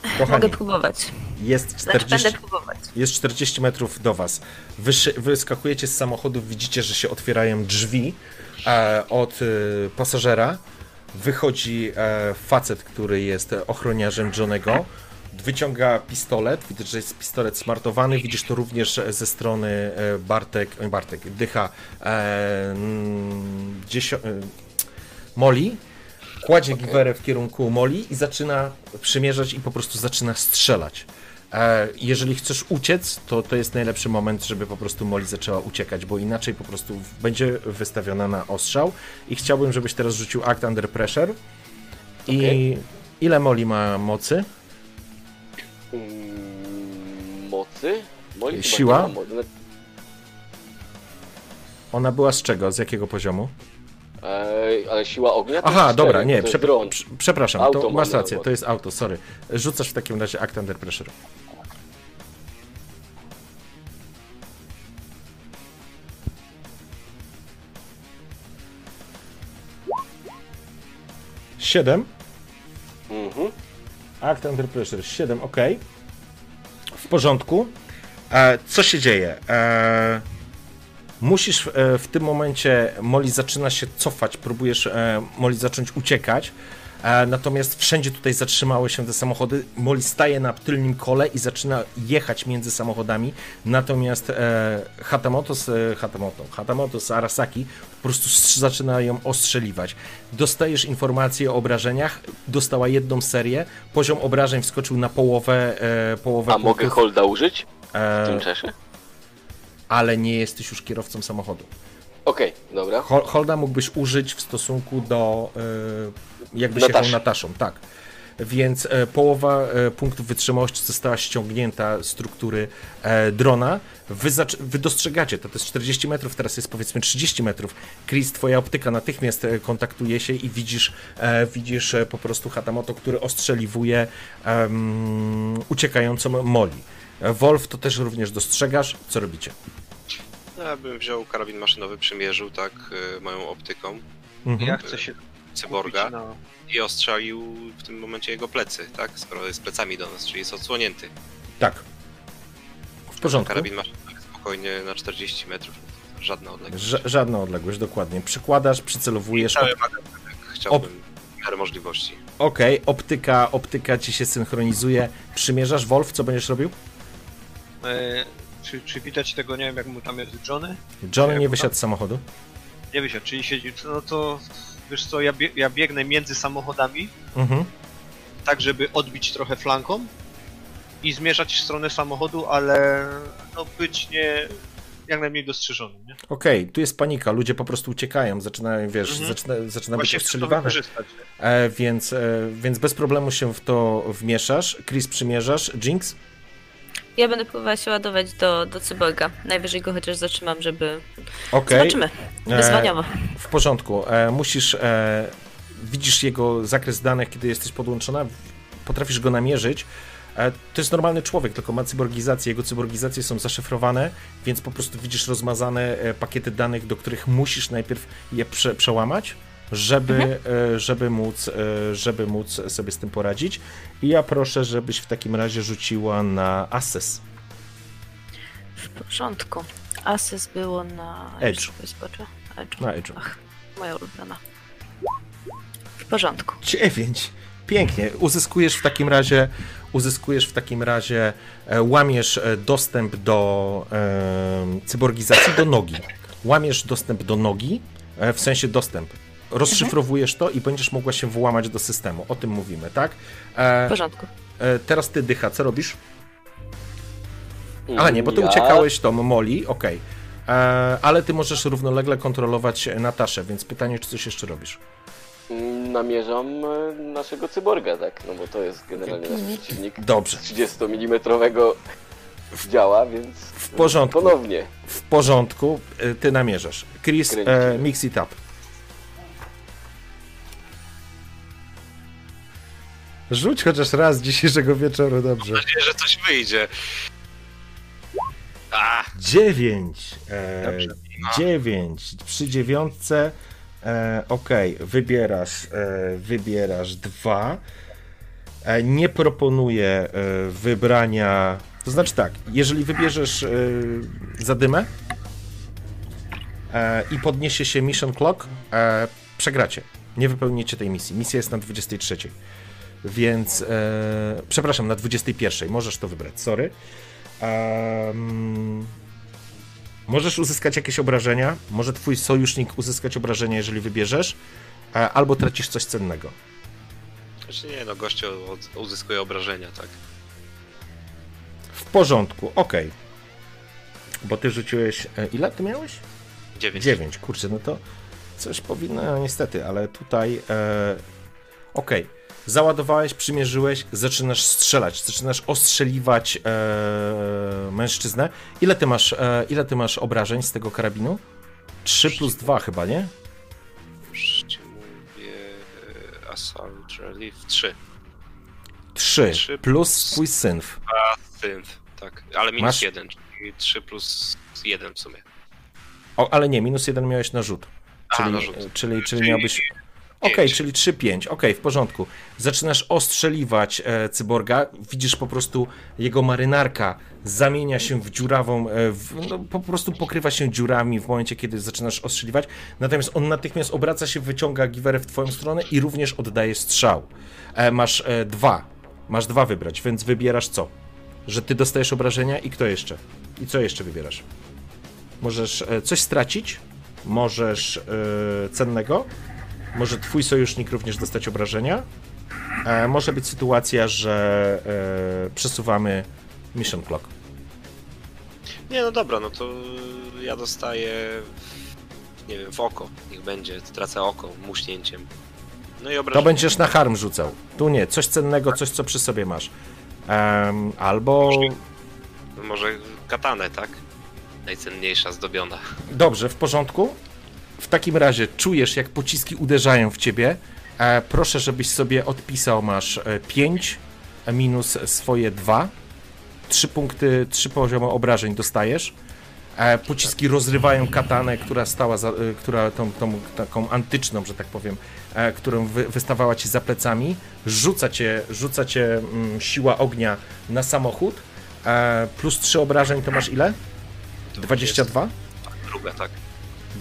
Kochani, Mogę próbować. jest Znaczy 40, będę próbować. Jest 40 metrów do was. Wyszy, wyskakujecie z samochodu, widzicie, że się otwierają drzwi e, od e, pasażera. Wychodzi e, facet, który jest ochroniarzem Johnego. Wyciąga pistolet, widzisz, że jest pistolet smartowany, widzisz to również ze strony e, Bartek, Bartek, Dycha, e, dziesio, e, Kładzie giwerę w kierunku Moli i zaczyna przymierzać i po prostu zaczyna strzelać. E, jeżeli chcesz uciec, to to jest najlepszy moment, żeby po prostu Moli zaczęła uciekać, bo inaczej po prostu będzie wystawiona na ostrzał i chciałbym, żebyś teraz rzucił Act Under Pressure. I Okej. ile Moli ma mocy? Mm, mocy? Siła? Ona była z czego? Z jakiego poziomu? Ej, ale siła ognia Aha, jest dobra, cztery, nie, przepra- prze- przepraszam, Auto to masz rację, to jest auto, sorry. Rzucasz w takim razie Act Under Pressure. Siedem. Mhm. Act Under Pressure 7, ok. W porządku. E, co się dzieje? E, musisz e, w tym momencie, Molly zaczyna się cofać, próbujesz e, Molly zacząć uciekać. E, natomiast wszędzie tutaj zatrzymały się te samochody. Molly staje na tylnym kole i zaczyna jechać między samochodami. Natomiast e, Hatamoto, z, Hatamoto, Hatamoto z Arasaki po prostu zaczyna ją ostrzeliwać. Dostajesz informacje o obrażeniach. Dostała jedną serię. Poziom obrażeń wskoczył na połowę. E, połowę A mogę punktów, holda użyć w e, tym czasie? Ale nie jesteś już kierowcą samochodu. Okej, dobra. Hol- Holda mógłbyś użyć w stosunku do y, jakbyś Nataszy. jechał Nataszą, tak. Więc e, połowa e, punktów wytrzymałości została ściągnięta z struktury e, drona. Wy, wy dostrzegacie, to, to jest 40 metrów, teraz jest powiedzmy 30 metrów. Chris, twoja optyka natychmiast e, kontaktuje się i widzisz, e, widzisz e, po prostu Hatamoto, który ostrzeliwuje em, uciekającą Molly. E, Wolf, to też również dostrzegasz. Co robicie? No, Ja bym wziął karabin maszynowy, przymierzył tak y, moją optyką Mhm. Ja chcę się cyborga na... i ostrzelił w tym momencie jego plecy, tak? Skoro jest plecami do nas, czyli jest odsłonięty. Tak. W porządku. Karabin maszynowy spokojnie na 40 metrów, żadna odległość. Ża- żadna odległość, dokładnie. Przykładasz, przycelowujesz. Cały Op- magazynek chciałbym w miarę możliwości. Okej, optyka, optyka ci się synchronizuje. Przymierzasz, Wolf, co będziesz robił? Czy, czy widać tego, nie wiem, jak mu tam jest Johnny? Johnny nie wysiadł z samochodu. Nie wysiadł, czyli siedzi, no to wiesz co, ja, bie, ja biegnę między samochodami, Mhm. tak żeby odbić trochę flanką i zmierzać w stronę samochodu, ale no być nie jak najmniej dostrzeżonym, nie? Okej, tu jest panika, ludzie po prostu uciekają, zaczynają, wiesz, Mhm. zaczyna, zaczyna być ostrzeliwane. E, więc, e, więc bez problemu się w to wmieszasz. Chris przymierzasz. Jinx? Ja będę próbowała się ładować do, do cyborga. Najwyżej go chociaż zatrzymam, żeby... Okej. Zobaczymy. Wyzwaniowo. W porządku. E, musisz. E, widzisz jego zakres danych, kiedy jesteś podłączona. Potrafisz go namierzyć. E, to jest normalny człowiek, tylko ma cyborgizację. Jego cyborgizacje są zaszyfrowane, więc po prostu widzisz rozmazane e, pakiety danych, do których musisz najpierw je prze, przełamać, żeby, e, żeby, móc, e, żeby móc sobie z tym poradzić. I ja proszę, żebyś w takim razie rzuciła na Assess. W porządku. Asys było na... Edge. Edge. Na Edge'u. Ach, moja ulubiona. W porządku. 9. Pięknie. Uzyskujesz w takim razie, uzyskujesz w takim razie, e, łamiesz dostęp do e, cyborgizacji do nogi. Łamiesz dostęp do nogi, e, w sensie dostęp. Rozszyfrowujesz to i będziesz mogła się włamać do systemu. O tym mówimy, tak? W E, porządku. e, teraz ty, Dycha, co robisz? A nie, bo ty Ja uciekałeś tą Moli, okej. E, Ale ty możesz równolegle kontrolować Nataszę, więc pytanie, czy coś jeszcze robisz? mm, Namierzam e, naszego cyborga, tak? No bo to jest generalnie nasz przeciwnik. Dobrze. 30 mm działa, więc W porządku. ponownie. W porządku, y, ty namierzasz. Chris, e, mix it up. Rzuć chociaż raz dzisiejszego wieczoru, dobrze. Mam nadzieję, że coś wyjdzie. A, Dziewięć. E, Dobrze. dziewięć. Przy dziewiątce, e, okej, wybierasz, e, wybierasz dwa. E, nie proponuję e, wybrania, to znaczy tak, jeżeli wybierzesz e, zadymę e, i podniesie się mission clock, przegracie. Nie wypełnicie tej misji. Misja jest na 23. Więc, e, przepraszam, na 21. Możesz to wybrać, sorry. Em, możesz uzyskać jakieś obrażenia. Może twój sojusznik uzyskać obrażenia, jeżeli wybierzesz. e, albo tracisz coś cennego. Znaczy nie, no gościu od- uzyskuje obrażenia, tak. W porządku, okej. Bo ty rzuciłeś. e, Ile ty miałeś? 9. 9, kurczę, no to coś powinno, no niestety, ale tutaj. E, Okej. Załadowałeś, przymierzyłeś, zaczynasz strzelać, zaczynasz ostrzeliwać e, mężczyznę. Ile ty masz, e, ile ty masz obrażeń z tego karabinu? 3 plus 2 chyba, nie? Już ci mówię... Assault Relief 3. 3 Trzy plus twój synf. A synth, tak. Ale minus Masz- 1, czyli 3 plus 1 w sumie. O, ale nie, minus 1 miałeś na rzut. A, Czyli, na rzut. czyli, czyli, Czyli miałbyś. Okej, pięć. czyli 3-5, okej, w porządku. Zaczynasz ostrzeliwać e, cyborga, widzisz po prostu jego marynarka zamienia się w dziurawą, e, w, no, po prostu pokrywa się dziurami w momencie, kiedy zaczynasz ostrzeliwać, natomiast on natychmiast obraca się, wyciąga giwerę w twoją stronę i również oddaje strzał. E, masz e, dwa, masz dwa wybrać, więc wybierasz co? Że ty dostajesz obrażenia i kto jeszcze? I co jeszcze wybierasz? Możesz e, coś stracić, możesz e, cennego, może twój sojusznik również dostać obrażenia. E, może być sytuacja, że e, przesuwamy mission clock. Nie, no dobra, no to ja dostaję, nie wiem, w oko. Niech będzie, tracę oko muśnięciem. No i To obrażenia. będziesz na harm rzucał. Tu nie, coś cennego, coś co przy sobie masz. Albo. Może katanę, tak? Najcenniejsza, zdobiona. Dobrze, w porządku. W takim razie czujesz, jak pociski uderzają w ciebie. E, proszę, żebyś sobie odpisał, masz 5 minus swoje 2. 3 punkty, 3 poziomy obrażeń dostajesz. E, pociski rozrywają katanę, która stała, za, e, która tą, tą taką antyczną, że tak powiem, e, którą wy, wystawała ci za plecami. Rzuca cię, rzuca cię mm, siła ognia na samochód. E, plus 3 obrażeń to masz ile? 22? Druga, tak.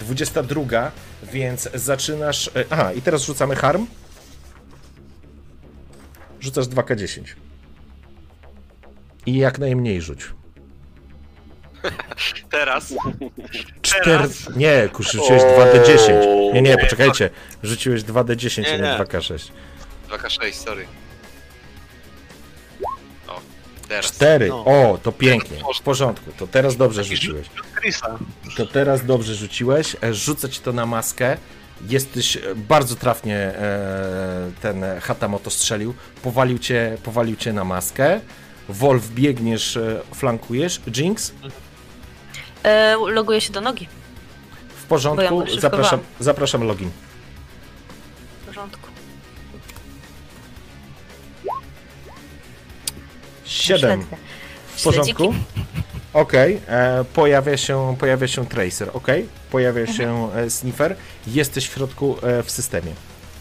22, więc zaczynasz. e, Aha, i teraz rzucamy harm. Rzucasz 2K10. I jak najmniej rzuć. [laughs] Teraz. Teraz? Nie, kurczę, rzuciłeś 2D10. Nie, nie, poczekajcie. Rzuciłeś 2D10, Nie, a nie nie. 2K6. 2K6, sorry. Teraz. 4. No. O, to pięknie. W porządku. To teraz dobrze rzuciłeś. To teraz dobrze rzuciłeś. E, Rzucę ci to na maskę. Jesteś e, bardzo trafnie e, ten Hatamoto strzelił. Powalił cię, powalił cię na maskę. Wolf biegniesz, flankujesz. Jinx, E, loguję się do nogi. w ja porządku. szybko Zapraszam, zapraszam login. 7. Śledzę. W porządku. Okej, e, pojawia się, pojawia się tracer, ok? Pojawia się e, sniffer. Jesteś w środku e, w systemie.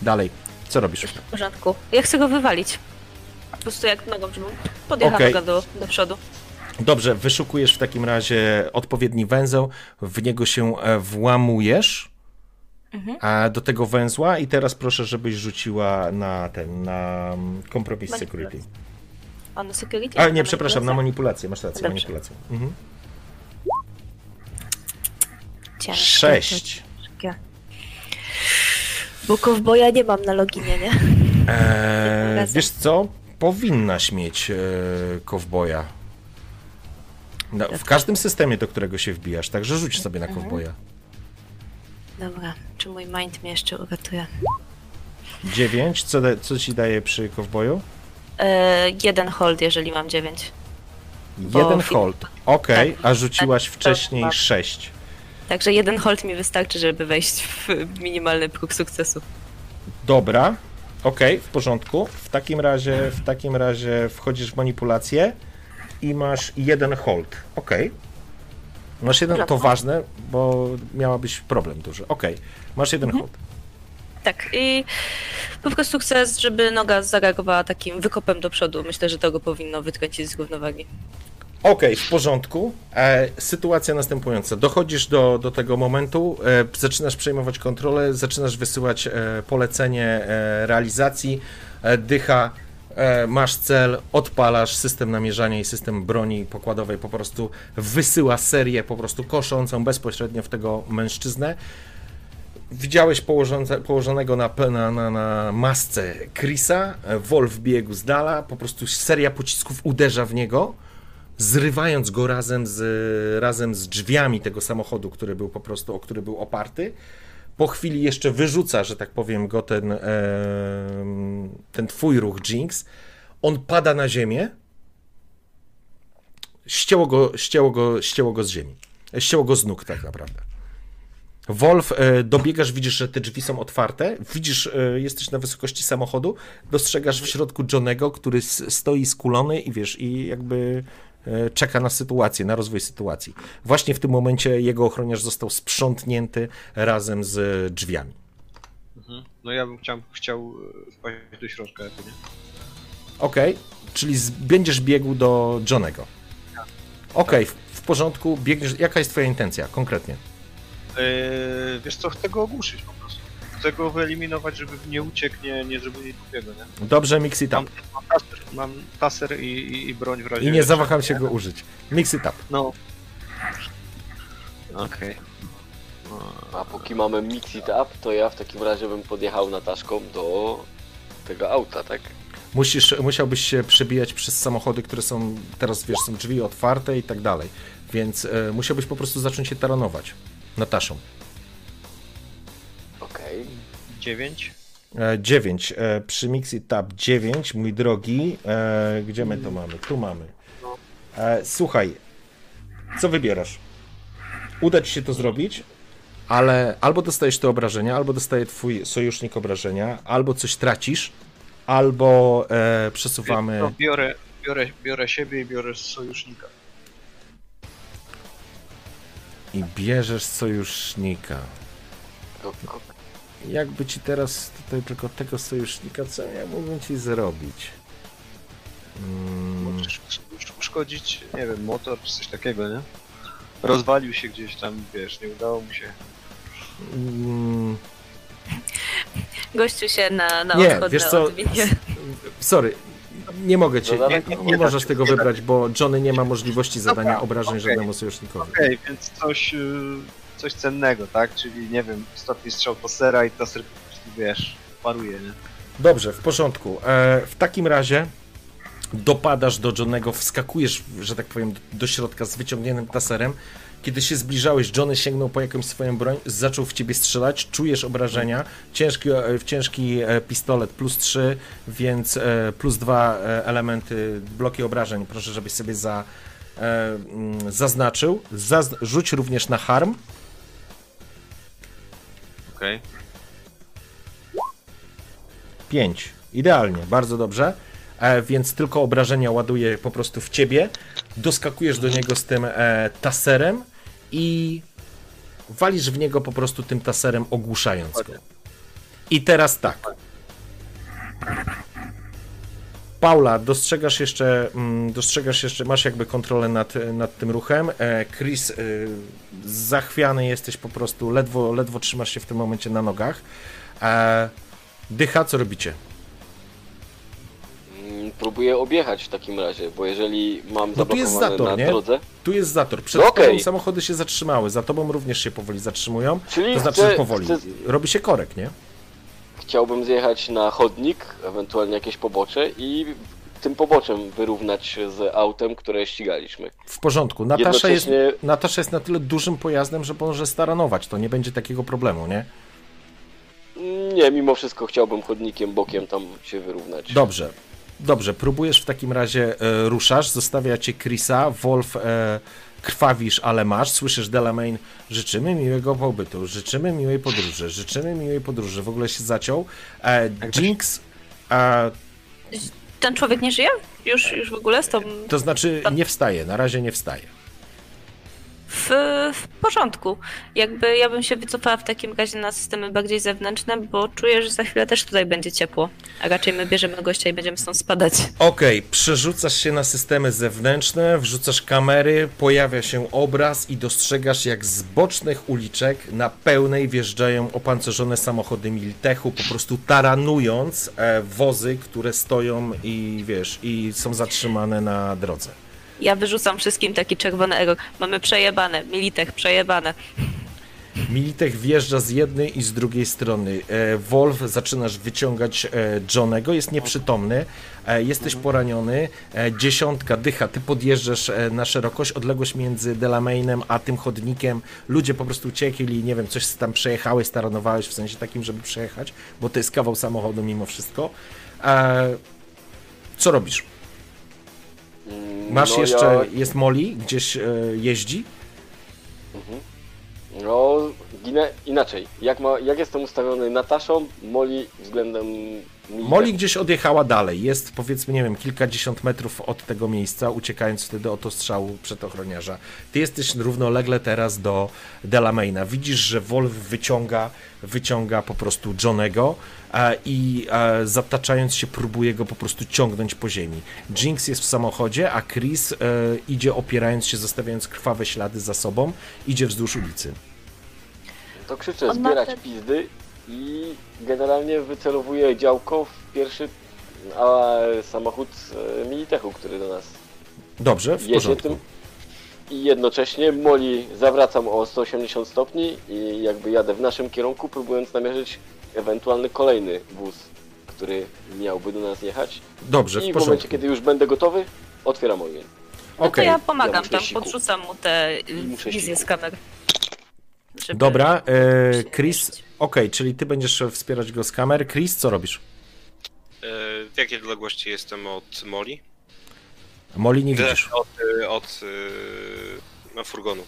Dalej, co robisz? W porządku. Ja chcę go wywalić. Po prostu jak nogą, żeby podjechała Okej. noga do, do przodu. Dobrze, wyszukujesz w takim razie odpowiedni węzeł, w niego się włamujesz a do tego węzła i teraz proszę, żebyś rzuciła na ten, na mm, Manipulację. security. A na security? A nie, przepraszam, na manipulację? masz rację, Dobrze. manipulację. Mhm. Ciężkie, Sześć. ciężkie. Bo kowboja nie mam na loginie, nie? Eee, wiesz co? Powinnaś mieć e, kowboja. No, w każdym systemie, do którego się wbijasz, także rzuć sobie na Mhm. kowboja. Dobra, czy mój mind mnie jeszcze uratuje? 9, co, da, co ci daje przy kowboju? E, jeden hold, jeżeli mam dziewięć. Jeden hold. Okej, Tak. a rzuciłaś Tak, wcześniej tak. 6. Także jeden hold mi wystarczy, żeby wejść w minimalny próg sukcesu. Dobra, okej, w porządku. W takim razie, w takim razie wchodzisz w manipulację i masz jeden hold. Okej. Masz jeden, to ważne, bo miałabyś problem duży. Okej, masz jeden hold. Tak, i po prostu chcę, żeby noga zareagowała takim wykopem do przodu. Myślę, że to go powinno wykręcić z równowagi. Okej, w porządku. E, sytuacja następująca. Dochodzisz do, do tego momentu, e, zaczynasz przejmować kontrolę, zaczynasz wysyłać e, polecenie e, realizacji, e, dycha, e, masz cel, odpalasz system namierzania i system broni pokładowej po prostu wysyła serię po prostu koszącą bezpośrednio w tego mężczyznę. Widziałeś położone, położonego na, na, na, na masce Chrisa, Wolf biegł z dala, po prostu seria pocisków uderza w niego, zrywając go razem z, razem z drzwiami tego samochodu, który był po prostu, o który był oparty. Po chwili jeszcze wyrzuca, że tak powiem, go ten, e, ten twój ruch Jinx. On pada na ziemię. Ścięło go, ścięło, go, ścięło go z ziemi. Ścięło go z nóg tak naprawdę. Wolf, e, dobiegasz, widzisz, że te drzwi są otwarte, widzisz, e, jesteś na wysokości samochodu, dostrzegasz w środku Johnego, który stoi skulony i wiesz, i jakby e, czeka na sytuację, na rozwój sytuacji. Właśnie w tym momencie jego ochroniarz został sprzątnięty razem z drzwiami. Mhm. No ja bym chciał, chciał wpaść do środka jako nie. Okej, czyli z, będziesz biegł do Johnego. Okej, w, w porządku, biegniesz, jaka jest twoja intencja konkretnie? Yy, wiesz co, chcę go ogłuszyć po prostu. Chcę go wyeliminować, żeby nie uciekł, nie, nie żeby nic głupiego, nie? Dobrze, mix it up. Mam, mam taser, mam taser i, i, i broń w razie... I nie zawaham się go użyć. Mix it up. No. Okej. A póki mamy mix it up, to ja w takim razie bym podjechał Nataszką do tego auta, tak? Musisz, musiałbyś się przebijać przez samochody, które są teraz, wiesz, są drzwi otwarte i tak dalej. Więc e, musiałbyś po prostu zacząć się taranować. Nataszą. Okej. 9. E, 9. E, przy Mixi Tab 9, mój drogi. E, gdzie my to mamy? Tu mamy. E, słuchaj, co wybierasz? Uda ci się to zrobić, ale albo dostajesz te obrażenia, albo dostaje twój sojusznik obrażenia, albo coś tracisz, albo e, przesuwamy. No, biorę, biorę, biorę siebie i biorę sojusznika. I bierzesz sojusznika. Jakby ci teraz tutaj tylko tego sojusznika, co ja mógłbym ci zrobić? Mm, uszkodzić, nie wiem, motor czy coś takiego, nie? Rozwalił się gdzieś tam, wiesz, nie udało mu się. mm, Gościu się na, na Nie, wiesz co, sorry, nie mogę cię, nie, Dodatek? nie, Nie nie da możesz tego nie wybrać, bo Johnny nie ma możliwości zadania Dobra, obrażeń okej. żadnemu sojusznikowi. Okej, więc coś, y, coś cennego, tak? Czyli, nie wiem, ostatni strzał Tossera i prostu, wiesz, paruje, nie? Dobrze, w porządku. E, w takim razie dopadasz do Johnego, wskakujesz, że tak powiem, do środka z wyciągniętym taserem. Kiedy się zbliżałeś, Johnny sięgnął po jakąś swoją broń, zaczął w ciebie strzelać, czujesz obrażenia, ciężki, e, ciężki e, pistolet plus 3, więc e, plus 2 elementy, bloki obrażeń, proszę, żebyś sobie za, mm, zaznaczył. Zazn- rzuć również na harm. Okej. 5. Idealnie, bardzo dobrze. E, więc tylko obrażenia ładuje po prostu w ciebie. Doskakujesz do niego z tym e, taserem i walisz w niego po prostu tym taserem, ogłuszając go. I teraz tak. Paula, dostrzegasz jeszcze, mm, dostrzegasz jeszcze, masz jakby kontrolę nad, nad tym ruchem. E, Chris, zachwiany jesteś po prostu, ledwo, ledwo trzymasz się w tym momencie na nogach. Dycha, co robicie? Próbuję objechać w takim razie, bo jeżeli mam No tu jest zator, na nie? drodze, Tu jest zator. Przed No okej. tobą samochody się zatrzymały, za tobą również się powoli zatrzymują. czyli To znaczy chcę, powoli. chcę, Robi się korek, nie? chciałbym zjechać na chodnik, ewentualnie jakieś pobocze i tym poboczem wyrównać się z autem, które ścigaliśmy. W porządku. Natasza jest, Jednocześnie Natasza jest na tyle dużym pojazdem, że może staranować. To nie będzie takiego problemu, nie? nie, mimo wszystko chciałbym chodnikiem bokiem tam się wyrównać. Dobrze. Dobrze, próbujesz w takim razie, e, ruszasz, zostawia cię Chrisa, Wolf, e, krwawisz, ale masz, słyszysz Delamain, życzymy miłego pobytu, życzymy miłej podróży, życzymy miłej podróży, w ogóle się zaciął. E, Jinx, e, Ten człowiek nie żyje? Już, już w ogóle z tą... to znaczy nie wstaje, na razie nie wstaje. W, w porządku. Jakby ja bym się wycofała w takim razie na systemy bardziej zewnętrzne, bo czuję, że za chwilę też tutaj będzie ciepło. A raczej my bierzemy gościa i będziemy stąd spadać. Okej, przerzucasz się na systemy zewnętrzne, wrzucasz kamery, pojawia się obraz i dostrzegasz jak z bocznych uliczek na pełnej wjeżdżają opancerzone samochody Miltechu, po prostu taranując e, wozy, które stoją i wiesz, i są zatrzymane na drodze. Ja wyrzucam wszystkim taki czerwony error. Mamy przejebane, Militech przejebane. Militech wjeżdża z jednej i z drugiej strony. E, Wolf zaczynasz wyciągać e, Johnego, jest nieprzytomny, e, jesteś poraniony, e, dziesiątka dycha, ty podjeżdżasz na szerokość, odległość między Delamainem a tym chodnikiem, ludzie po prostu uciekli, nie wiem, coś tam przejechałeś, staranowałeś w sensie takim, żeby przejechać, bo to jest kawał samochodu mimo wszystko. Co robisz? Masz no jeszcze, Ja, jest Molly, gdzieś e, jeździ? no, ginę inaczej. Jak, ma, jak jestem ustawiony Nataszą, Molly względem Molly gdzieś odjechała dalej, jest powiedzmy, nie wiem, kilkadziesiąt metrów od tego miejsca, uciekając wtedy od ostrzału przed ochroniarza. Ty jesteś równolegle teraz do Delamaina. Widzisz, że Wolf wyciąga, wyciąga po prostu Johnego e, i e, zataczając się próbuje go po prostu ciągnąć po ziemi. Jinx jest w samochodzie, a Chris e, idzie opierając się, zostawiając krwawe ślady za sobą, idzie wzdłuż ulicy. To krzyczę, On ma zbierać te- pizdy i generalnie wycelowuję działko w pierwszy a, samochód e, Militechu, który do nas Dobrze, w jedzie porządku. tym. I jednocześnie Moli zawracam o 180 stopni i jakby jadę w naszym kierunku, próbując namierzyć ewentualny kolejny wóz, który miałby do nas jechać. Dobrze, I w w momencie, porządku. kiedy już będę gotowy, otwieram ogień. No to Okej. ja pomagam Ja muszę tam, siku. podrzucam mu te y, muszę wizje siku. z kamer. Żeby Dobra, e, Chris. Okej, czyli ty będziesz wspierać go z kamer. Chris, co robisz? E, w jakiej odległości jestem od Moli? Molly nie widzisz. Od, e, od e, no, furgonu.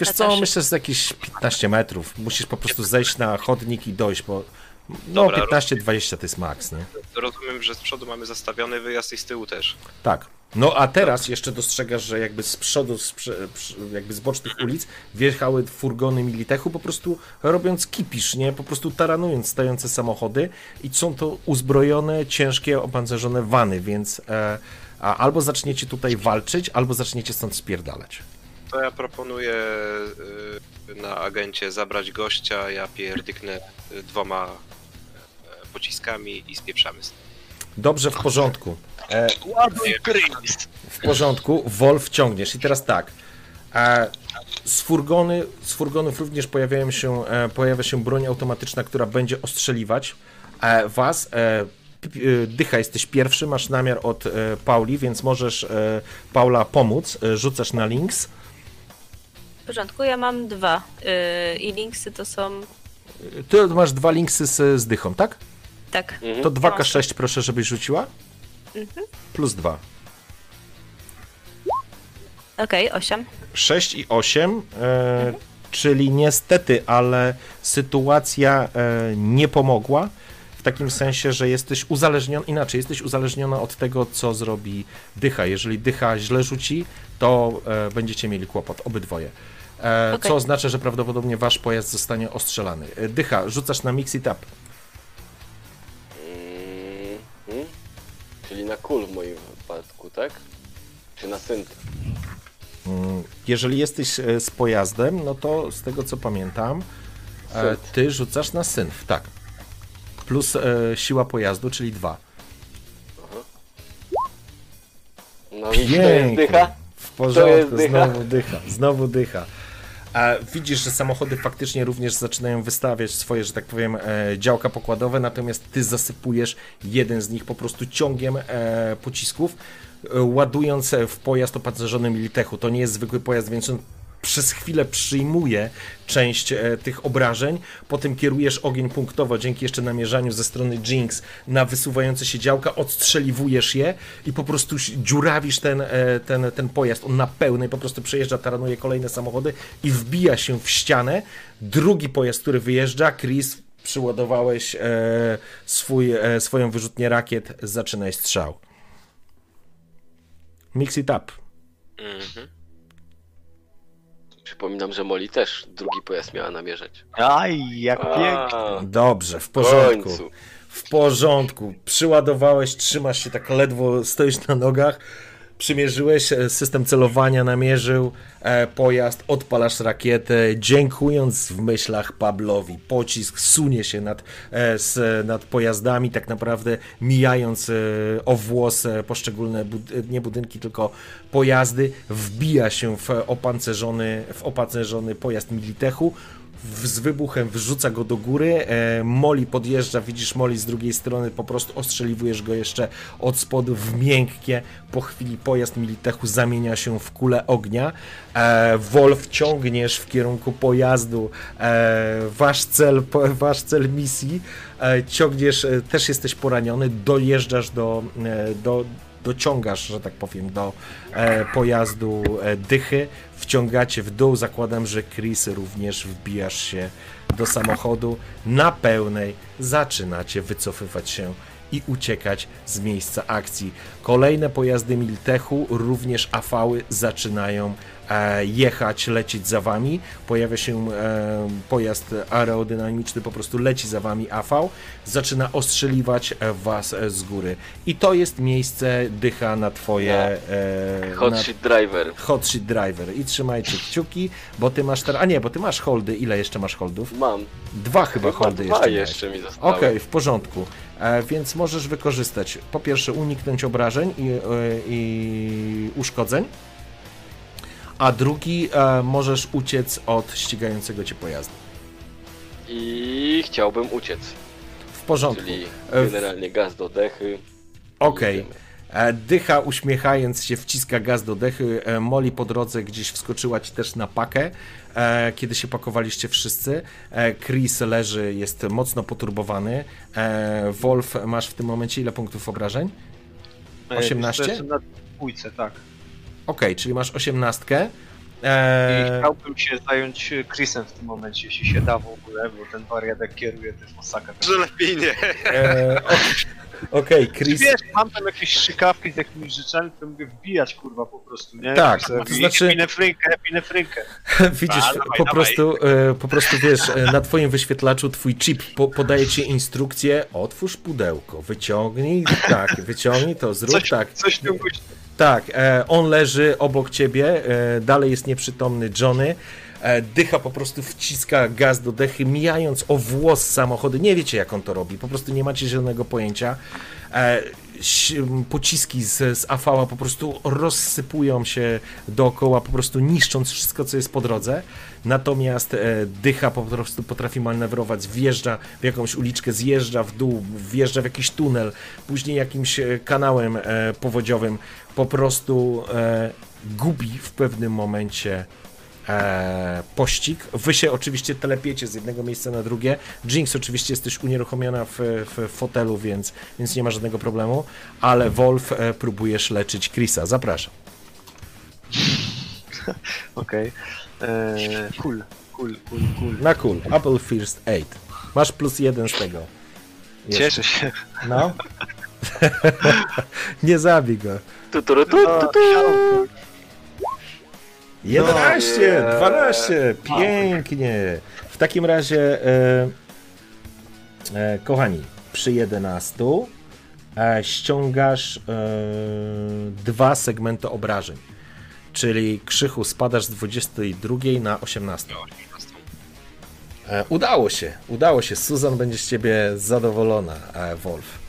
Wiesz co, myślę, że z jakieś 15 metrów. Musisz po prostu zejść na chodnik i dojść, bo no Dobra, 15-20 to jest maks, nie? Rozumiem, że z przodu mamy zastawiony wyjazd i z tyłu też. Tak. No a teraz jeszcze dostrzegasz, że jakby z przodu, z, jakby z bocznych ulic wjechały furgony Militechu, po prostu robiąc kipisz, nie? Po prostu taranując stojące samochody i są to uzbrojone, ciężkie, opancerzone wany, więc e, albo zaczniecie tutaj walczyć, albo zaczniecie stąd spierdalać. To ja proponuję e, na agencie zabrać gościa, ja pierdyknę e, dwoma e, pociskami i spieprzamy. Dobrze, w porządku. E, Ładuj W porządku, Wolf ciągniesz. I teraz tak. E, z, furgony, z furgonów również pojawiają się, e, pojawia się broń automatyczna, która będzie ostrzeliwać e, was. Dycha, jesteś pierwszy, masz namiar od Pauli, więc możesz Paula pomóc. Rzucasz na links. W porządku, ja mam dwa. I linksy to są. Ty masz dwa linksy z, z Dychą, tak? Tak. Mhm. To 2K6 proszę, żebyś rzuciła. Plus 2. Okej, osiem. 6 i 8, e, czyli niestety, ale sytuacja e, nie pomogła. W takim sensie, że jesteś uzależniona, inaczej, jesteś uzależniona od tego, co zrobi Dycha. Jeżeli Dycha źle rzuci, to e, będziecie mieli kłopot, obydwoje. E, Okej. Co oznacza, że prawdopodobnie wasz pojazd zostanie ostrzelany. E, Dycha, rzucasz na mix it up. Na kul w moim wypadku, tak? Czy na synt? Mm, Jeżeli jesteś e, z pojazdem, no to z tego co pamiętam, e, Synt. ty rzucasz na synf, tak. Plus e, siła pojazdu, czyli 2. No i to jest dycha? W porządku, dycha? znowu dycha, znowu dycha. Widzisz, że samochody faktycznie również zaczynają wystawiać swoje, że tak powiem, e, działka pokładowe, natomiast ty zasypujesz jeden z nich po prostu ciągiem e, pocisków, e, ładując w pojazd opancerzony Militechu. To nie jest zwykły pojazd, więc on przez chwilę przyjmuje część e, tych obrażeń, potem kierujesz ogień punktowo dzięki jeszcze namierzaniu ze strony Jinx na wysuwające się działka, odstrzeliwujesz je i po prostu dziurawisz ten, e, ten, ten pojazd. On na pełnej po prostu przejeżdża, taranuje kolejne samochody i wbija się w ścianę. Drugi pojazd, który wyjeżdża, Chris, przyładowałeś e, swój, e, swoją wyrzutnię rakiet, zaczynaj strzał. Mix it up. Mhm. Przypominam, że Moli też drugi pojazd miała namierzać. Aj, jak pięknie. Dobrze, w porządku. W porządku. Przyładowałeś, trzymasz się tak ledwo, stoisz na nogach. Przymierzyłeś, e, system celowania namierzył e, pojazd, odpalasz rakietę, dziękując w myślach Pablowi. Pocisk sunie się nad, e, nad pojazdami, tak naprawdę mijając o włos poszczególne, bud- nie budynki, tylko pojazdy, wbija się w opancerzony, w opancerzony pojazd Militechu, z wybuchem wrzuca go do góry. E, Molly podjeżdża, widzisz Molly z drugiej strony, po prostu ostrzeliwujesz go jeszcze od spodu w miękkie. Po chwili pojazd Militechu zamienia się w kulę ognia. E, Wolf ciągniesz w kierunku pojazdu. E, wasz, cel, wasz cel misji. Ciągniesz, też jesteś poraniony, dojeżdżasz do, do, dociągasz, że tak powiem, do pojazdu dychy, wciągacie w dół. Zakładam, że Chris również wbijasz się do samochodu. Na pełnej zaczynacie wycofywać się i uciekać z miejsca akcji. Kolejne pojazdy Miltechu, również afały zaczynają jechać, lecieć za wami. Pojawia się e, pojazd aerodynamiczny, po prostu leci za wami afał, zaczyna ostrzeliwać e, was e, z góry. I to jest miejsce dycha na twoje... E, Hot na, shit driver. Hot Shit Driver. I trzymajcie kciuki, bo ty masz teraz... A nie, bo ty masz holdy. Ile jeszcze masz holdów? Mam. Dwa chyba holdy dwa jeszcze jeszcze, miałeś. mi zostały. Okej, w porządku. E, więc możesz wykorzystać po pierwsze uniknąć obrażeń i, e, i uszkodzeń, a drugi e, możesz uciec od ścigającego cię pojazdu. I chciałbym uciec. W porządku. Czyli E, w- generalnie gaz do dechy. Okej. Jedziemy. E, Dycha uśmiechając się wciska gaz do dechy. E, Molly po drodze gdzieś wskoczyła ci też na pakę, kiedy się pakowaliście wszyscy. Chris leży, jest mocno poturbowany. Wolf, masz w tym momencie ile punktów obrażeń? E, 18? wiesz co, Jestem na dwójce, tak. Okej, czyli masz osiemnastkę. I E, chciałbym się zająć Chrisem w tym momencie, jeśli się da w ogóle, bo ten wariatek kieruje też masakra. Że lepiej nie. e, o- Okej, Chris. Wiesz, mam tam jakieś szykawki z jakimiś rzeczami, które mogę wbijać, kurwa, po prostu, nie? Tak, to znaczy- Pinę frynkę, pinę frynkę. [laughs] Widzisz, A, dawaj, po, dawaj. prostu, e, po prostu wiesz, e, na twoim wyświetlaczu twój chip po, podaje ci instrukcję, otwórz pudełko, wyciągnij, tak, wyciągnij to, zrób Coś, tak. coś tu. Tak, e, on leży obok ciebie, e, dalej jest nieprzytomny Johnny. E, dycha po prostu wciska gaz do dechy, mijając o włos samochody. Nie wiecie, jak on to robi, po prostu nie macie zielonego pojęcia. Pociski z, z AV po prostu rozsypują się dookoła, po prostu niszcząc wszystko, co jest po drodze. Natomiast e, dycha po prostu potrafi manewrować, wjeżdża w jakąś uliczkę, zjeżdża w dół, wjeżdża w jakiś tunel, później jakimś e, kanałem e, powodziowym. Po prostu e, gubi w pewnym momencie e, pościg. Wy się oczywiście telepiecie z jednego miejsca na drugie. Jinx oczywiście jesteś unieruchomiona w, w fotelu, więc, więc nie ma żadnego problemu, ale Wolf e, próbujesz leczyć Chrisa. Zapraszam. [laughs] Okej. Eee, Cool, cool, cool, cool. Na cool. Apple First Aid. Masz plus jeden z tego. Jeszcze. Cieszę się. No. [laughs] nie zabij go. Tu, tu, tu, tu, tu, tu. 11, No, 12, pięknie. W takim razie, e, e, kochani, przy 11 e, ściągasz e, dwa segmenty obrażeń. Czyli krzychu spadasz z 22 na 18. E, udało się, udało się. Susan będzie z ciebie zadowolona, e, Wolf.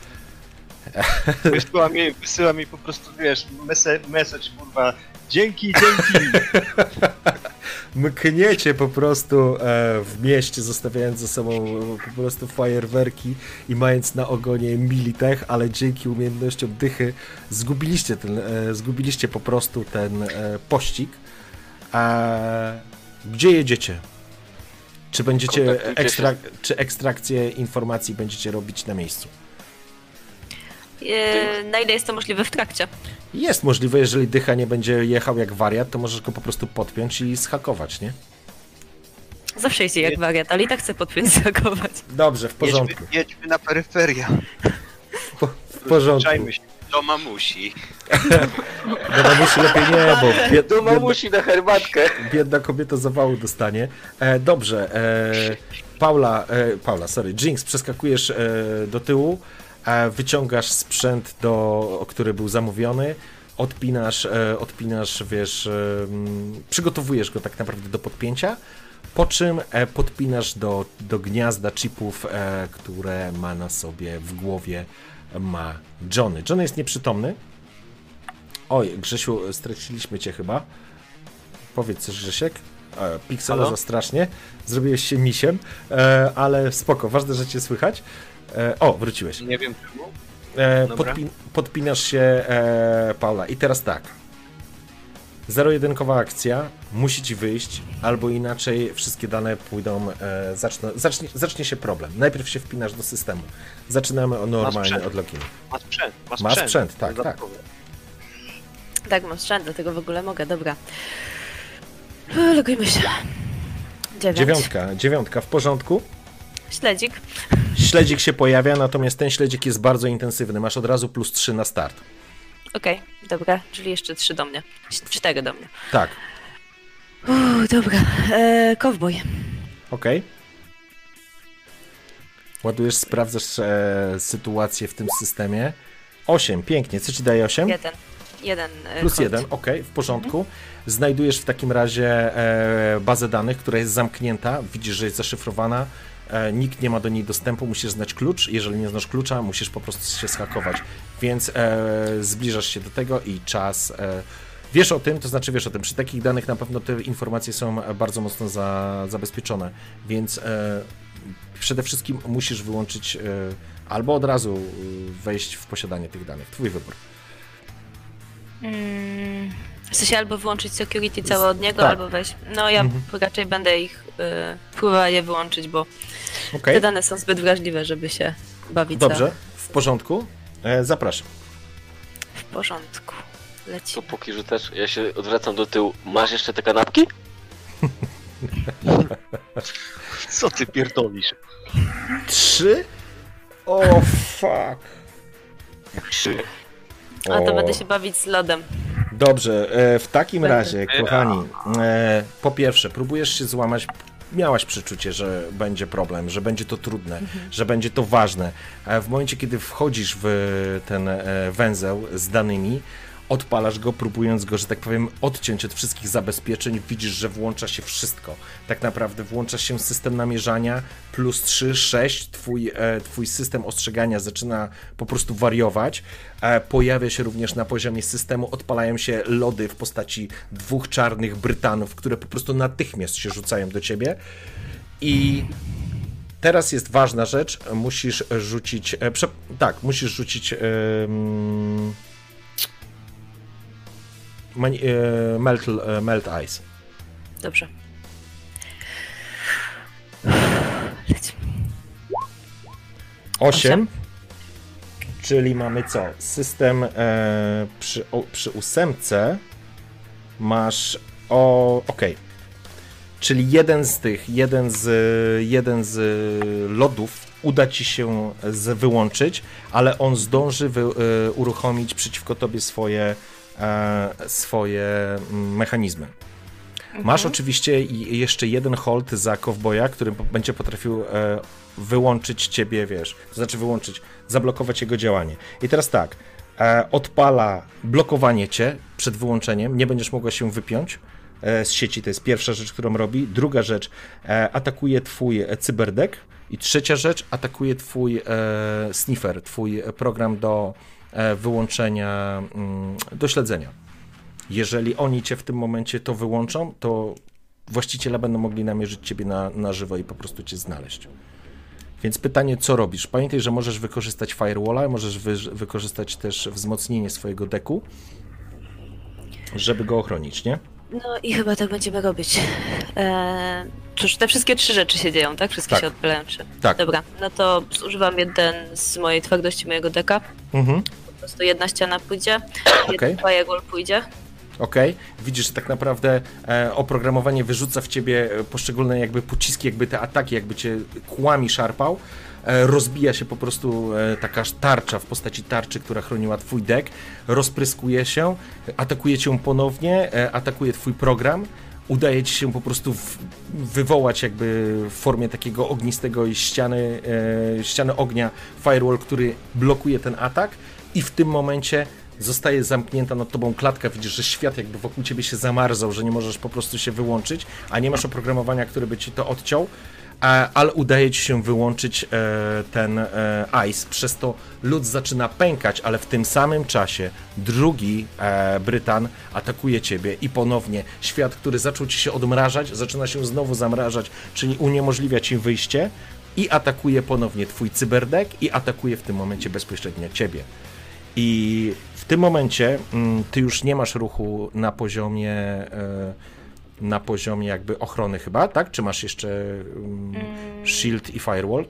Wysyła mi, wysyła mi po prostu, wiesz, message, message kurwa, dzięki, dzięki. [laughs] mkniecie po prostu e, w mieście, zostawiając za sobą po prostu fajerwerki i mając na ogonie Militech, ale dzięki umiejętnościom dychy zgubiliście, ten, e, zgubiliście po prostu ten e, pościg. E, gdzie jedziecie? Czy będziecie ekstra, czy ekstrakcję informacji będziecie robić na miejscu? E, na ile jest to możliwe w trakcie? Jest możliwe, jeżeli dycha nie będzie jechał jak wariat, to możesz go po prostu podpiąć i schakować, nie? Zawsze jeździ jak wariat, ale i tak chcę podpiąć zagować. Dobrze, w porządku. Jedźmy, jedźmy na peryferię. W porządku. Się. Do mamusi. [laughs] Do mamusi lepiej nie, bo bied, Do biedna, mamusi na herbatkę. biedna kobieta zawału dostanie. E, dobrze, e, Paula, e, Paula, sorry, Jinx, przeskakujesz e, do tyłu, e, wyciągasz sprzęt, do, który był zamówiony, odpinasz, e, odpinasz, wiesz, e, przygotowujesz go tak naprawdę do podpięcia, po czym e, podpinasz do, do gniazda chipów, e, które ma na sobie w głowie ma Johnny. Johnny jest nieprzytomny. Oj, Grzesiu, straciliśmy cię chyba. Powiedz coś, Grzesiek. E, za strasznie. Zrobiłeś się misiem, e, ale spoko, ważne, że cię słychać. E, o, wróciłeś. Nie wiem czemu. E, podpin podpinasz się, e, Paula. I teraz tak. Zero-jedynkowa akcja, musi ci wyjść, albo inaczej wszystkie dane pójdą, e, zaczną, zacznie, zacznie się problem. Najpierw się wpinasz do systemu. Zaczynamy o normalnie sprzęt. od loginu. Ma sprzęt, ma Ma sprzęt. sprzęt, tak, Dodatkowy. Tak, mam sprzęt, dlatego w ogóle mogę, dobra. Logujmy się. Dziewiątka, dziewiątka w porządku. Śledzik. Śledzik się pojawia, natomiast ten śledzik jest bardzo intensywny. Masz od razu plus 3 na start. Okej, dobra, czyli jeszcze trzy do mnie. Cztery do mnie. Tak, Uuu, dobra. E, cowboy. okej. Ładujesz, sprawdzasz e, sytuację w tym systemie. 8, pięknie. Co ci daje 8? Jeden. Jeden. e, Plus kod. jeden, ok, w porządku. Znajdujesz w takim razie e, bazę danych, która jest zamknięta. Widzisz, że jest zaszyfrowana. E, nikt nie ma do niej dostępu, musisz znać klucz. Jeżeli nie znasz klucza, musisz po prostu się schakować. Więc e, zbliżasz się do tego i czas. E, wiesz o tym, to znaczy wiesz o tym. Przy takich danych na pewno te informacje są bardzo mocno za, zabezpieczone. Więc przede wszystkim musisz wyłączyć albo od razu wejść w posiadanie tych danych. Twój wybór. Mm, w sensie albo wyłączyć security całe od niego, tak. albo wejść. No ja Mhm. raczej będę ich y, próbowała je wyłączyć, bo Okej. te dane są zbyt wrażliwe, żeby się bawić Dobrze, w porządku. E, zapraszam. za... w porządku. Leci. To póki rzucasz, ja się odwracam do tyłu. Masz jeszcze te kanapki? [laughs] Co ty pierdolisz? Trzy? O, fuck. A to O. będę się bawić z lodem. Dobrze, e, w takim razie, kochani, e, po pierwsze, próbujesz się złamać. Miałaś przeczucie, że będzie problem, że będzie to trudne, że będzie to ważne. W momencie, kiedy wchodzisz w ten e, węzeł z danymi, odpalasz go, próbując go, że tak powiem, odciąć od wszystkich zabezpieczeń, widzisz, że włącza się wszystko. Tak naprawdę włącza się system namierzania, plus 3, 6, twój, e, twój system ostrzegania zaczyna po prostu wariować. E, pojawia się również na poziomie systemu, odpalają się lody w postaci dwóch czarnych Brytanów, które po prostu natychmiast się rzucają do ciebie. I teraz jest ważna rzecz, musisz rzucić, e, prze, tak, musisz rzucić e, melt, e, melt Ice. Dobrze. Leci. 8. Czyli mamy co? System e, przy, o, przy ósemce masz o. Okej. Czyli jeden z tych, jeden z, jeden z lodów uda ci się z, wyłączyć, ale on zdąży wy, e, uruchomić przeciwko tobie swoje, e, swoje mm, mechanizmy. Masz oczywiście jeszcze jeden hold za kowboja, który będzie potrafił e, wyłączyć ciebie, wiesz, to znaczy wyłączyć, zablokować jego działanie. I teraz tak, e, odpala blokowanie cię przed wyłączeniem, nie będziesz mogła się wypiąć e, z sieci, to jest pierwsza rzecz, którą robi. Druga rzecz, e, atakuje twój e, cyberdek. I trzecia rzecz, atakuje twój e, sniffer, twój program do e, wyłączenia, mm, do śledzenia. Jeżeli oni cię w tym momencie to wyłączą, to właściciele będą mogli namierzyć ciebie na, na żywo i po prostu cię znaleźć. Więc pytanie, co robisz? Pamiętaj, że możesz wykorzystać firewalla, możesz wy, wykorzystać też wzmocnienie swojego deku, żeby go ochronić, nie? No i chyba tak będziemy robić. Eee, cóż, te wszystkie trzy rzeczy się dzieją, tak? Wszystkie Tak. się odpalają trzy. Tak. Dobra, no to zużywam jeden z mojej twardości mojego deka. Mhm. Po prostu jedna ściana pójdzie, Okej. jeden firewall pójdzie. Ok, widzisz, że tak naprawdę e, oprogramowanie wyrzuca w ciebie e, poszczególne jakby pociski, jakby te ataki, jakby cię kłami szarpał. E, rozbija się po prostu e, taka tarcza w postaci tarczy, która chroniła twój deck, rozpryskuje się, atakuje cię ponownie, e, atakuje twój program. Udaje ci się po prostu wywołać jakby w formie takiego ognistego ściany, e, ściany ognia firewall, który blokuje ten atak i w tym momencie zostaje zamknięta nad tobą klatka, widzisz, że świat jakby wokół ciebie się zamarzał, że nie możesz po prostu się wyłączyć, a nie masz oprogramowania, które by ci to odciął. Ale udaje ci się wyłączyć e, ten e, ice, przez to lód zaczyna pękać, ale w tym samym czasie drugi e, Brytan atakuje ciebie i ponownie świat, który zaczął ci się odmrażać, zaczyna się znowu zamrażać, czyli uniemożliwia ci wyjście i atakuje ponownie twój cyberdek i atakuje w tym momencie bezpośrednio ciebie. I w tym momencie mm, ty już nie masz ruchu na poziomie na poziomie jakby ochrony chyba, tak? Czy masz jeszcze mm, shield i firewall?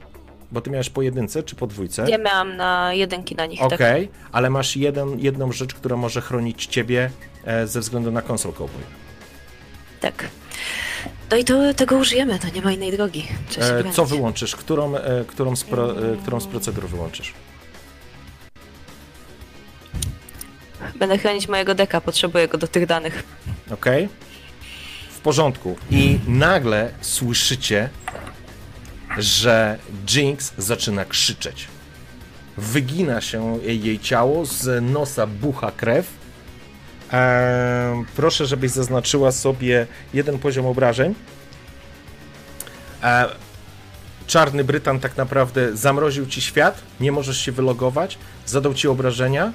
Bo ty miałeś po jedynce czy po dwójce? Ja miałam na jedynki na nich, Okej, tak. ale masz jeden, jedną rzecz, która może chronić ciebie e, ze względu na konsol cowboy. tak. No i to, tego użyjemy, to nie ma innej drogi. E, co wyłączysz? Którą, e, którą, z pro, e, którą z procedur wyłączysz? Będę chronić mojego deka, potrzebuję go do tych danych. Ok? W porządku. I nagle słyszycie, że Jinx zaczyna krzyczeć. Wygina się jej ciało, z nosa bucha krew. Eee, proszę, żebyś zaznaczyła sobie jeden poziom obrażeń. Eee, czarny Brytan tak naprawdę zamroził ci świat, nie możesz się wylogować, zadał ci obrażenia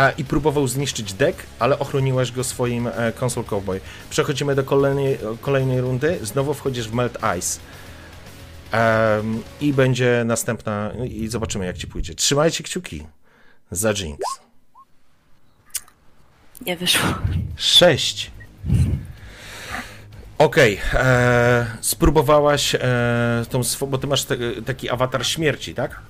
a, i próbował zniszczyć deck, ale ochroniłaś go swoim e, Console Cowboy. Przechodzimy do kolejnej, kolejnej rundy, znowu wchodzisz w Melt Ice. Em, I będzie następna, i zobaczymy jak ci pójdzie. Trzymajcie kciuki za Jinx. Nie wyszło. 6. Okej, e, spróbowałaś e, tą, bo ty masz te, taki awatar śmierci, tak?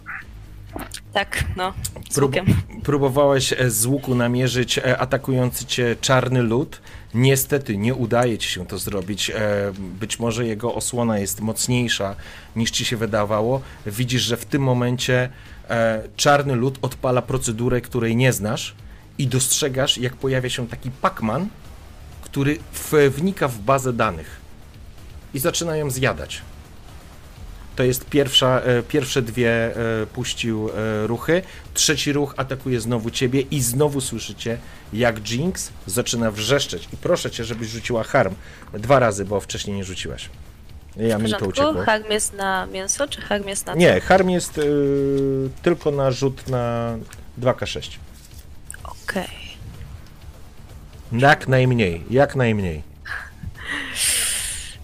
Tak, no, z Prób- łukiem. próbowałeś e, z łuku namierzyć e, atakujący cię czarny lód. Niestety nie udaje ci się to zrobić. E, Być może jego osłona jest mocniejsza niż ci się wydawało. Widzisz, że w tym momencie czarny lód odpala procedurę, której nie znasz i dostrzegasz, jak pojawia się taki Pac-Man, który wnika w bazę danych i zaczyna ją zjadać. To jest pierwsza, e, pierwsze dwie e, puścił e, ruchy. Trzeci ruch atakuje znowu ciebie i znowu słyszycie, jak Jinx zaczyna wrzeszczeć. I proszę cię, żebyś rzuciła harm dwa razy, bo wcześniej nie rzuciłaś. Ja mi to uciekło. Harm jest na mięso, czy harm jest na... Nie, harm jest y, tylko na rzut na 2K6. Okej. Jak najmniej, jak najmniej.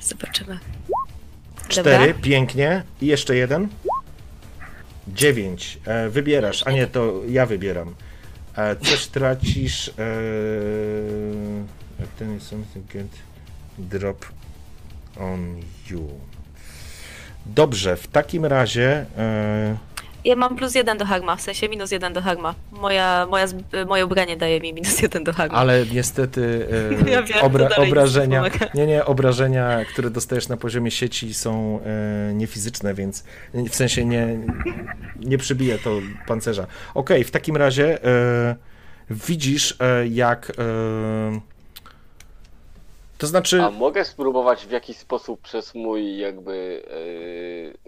Zobaczymy. Cztery, pięknie. I jeszcze jeden. Dziewięć. E, wybierasz, a nie, to ja wybieram. E, coś tracisz. E, ten is something get drop on you. Dobrze, w takim razie. E, Ja mam plus jeden do harma, w sensie minus jeden do harma. Moja, moja, moje ubranie daje mi minus jeden do harma. ale niestety e, [laughs] Ja wiem, obra- obrażenia. nie. Nie, obrażenia, które dostajesz na poziomie sieci są e, niefizyczne, więc w sensie nie, nie przybije to pancerza. Okej, w takim razie e, widzisz, e, jak. To znaczy. A mogę spróbować w jakiś sposób przez mój jakby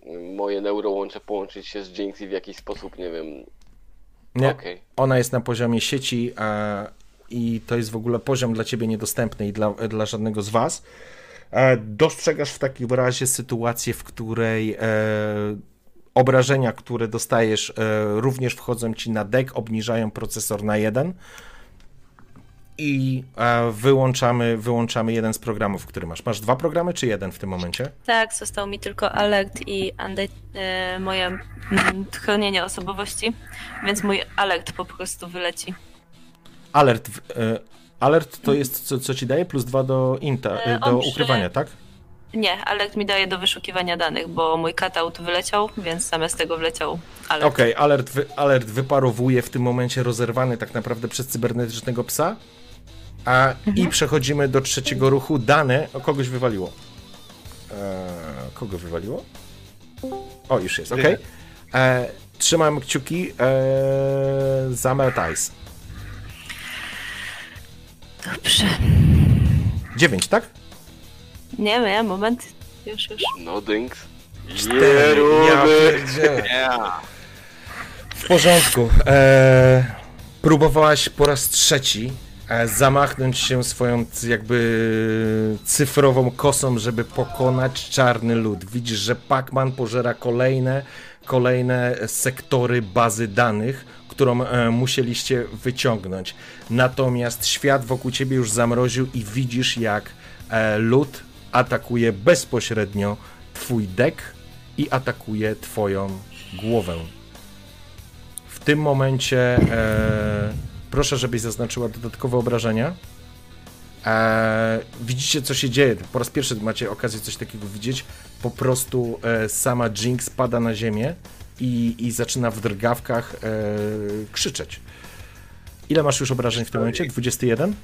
yy, moje neurołącze połączyć się z Jinx i w jakiś sposób, nie wiem. Nie, Okej. ona jest na poziomie sieci e, i to jest w ogóle poziom dla ciebie niedostępny i dla, dla żadnego z was. E, dostrzegasz w takim razie sytuację, w której e, obrażenia, które dostajesz, e, również wchodzą ci na deck, obniżają procesor na jeden i e, wyłączamy, wyłączamy jeden z programów, który masz. Masz dwa programy, czy jeden w tym momencie? Tak, został mi tylko alert i unde- e, moje mm, chronienie osobowości, więc mój alert po prostu wyleci. Alert, e, alert to jest, co, co ci daje? Plus dwa do inta, do przy- ukrywania, tak? Nie, alert mi daje do wyszukiwania danych, bo mój cutout wyleciał, więc zamiast tego wleciał alert. Okej, alert, wy, alert wyparowuje w tym momencie rozerwany tak naprawdę przez cybernetycznego psa. A, I przechodzimy do trzeciego ruchu. Dane. O, kogoś wywaliło. Eee, kogo wywaliło? O, już jest, okej. Eee, Trzymam kciuki eee, za Melt Ice. Dobrze. 9, tak? Nie, nie, moment. Już, już. No Jinx. Cztery. Ja pierdzielę. W porządku. Eee, próbowałaś po raz trzeci e, zamachnąć się swoją jakby cyfrową kosą, żeby pokonać czarny lód. Widzisz, że Pac-Man pożera kolejne, kolejne sektory bazy danych, którą e, musieliście wyciągnąć. Natomiast świat wokół ciebie już zamroził i widzisz, jak e, lód atakuje bezpośrednio twój dek i atakuje twoją głowę. W tym momencie e, proszę, żebyś zaznaczyła dodatkowe obrażenia. E, widzicie, co się dzieje. Po raz pierwszy macie okazję coś takiego widzieć. Po prostu e, sama Jinx pada na ziemię i, i zaczyna w drgawkach e, krzyczeć. Ile masz już obrażeń w tym momencie? 21?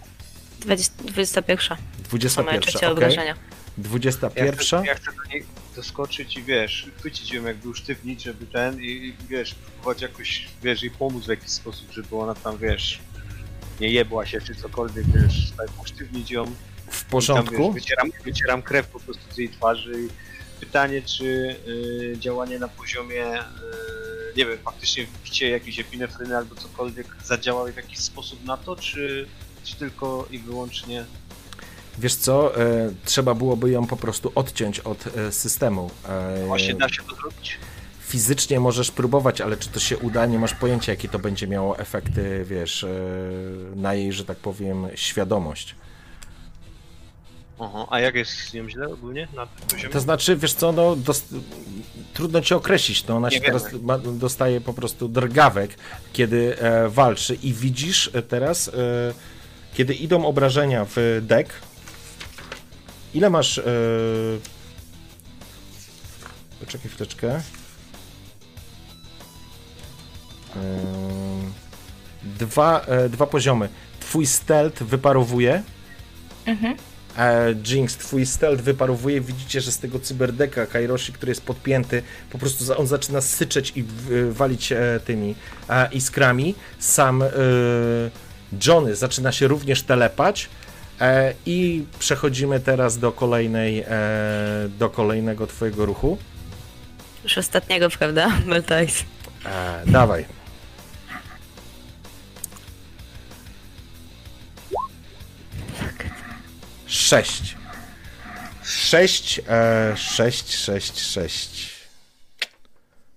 20, 21. Moje 21, trzecie okej. obrażenia. Ja 21. chcę, ja chcę do niej doskoczyć i wiesz, chwycić ją jakby usztywnić, żeby ten i, i wiesz, próbować jakoś, wiesz, jej pomóc w jakiś sposób, żeby ona tam, wiesz, nie jebła się czy cokolwiek, wiesz, tak usztywnić ją. W Tam, porządku. wiesz, wycieram, wycieram krew po prostu z jej twarzy i pytanie, czy y, działanie na poziomie, y, nie wiem, faktycznie wbicie jakiejś epinefryny albo cokolwiek zadziałało w jakiś sposób na to, czy, czy tylko i wyłącznie Wiesz co, e, trzeba byłoby ją po prostu odciąć od e, systemu. E, właśnie da się to zrobić? Fizycznie możesz próbować, ale czy to się uda, nie masz pojęcia, jakie to będzie miało efekty, wiesz, e, na jej, że tak powiem, świadomość. Aha, a jak jest z nią źle ogólnie na poziomie? To znaczy, wiesz co, no, dost... trudno ci określić, no, ona Nie się wiemy. teraz ma, dostaje po prostu drgawek, kiedy e, walczy i widzisz e, teraz, e, kiedy idą obrażenia w deck, ile masz... E... Poczekaj chwileczkę. Em, Dwa, e, dwa poziomy. Twój stealth wyparowuje. Mhm. Jinx, twój stealth wyparowuje. Widzicie, że z tego cyberdeka Kairoshi, który jest podpięty, po prostu on zaczyna syczeć i walić tymi iskrami. Sam Johnny zaczyna się również telepać. E, I przechodzimy teraz do kolejnej, e, do kolejnego twojego ruchu. Już ostatniego, prawda? [laughs] Meltais. E, dawaj. Sześć. Sześć, e, sześć, sześć, sześć.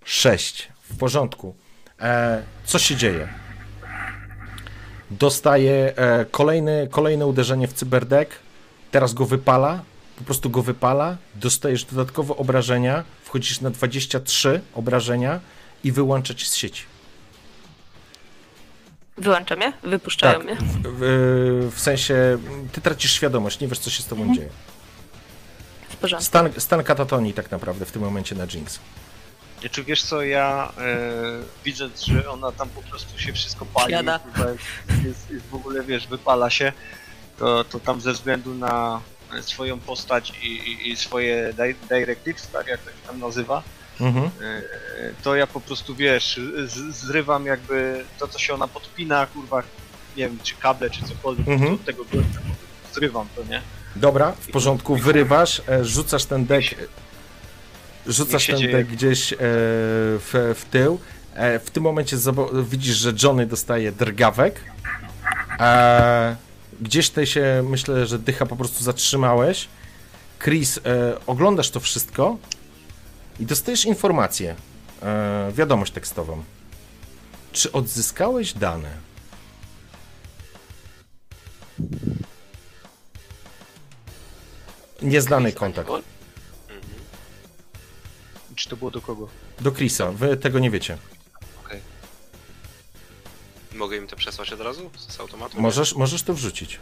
Sześć. W porządku. E, co się dzieje? Dostaje e, kolejny, kolejne uderzenie w cyberdek. Teraz go wypala. Po prostu go wypala. Dostajesz dodatkowe obrażenia. Wchodzisz na 23 obrażenia i wyłącza cię z sieci. Wyłączam je? Wypuszczają Tak, mnie? w, w, w sensie ty tracisz świadomość, nie wiesz co się z tobą dzieje. W porządku. Stan, stan katatonii tak naprawdę w tym momencie na Jinx. Czy wiesz co, ja e, widząc, że ona tam po prostu się wszystko pali, Siada. kurwa, jest, jest, jest w ogóle, wiesz, wypala się, to, to tam ze względu na swoją postać i, i, i swoje di- directives, tak jak to się tam nazywa, Mhm. e, to ja po prostu, wiesz, z, zrywam jakby to, co się ona podpina, kurwa, nie wiem, czy kable, czy cokolwiek, Mhm. od tego gościa, zrywam to, nie? Dobra, w porządku, wyrywasz, e, rzucasz ten dek, rzucasz dzieje. dek gdzieś e, w, w tył. E, w tym momencie zobo- widzisz, że Johnny dostaje drgawek. E, gdzieś tutaj się, myślę, że dycha po prostu zatrzymałeś. Chris, e, oglądasz to wszystko i dostajesz informację, e, wiadomość tekstową. Czy odzyskałeś dane? Nieznany kontakt. Czy to było do kogo? Do Chrisa, wy tego nie wiecie. Okej. Mogę im to przesłać od razu z automatu? Możesz, możesz to wrzucić.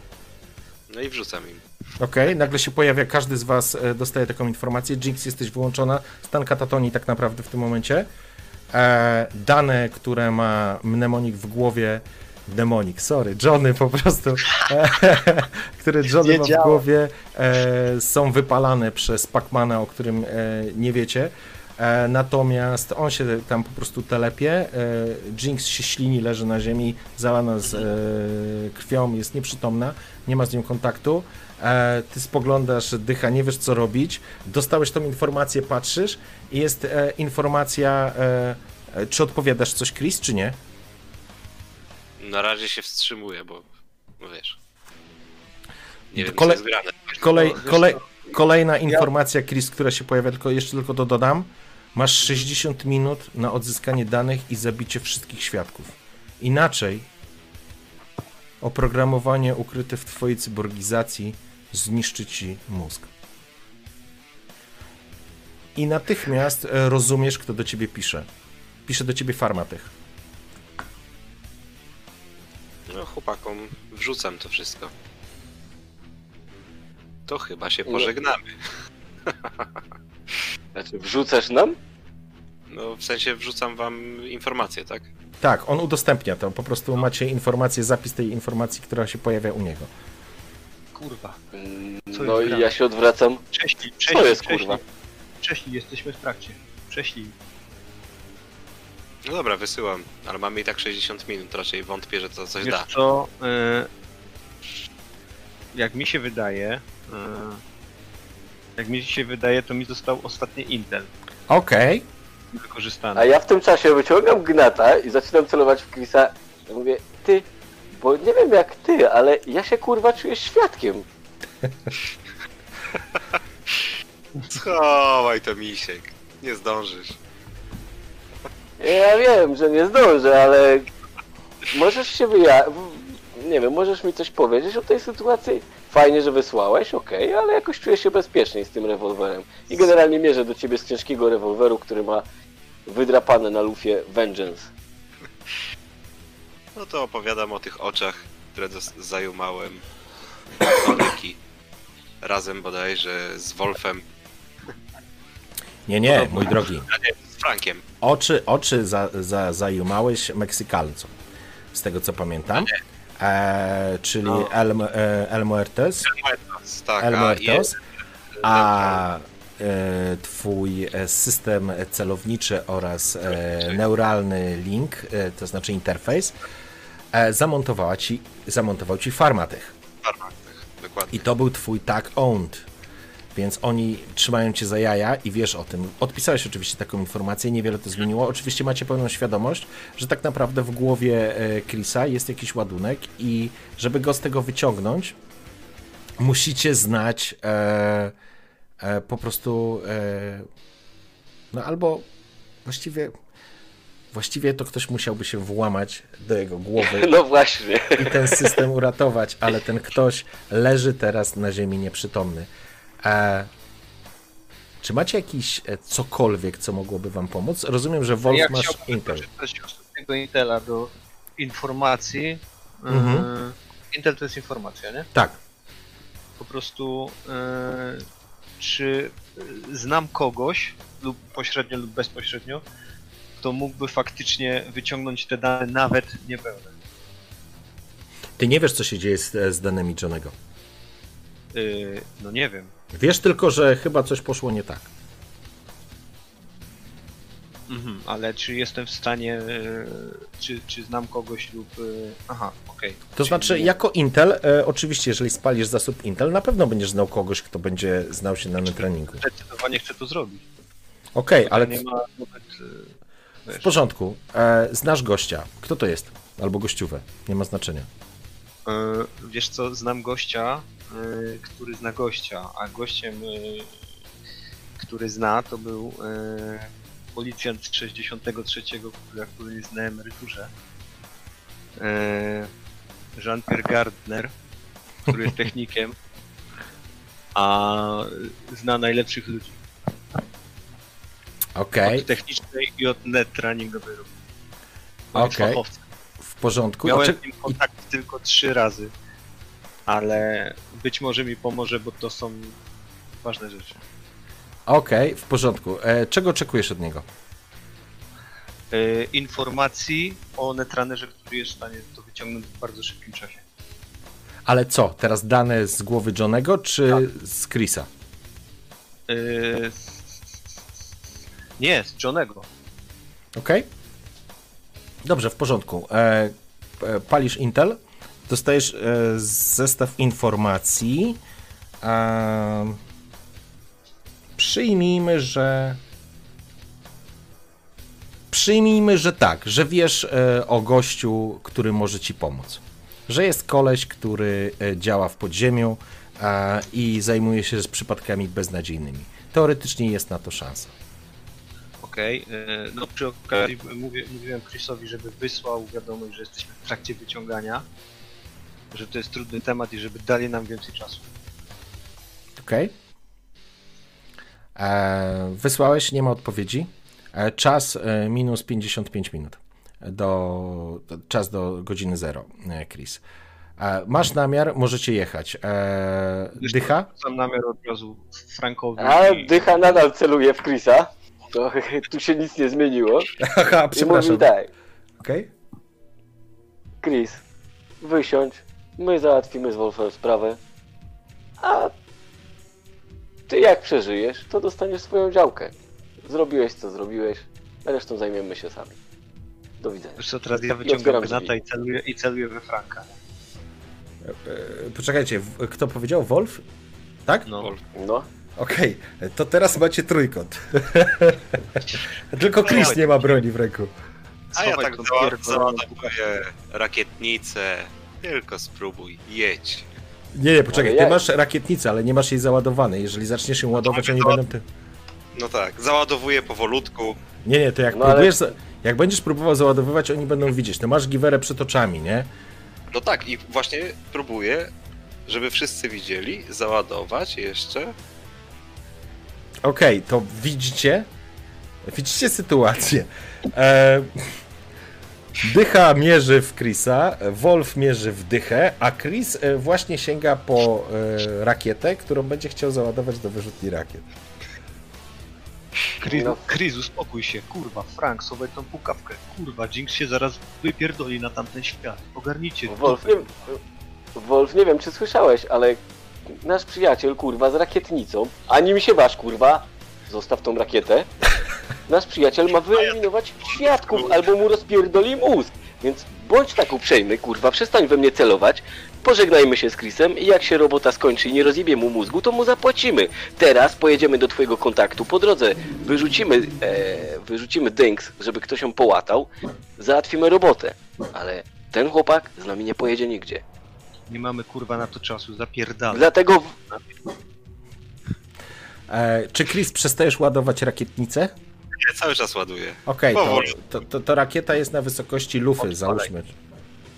No i wrzucam im. Okej, nagle się pojawia, każdy z was e, dostaje taką informację. Jinx, jesteś wyłączona. Stan katatonii tak naprawdę w tym momencie. E, dane, które ma mnemonik w głowie. Mnemonik, sorry, Johnny po prostu. E, [laughs] które Johnny ma w Wiedziałem. głowie, e, są wypalane przez Pacmana, o którym e, nie wiecie. E, natomiast on się tam po prostu telepie. E, Jinx się ślini, leży na ziemi, zalana z e, krwią, jest nieprzytomna, nie ma z nią kontaktu. Ty spoglądasz, dycha, nie wiesz co robić. Dostałeś tą informację, patrzysz i jest informacja, czy odpowiadasz coś, Chris, czy nie? Na razie się wstrzymuję, bo no wiesz. Nie wiem, Kole- co jest grane. Kolej, co? kolejna informacja, Chris, która się pojawia, tylko jeszcze tylko to dodam. Masz 60 minut na odzyskanie danych i zabicie wszystkich świadków. Inaczej oprogramowanie ukryte w twojej cyborgizacji zniszczy ci mózg. I natychmiast e, rozumiesz, kto do ciebie pisze. Pisze do ciebie Farmatech. No chłopakom wrzucam to wszystko. To chyba się No. pożegnamy. [laughs] Znaczy, wrzucasz nam? No w sensie wrzucam wam informacje, tak? Tak, on udostępnia to. Po prostu macie informację, zapis tej informacji, która się pojawia u niego. Kurwa. Mm, Co No i ja się odwracam. Prześlij, Co prześlij, jest, prześlij. kurwa? Prześlij, jesteśmy w trakcie. Prześlij. No dobra, wysyłam, ale mamy i tak 60 minut, raczej wątpię, że to coś Wiesz da. co, e, jak mi się wydaje, e, jak mi się wydaje, to mi został ostatni Intel Okej. wykorzystany. A ja w tym czasie wyciągam gnata i zaczynam celować w Chrisa. Ja mówię, ty, bo nie wiem jak ty, ale ja się kurwa czuję świadkiem. [laughs] Schowaj to misiek, nie zdążysz. Ja wiem, że nie zdążę, ale możesz się wyja... Nie wiem, możesz mi coś powiedzieć o tej sytuacji? Fajnie, że wysłałeś, okej, ale jakoś czuję się bezpiecznie z tym rewolwerem. I generalnie mierzę do ciebie z ciężkiego rewolweru, który ma wydrapane na lufie Vengeance. No to opowiadam o tych oczach, które zajumałem Onyki. Razem bodajże z Wolfem, Nie, nie, mój drogi. nie, z Frankiem. Oczy, oczy za, za, zajumałeś Meksykalcom, z tego co pamiętam. E, czyli No. El, e, El Muertes, Tak, El a Muertos, jest- a e, twój e, system celowniczy oraz e, neuralny link, e, to znaczy interfejs, zamontowała ci, zamontował ci Farmatech. Farmak, dokładnie. I to był twój tag owned. Więc oni trzymają cię za jaja i wiesz o tym. Odpisałeś oczywiście taką informację, niewiele to zmieniło. Oczywiście macie pełną świadomość, że tak naprawdę w głowie e, Chrisa jest jakiś ładunek i żeby go z tego wyciągnąć, musicie znać e, e, po prostu e, no albo właściwie właściwie to ktoś musiałby się włamać do jego głowy [laughs] No właśnie. i ten system uratować, ale ten ktoś leży teraz na ziemi nieprzytomny. E, czy macie jakiś e, cokolwiek, co mogłoby wam pomóc? Rozumiem, że Wolf Ja masz Intel. ostatniego Intela do informacji. Mhm. E, Intel to jest informacja, nie? Tak. Po prostu e, czy e, znam kogoś, lub pośrednio lub bezpośrednio, kto mógłby faktycznie wyciągnąć te dane nawet niepełne. Ty nie wiesz, co się dzieje z, z danymi Johnego. E, no nie wiem. Wiesz tylko, że chyba coś poszło nie tak. Mhm, ale czy jestem w stanie, e, czy, czy znam kogoś lub... e, Aha, okej. To Czyli znaczy, nie- jako Intel, e, oczywiście, jeżeli spalisz zasób Intel, na pewno będziesz znał kogoś, kto będzie znał się na netruningu. Zdecydowanie chcę to zrobić. Okej, ale nie ma nawet... w porządku. E, znasz gościa. Kto to jest? Albo gościówę. Nie ma znaczenia. E, Wiesz co, znam gościa, który zna gościa, a gościem, e, który zna, to był e, policjant z 63, który, który jest na emeryturze. E, Jean-Pierre Gardner, który jest [laughs] technikiem, a zna najlepszych ludzi Okej, od technicznej i od net treningowej. On jest Okej. fachowcem. w porządku. Miałem z nim kontakt tylko trzy razy, ale być może mi pomoże, bo to są ważne rzeczy. Okej, w porządku. E, czego oczekujesz od niego? E, informacji o netranerze, który jest w stanie to wyciągnąć w bardzo szybkim czasie. Ale co? Teraz dane z głowy Johnego, czy z Chrisa? E, nie, z Johnego. Okej? Dobrze, w porządku. Palisz Intel, dostajesz e, zestaw informacji. Przyjmijmy, że. Przyjmijmy, że tak, że wiesz e, o gościu, który może ci pomóc. że jest koleś, który e, działa w podziemiu i zajmuje się z przypadkami beznadziejnymi. Teoretycznie jest na to szansa. Okej, e, no przy okazji mówiłem Chrisowi, żeby wysłał wiadomość, że jesteśmy w trakcie wyciągania, że to jest trudny temat i żeby dali nam więcej czasu. Okej. E, Wysłałeś, nie ma odpowiedzi. E, Czas e, minus 55 minut. Do, do, czas do godziny 0, Chris. E, Masz namiar, możecie jechać. E, Dycha? Sam namiar od razu Frankowi A i... dycha nadal celuje w Chrisa. To [laughs] tu się nic nie zmieniło. Haha, I przepraszam. mówi tak. Okej. Chris, wysiądź, my załatwimy z Wolfem sprawę, a ty jak przeżyjesz, to dostaniesz swoją działkę. Zrobiłeś co zrobiłeś, a resztą zajmiemy się sami. Do widzenia. Wiesz co, teraz ja wyciągam granata i celuję, i celuję we Franka. E, Poczekajcie, w- kto powiedział? Wolf? Tak? No. No, Okej, to teraz macie trójkąt. [laughs] Tylko Chris nie ma broni w ręku. A ja tak tą zała- pierdoloną załadowuję rakietnicę. Tylko spróbuj, jedź. Nie, nie, poczekaj, ty masz rakietnicę, ale nie masz jej załadowanej. Jeżeli zaczniesz ją ładować, oni będą... Ty... No tak, załadowuję powolutku. Nie, nie, to jak No ale- próbujesz... za- Jak będziesz próbował załadowywać, oni będą widzieć. No masz giwerę przed oczami, nie? No tak, i właśnie próbuję, żeby wszyscy widzieli, załadować jeszcze. Okej, to widzicie? Widzicie sytuację. E... Dycha mierzy w Chrisa, Wolf mierzy w dychę, a Chris e, właśnie sięga po e, rakietę, którą będzie chciał załadować do wyrzutni rakiet. Chris, No. Chris, uspokój się, kurwa, Frank, schowaj tą pukawkę. Kurwa, Jinx się zaraz wypierdoli na tamten świat. Ogarnijcie Wolf, dupę. nie, Wolf, nie wiem czy słyszałeś, ale nasz przyjaciel, kurwa, z rakietnicą, ani mi się waż, kurwa, zostaw tą rakietę, nasz przyjaciel ma wyeliminować świadków albo mu rozpierdoli mózg, więc bądź tak uprzejmy, kurwa, przestań we mnie celować, pożegnajmy się z Chrisem i jak się robota skończy i nie rozjebie mu mózgu, to mu zapłacimy. Teraz pojedziemy do twojego kontaktu, po drodze wyrzucimy, e, wyrzucimy dynks, żeby ktoś ją połatał, załatwimy robotę, ale ten chłopak z nami nie pojedzie nigdzie. Nie mamy kurwa na to czasu, zapierdalaj. Dlatego w- E, czy Chris przestajesz ładować rakietnicę? Ja cały czas ładuję. Okej, to, Powoli. to, to, to rakieta jest na wysokości lufy, Odpalaj. załóżmy.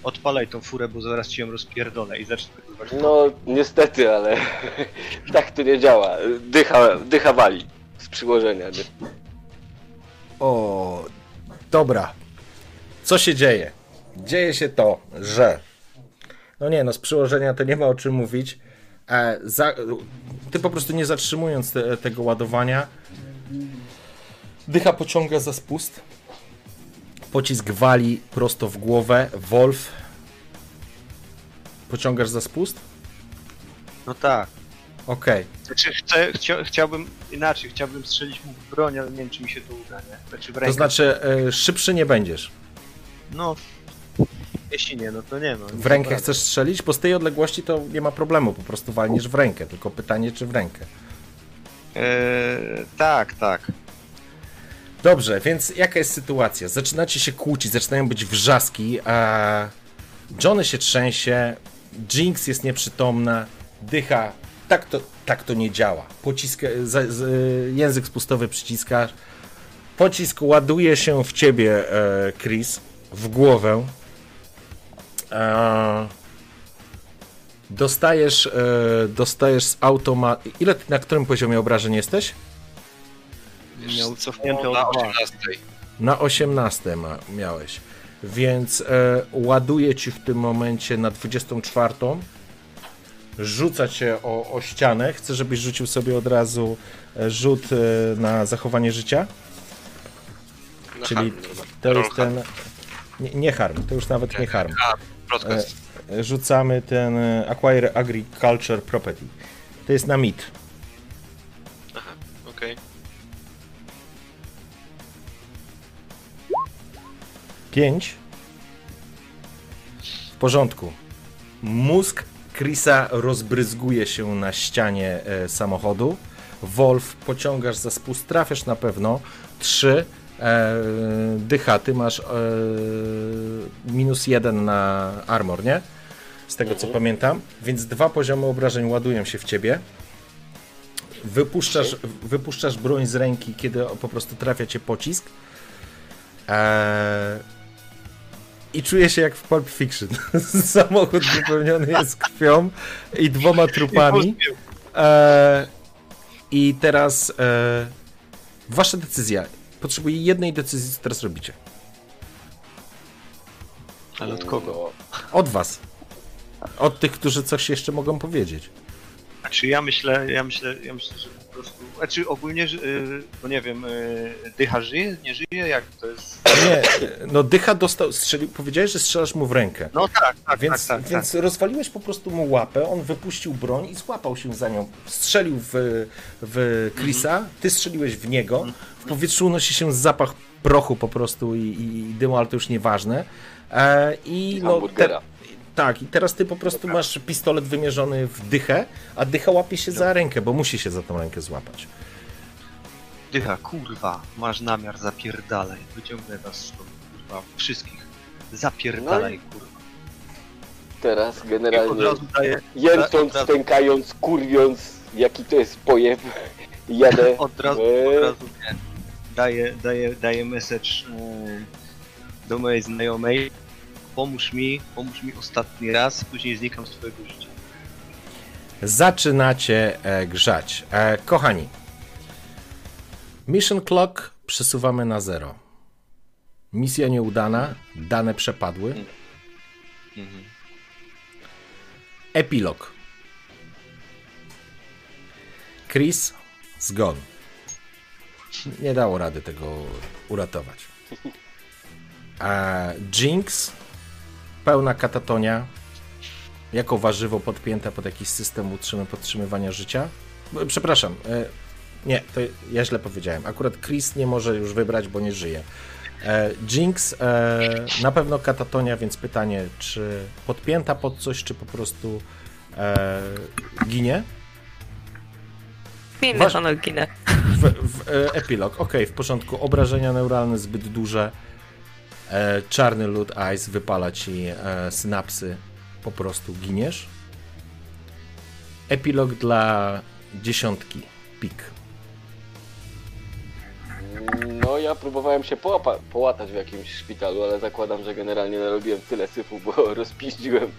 Odpalaj tą furę, bo zaraz ci ją rozpierdolę i zacznę no niestety, ale [laughs] tak to nie działa. Dycha, dycha wali z przyłożenia. O, dobra. Co się dzieje? Dzieje się to, że. No nie, no z przyłożenia to nie ma o czym mówić. E, za, ty po prostu nie zatrzymując te, tego ładowania, dycha pociąga za spust. Pocisk wali prosto w głowę. Wolf. Pociągasz za spust? No tak. Okej. Znaczy, chcę, chcia, chciałbym inaczej, chciałbym strzelić mu w broń, ale nie wiem czy mi się to uda, nie? Znaczy w rękę. To znaczy, e, szybszy nie będziesz. No, jeśli nie, no to nie no. W rękę chcesz strzelić? Bo z tej odległości to nie ma problemu, po prostu walniesz w rękę. Tylko pytanie, czy w rękę. Eee, tak, tak. Dobrze, więc jaka jest sytuacja? Zaczynacie się kłócić, zaczynają być wrzaski, a Johnny się trzęsie, Jinx jest nieprzytomna, dycha. Tak to, tak to nie działa. Pocisk, za, z, język spustowy przyciskasz. Pocisk ładuje się w ciebie, e, Chris, w głowę. E, dostajesz, e, dostajesz z automatu. Ile na którym poziomie obrażeń jesteś? Miał cofnięte na o dwa. 18. Na 18 ma, miałeś. Więc e, ładuje ci w tym momencie na 24. Rzuca cię o, o ścianę. Chcę, żebyś rzucił sobie od razu e, rzut e, na zachowanie życia. Na Czyli harm, to jest ten. Nie, nie harm, to już nawet nie harm. jest. E, Rzucamy ten e, Acquire Agriculture Property. To jest na mit. Okej. 5. W porządku. Mózg Chrisa rozbryzguje się na ścianie e, samochodu. Wolf pociągasz za spust, trafiasz na pewno. 3. E, dycha, ty masz e, minus 1 na armor, nie? z tego co pamiętam, więc dwa poziomy obrażeń ładują się w ciebie. Wypuszczasz, wypuszczasz broń z ręki, kiedy po prostu trafia cię pocisk. Eee, I czuję się jak w Pulp Fiction. [laughs] Samochód wypełniony jest krwią i dwoma trupami. Eee, I teraz e, wasza decyzja. Potrzebuję jednej decyzji, co teraz robicie. Ale od kogo? Od was. Od tych, którzy coś jeszcze mogą powiedzieć. Znaczy ja myślę, ja myślę, ja myślę, że. Znaczy ogólnie, że, y, no nie wiem, y, dycha żyje, nie żyje, jak to jest. Nie, no dycha dostał, strzelił, powiedziałeś, że strzelasz mu w rękę. No tak, tak, Więc, tak, tak, więc rozwaliłeś po prostu mu łapę, on wypuścił broń i złapał się za nią. Strzelił w, w Chrisa, ty strzeliłeś w niego. W powietrzu unosi się zapach prochu po prostu i, i, i dymu, ale to już nieważne. E, I no, hamburgera. Tak, i teraz ty po prostu masz pistolet wymierzony w dychę, a dycha łapie się za rękę, bo musi się za tą rękę złapać. Dycha, kurwa, masz namiar, zapierdalaj. Wyciągnę was stąd, kurwa, wszystkich. Zapierdalaj, kurwa. Teraz I od generalnie razu daję, jęcząc, od razu- stękając, kurwiąc, jaki to jest pojew, [laughs] jadę. [laughs] od razu, od razu nie. Daję, daję, daję message e, do mojej znajomej. Pomóż mi, pomóż mi ostatni raz, później znikam z twojego życia. Zaczynacie e, grzać. E, kochani, mission clock przesuwamy na zero. Misja nieudana, dane przepadły. Epilog. Chris zgon. Nie dało rady tego uratować. A [laughs] Jinx, pełna katatonia, jako warzywo podpięte pod jakiś system utrzymy, podtrzymywania życia. Przepraszam, e, nie, to ja źle powiedziałem. Akurat Chris nie może już wybrać, bo nie żyje. E, Jinx e, na pewno katatonia, więc pytanie, czy podpięta pod coś, czy po prostu ginie? Miejmy Wasz- honor ginę. W, w, epilog, okej, w porządku. Obrażenia neuralne zbyt duże. E, czarny lód ice wypala ci e, synapsy, po prostu giniesz. Epilog dla dziesiątki, pik. No ja próbowałem się połapa- połatać w jakimś szpitalu, ale zakładam, że generalnie narobiłem tyle syfu, bo [laughs] rozpiździłem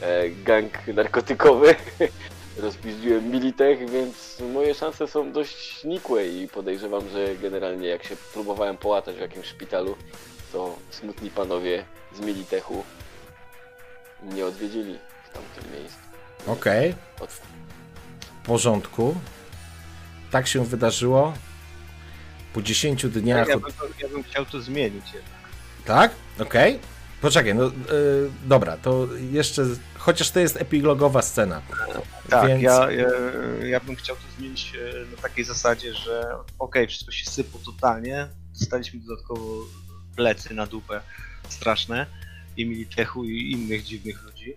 e, gang narkotykowy, [laughs] rozpiździłem Militech, więc moje szanse są dość nikłe i podejrzewam, że generalnie jak się próbowałem połatać w jakimś szpitalu, to smutni panowie z Militechu mnie odwiedzili w tamtym miejscu. Okej, Od- w porządku. Tak się wydarzyło. Po 10 dniach. Ja od- bym, ja bym chciał to zmienić jednak. Tak? Okej. Poczekaj, no y, dobra, to jeszcze. Chociaż to jest epilogowa scena. Tak, Więc- ja, ja, ja bym chciał to zmienić e, na takiej zasadzie, że okej, wszystko się sypło totalnie, dostaliśmy dodatkowo plecy na dupę straszne i Militechu i innych dziwnych ludzi,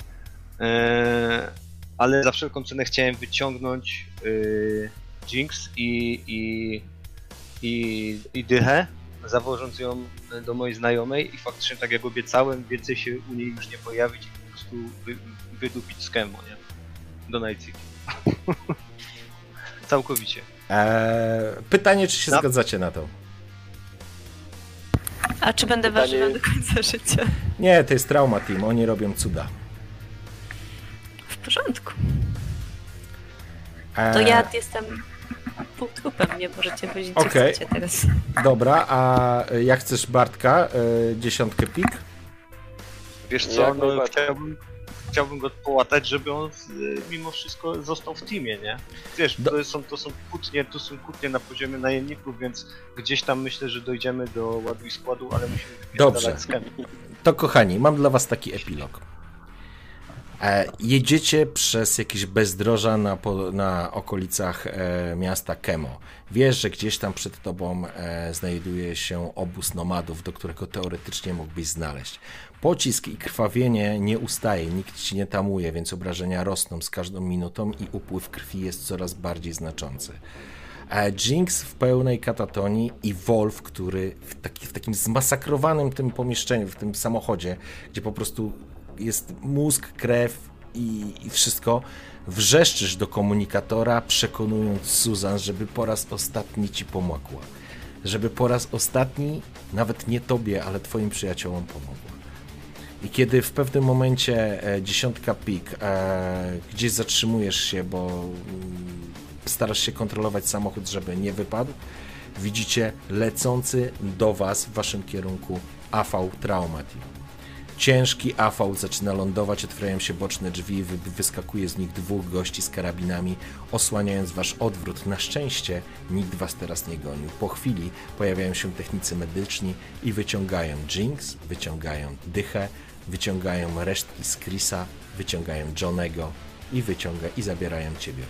e, ale za wszelką cenę chciałem wyciągnąć e, Jinx i, i, i, i Dychę, zawożąc ją do mojej znajomej i faktycznie tak jak obiecałem, więcej się u niej już nie pojawić i po prostu wy, wydupić z Kemo, nie? do Night City. [laughs] Całkowicie. Eee, pytanie, czy się No. zgadzacie na to? A czy będę Pytanie- warzywem do końca życia? Nie, to jest Trauma Team, oni robią cuda. W porządku. To ja jestem półtrupem, nie możecie powiedzieć, co Okej. chcecie teraz. Dobra, a jak chcesz Bartka, e, dziesiątkę pik? Wiesz co, no, chciałbym, chciałbym go połatać, żeby on y, mimo wszystko został w teamie, nie? Wiesz, Do- to są, to są kłótnie, to są kłótnie na poziomie najemników, więc gdzieś tam myślę, że dojdziemy do ładu i składu, ale musimy Dobrze. z. To kochani, mam dla was taki epilog. E, jedziecie przez jakieś bezdroża na, po, na okolicach e, miasta Kemo. Wiesz, że gdzieś tam przed tobą e, znajduje się obóz nomadów, do którego teoretycznie mógłbyś znaleźć. Pocisk i krwawienie nie ustaje, nikt ci nie tamuje, więc obrażenia rosną z każdą minutą i upływ krwi jest coraz bardziej znaczący. E, Jinx w pełnej katatonii i Wolf, który w, taki, w takim zmasakrowanym tym pomieszczeniu, w tym samochodzie, gdzie po prostu jest mózg, krew, i, i wszystko, wrzeszczysz do komunikatora, przekonując Susan, żeby po raz ostatni ci pomogła. Żeby po raz ostatni, nawet nie tobie, ale twoim przyjaciołom pomogła. I kiedy w pewnym momencie e, dziesiątka pik, e, gdzieś zatrzymujesz się, bo mm, starasz się kontrolować samochód, żeby nie wypadł, widzicie lecący do was w waszym kierunku AV Traumatim. Ciężki AV zaczyna lądować, otwierają się boczne drzwi, wy, wyskakuje z nich dwóch gości z karabinami, osłaniając wasz odwrót. Na szczęście nikt was teraz nie gonił. Po chwili pojawiają się technicy medyczni i wyciągają Jinx, wyciągają Dychę, wyciągają resztki z Chrisa, wyciągają Johnego i wyciąga i zabierają ciebie.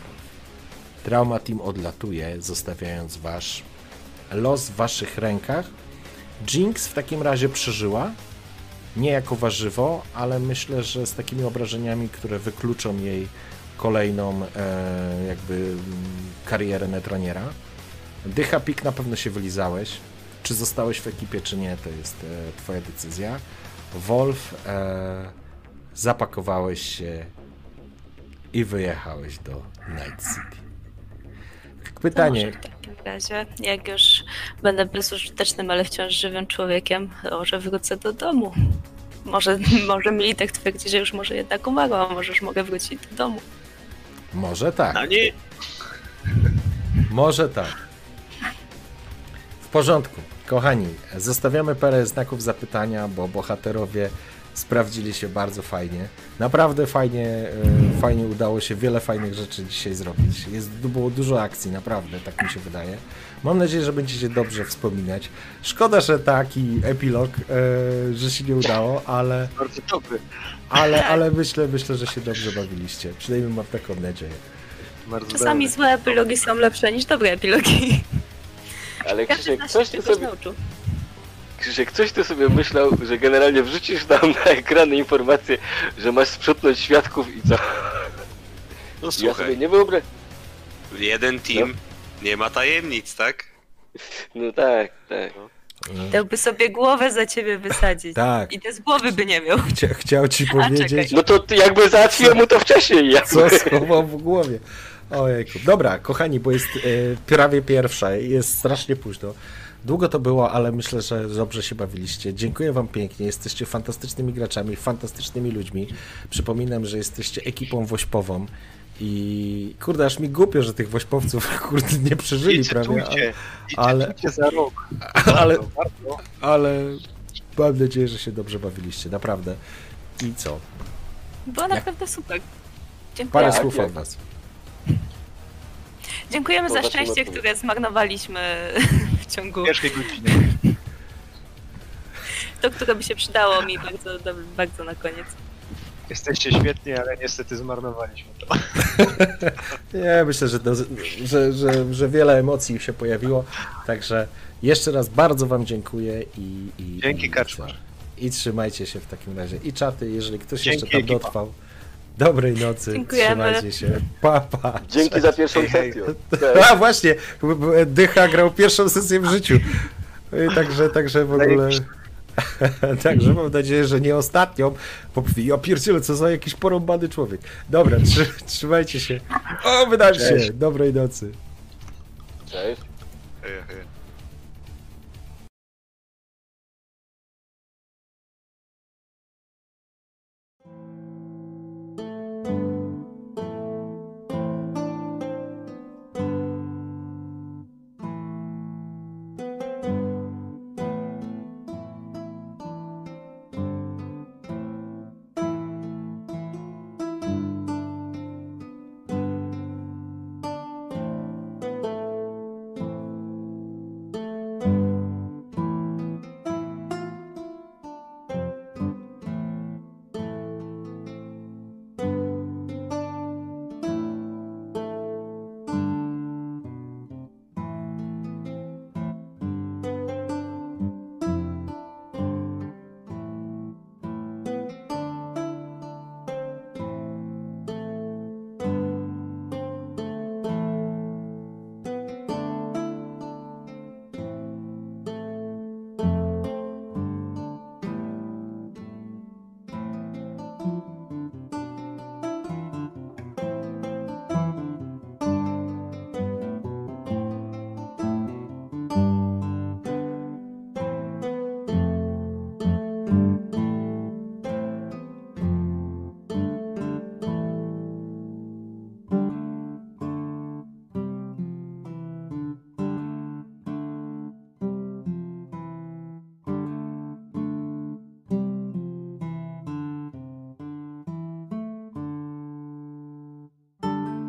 Trauma Team odlatuje, zostawiając wasz los w waszych rękach. Jinx w takim razie przeżyła, nie jako warzywo, ale myślę, że z takimi obrażeniami, które wykluczą jej kolejną e, jakby mm, karierę netroniera. Dycha Pik na pewno się wylizałeś. Czy zostałeś w ekipie, czy nie, to jest e, twoja decyzja. Wolf, e, zapakowałeś się i wyjechałeś do Night City. Pytanie, Może w takim razie, jak już będę bezużytecznym, ale wciąż żywym człowiekiem, może wrócę do domu. Może, [laughs] może Militek twierdzi, że już może jednak umarła, może już mogę wrócić do domu. może tak. A nie, Może tak. W porządku. Kochani, zostawiamy parę znaków zapytania, bo bohaterowie sprawdzili się bardzo fajnie. Naprawdę fajnie, e, fajnie udało się wiele fajnych rzeczy dzisiaj zrobić. Jest, było dużo akcji, naprawdę, tak mi się wydaje. Mam nadzieję, że będziecie dobrze wspominać. Szkoda, że taki epilog, e, że się nie udało, ale, Bardzo dobry. ale, ale myślę, myślę, że się dobrze bawiliście. Przynajmniej mam taką nadzieję. Bardzo Czasami dobry. złe epilogi są lepsze niż dobre epilogi. Ale Krzysiek, coś ty sobie. Krzysiek, coś ty sobie myślał, że generalnie wrzucisz tam na ekrany informację, że masz sprzątnąć świadków i co? no Ja sobie słuchaj, nie wyobrażam. jeden team, nie ma tajemnic, tak? No tak, tak. Dałby sobie głowę za ciebie wysadzić. Tak, I te z głowy by nie miał. chcia, chciał ci powiedzieć... No to jakby załatwiłem mu to wcześniej. Jakby. Co schował w głowie? Ojejku. Dobra, kochani, bo jest e, prawie pierwsza i jest strasznie późno. Długo to było, ale myślę, że dobrze się bawiliście. Dziękuję Wam pięknie. Jesteście fantastycznymi graczami, fantastycznymi ludźmi. Przypominam, że jesteście ekipą wośpową. I kurde, aż mi głupio, że tych wośpowców [laughs] kurde nie przeżyli prawie. Licytujcie, ale- za rok. [laughs] Ale, Bardzo, ale mam nadzieję, że się dobrze bawiliście, naprawdę. I co? Było Jak- naprawdę super. Dziękuję. Parę Tak, słów jak- od Was. Dziękujemy za szczęście, które zmarnowaliśmy [laughs] w ciągu Ciężkiej godziny. to, które by się przydało mi bardzo, bardzo na koniec. Jesteście świetni, ale niestety zmarnowaliśmy to. [laughs] Nie, myślę, że, do, że, że, że wiele emocji się pojawiło. Także jeszcze raz bardzo Wam dziękuję i. i Dzięki, i, Kaczmar. I trzymajcie się w takim razie. I czaty, jeżeli ktoś Dzięki, jeszcze tam ekipa. Dobrej nocy. Dziękujemy. Trzymajcie się. Pa, pa. Dzięki za pierwszą sesję. [laughs] A właśnie, Dycha grał pierwszą sesję w życiu. I Także, także w ogóle. [laughs] Także mam nadzieję, że nie ostatnią. Bo ja pierdzielę, co za jakiś porąbany człowiek. Dobra, trzy, [laughs] trzymajcie się. O, wydać się. Cześć. Dobrej nocy. Cześć. Hej, hej.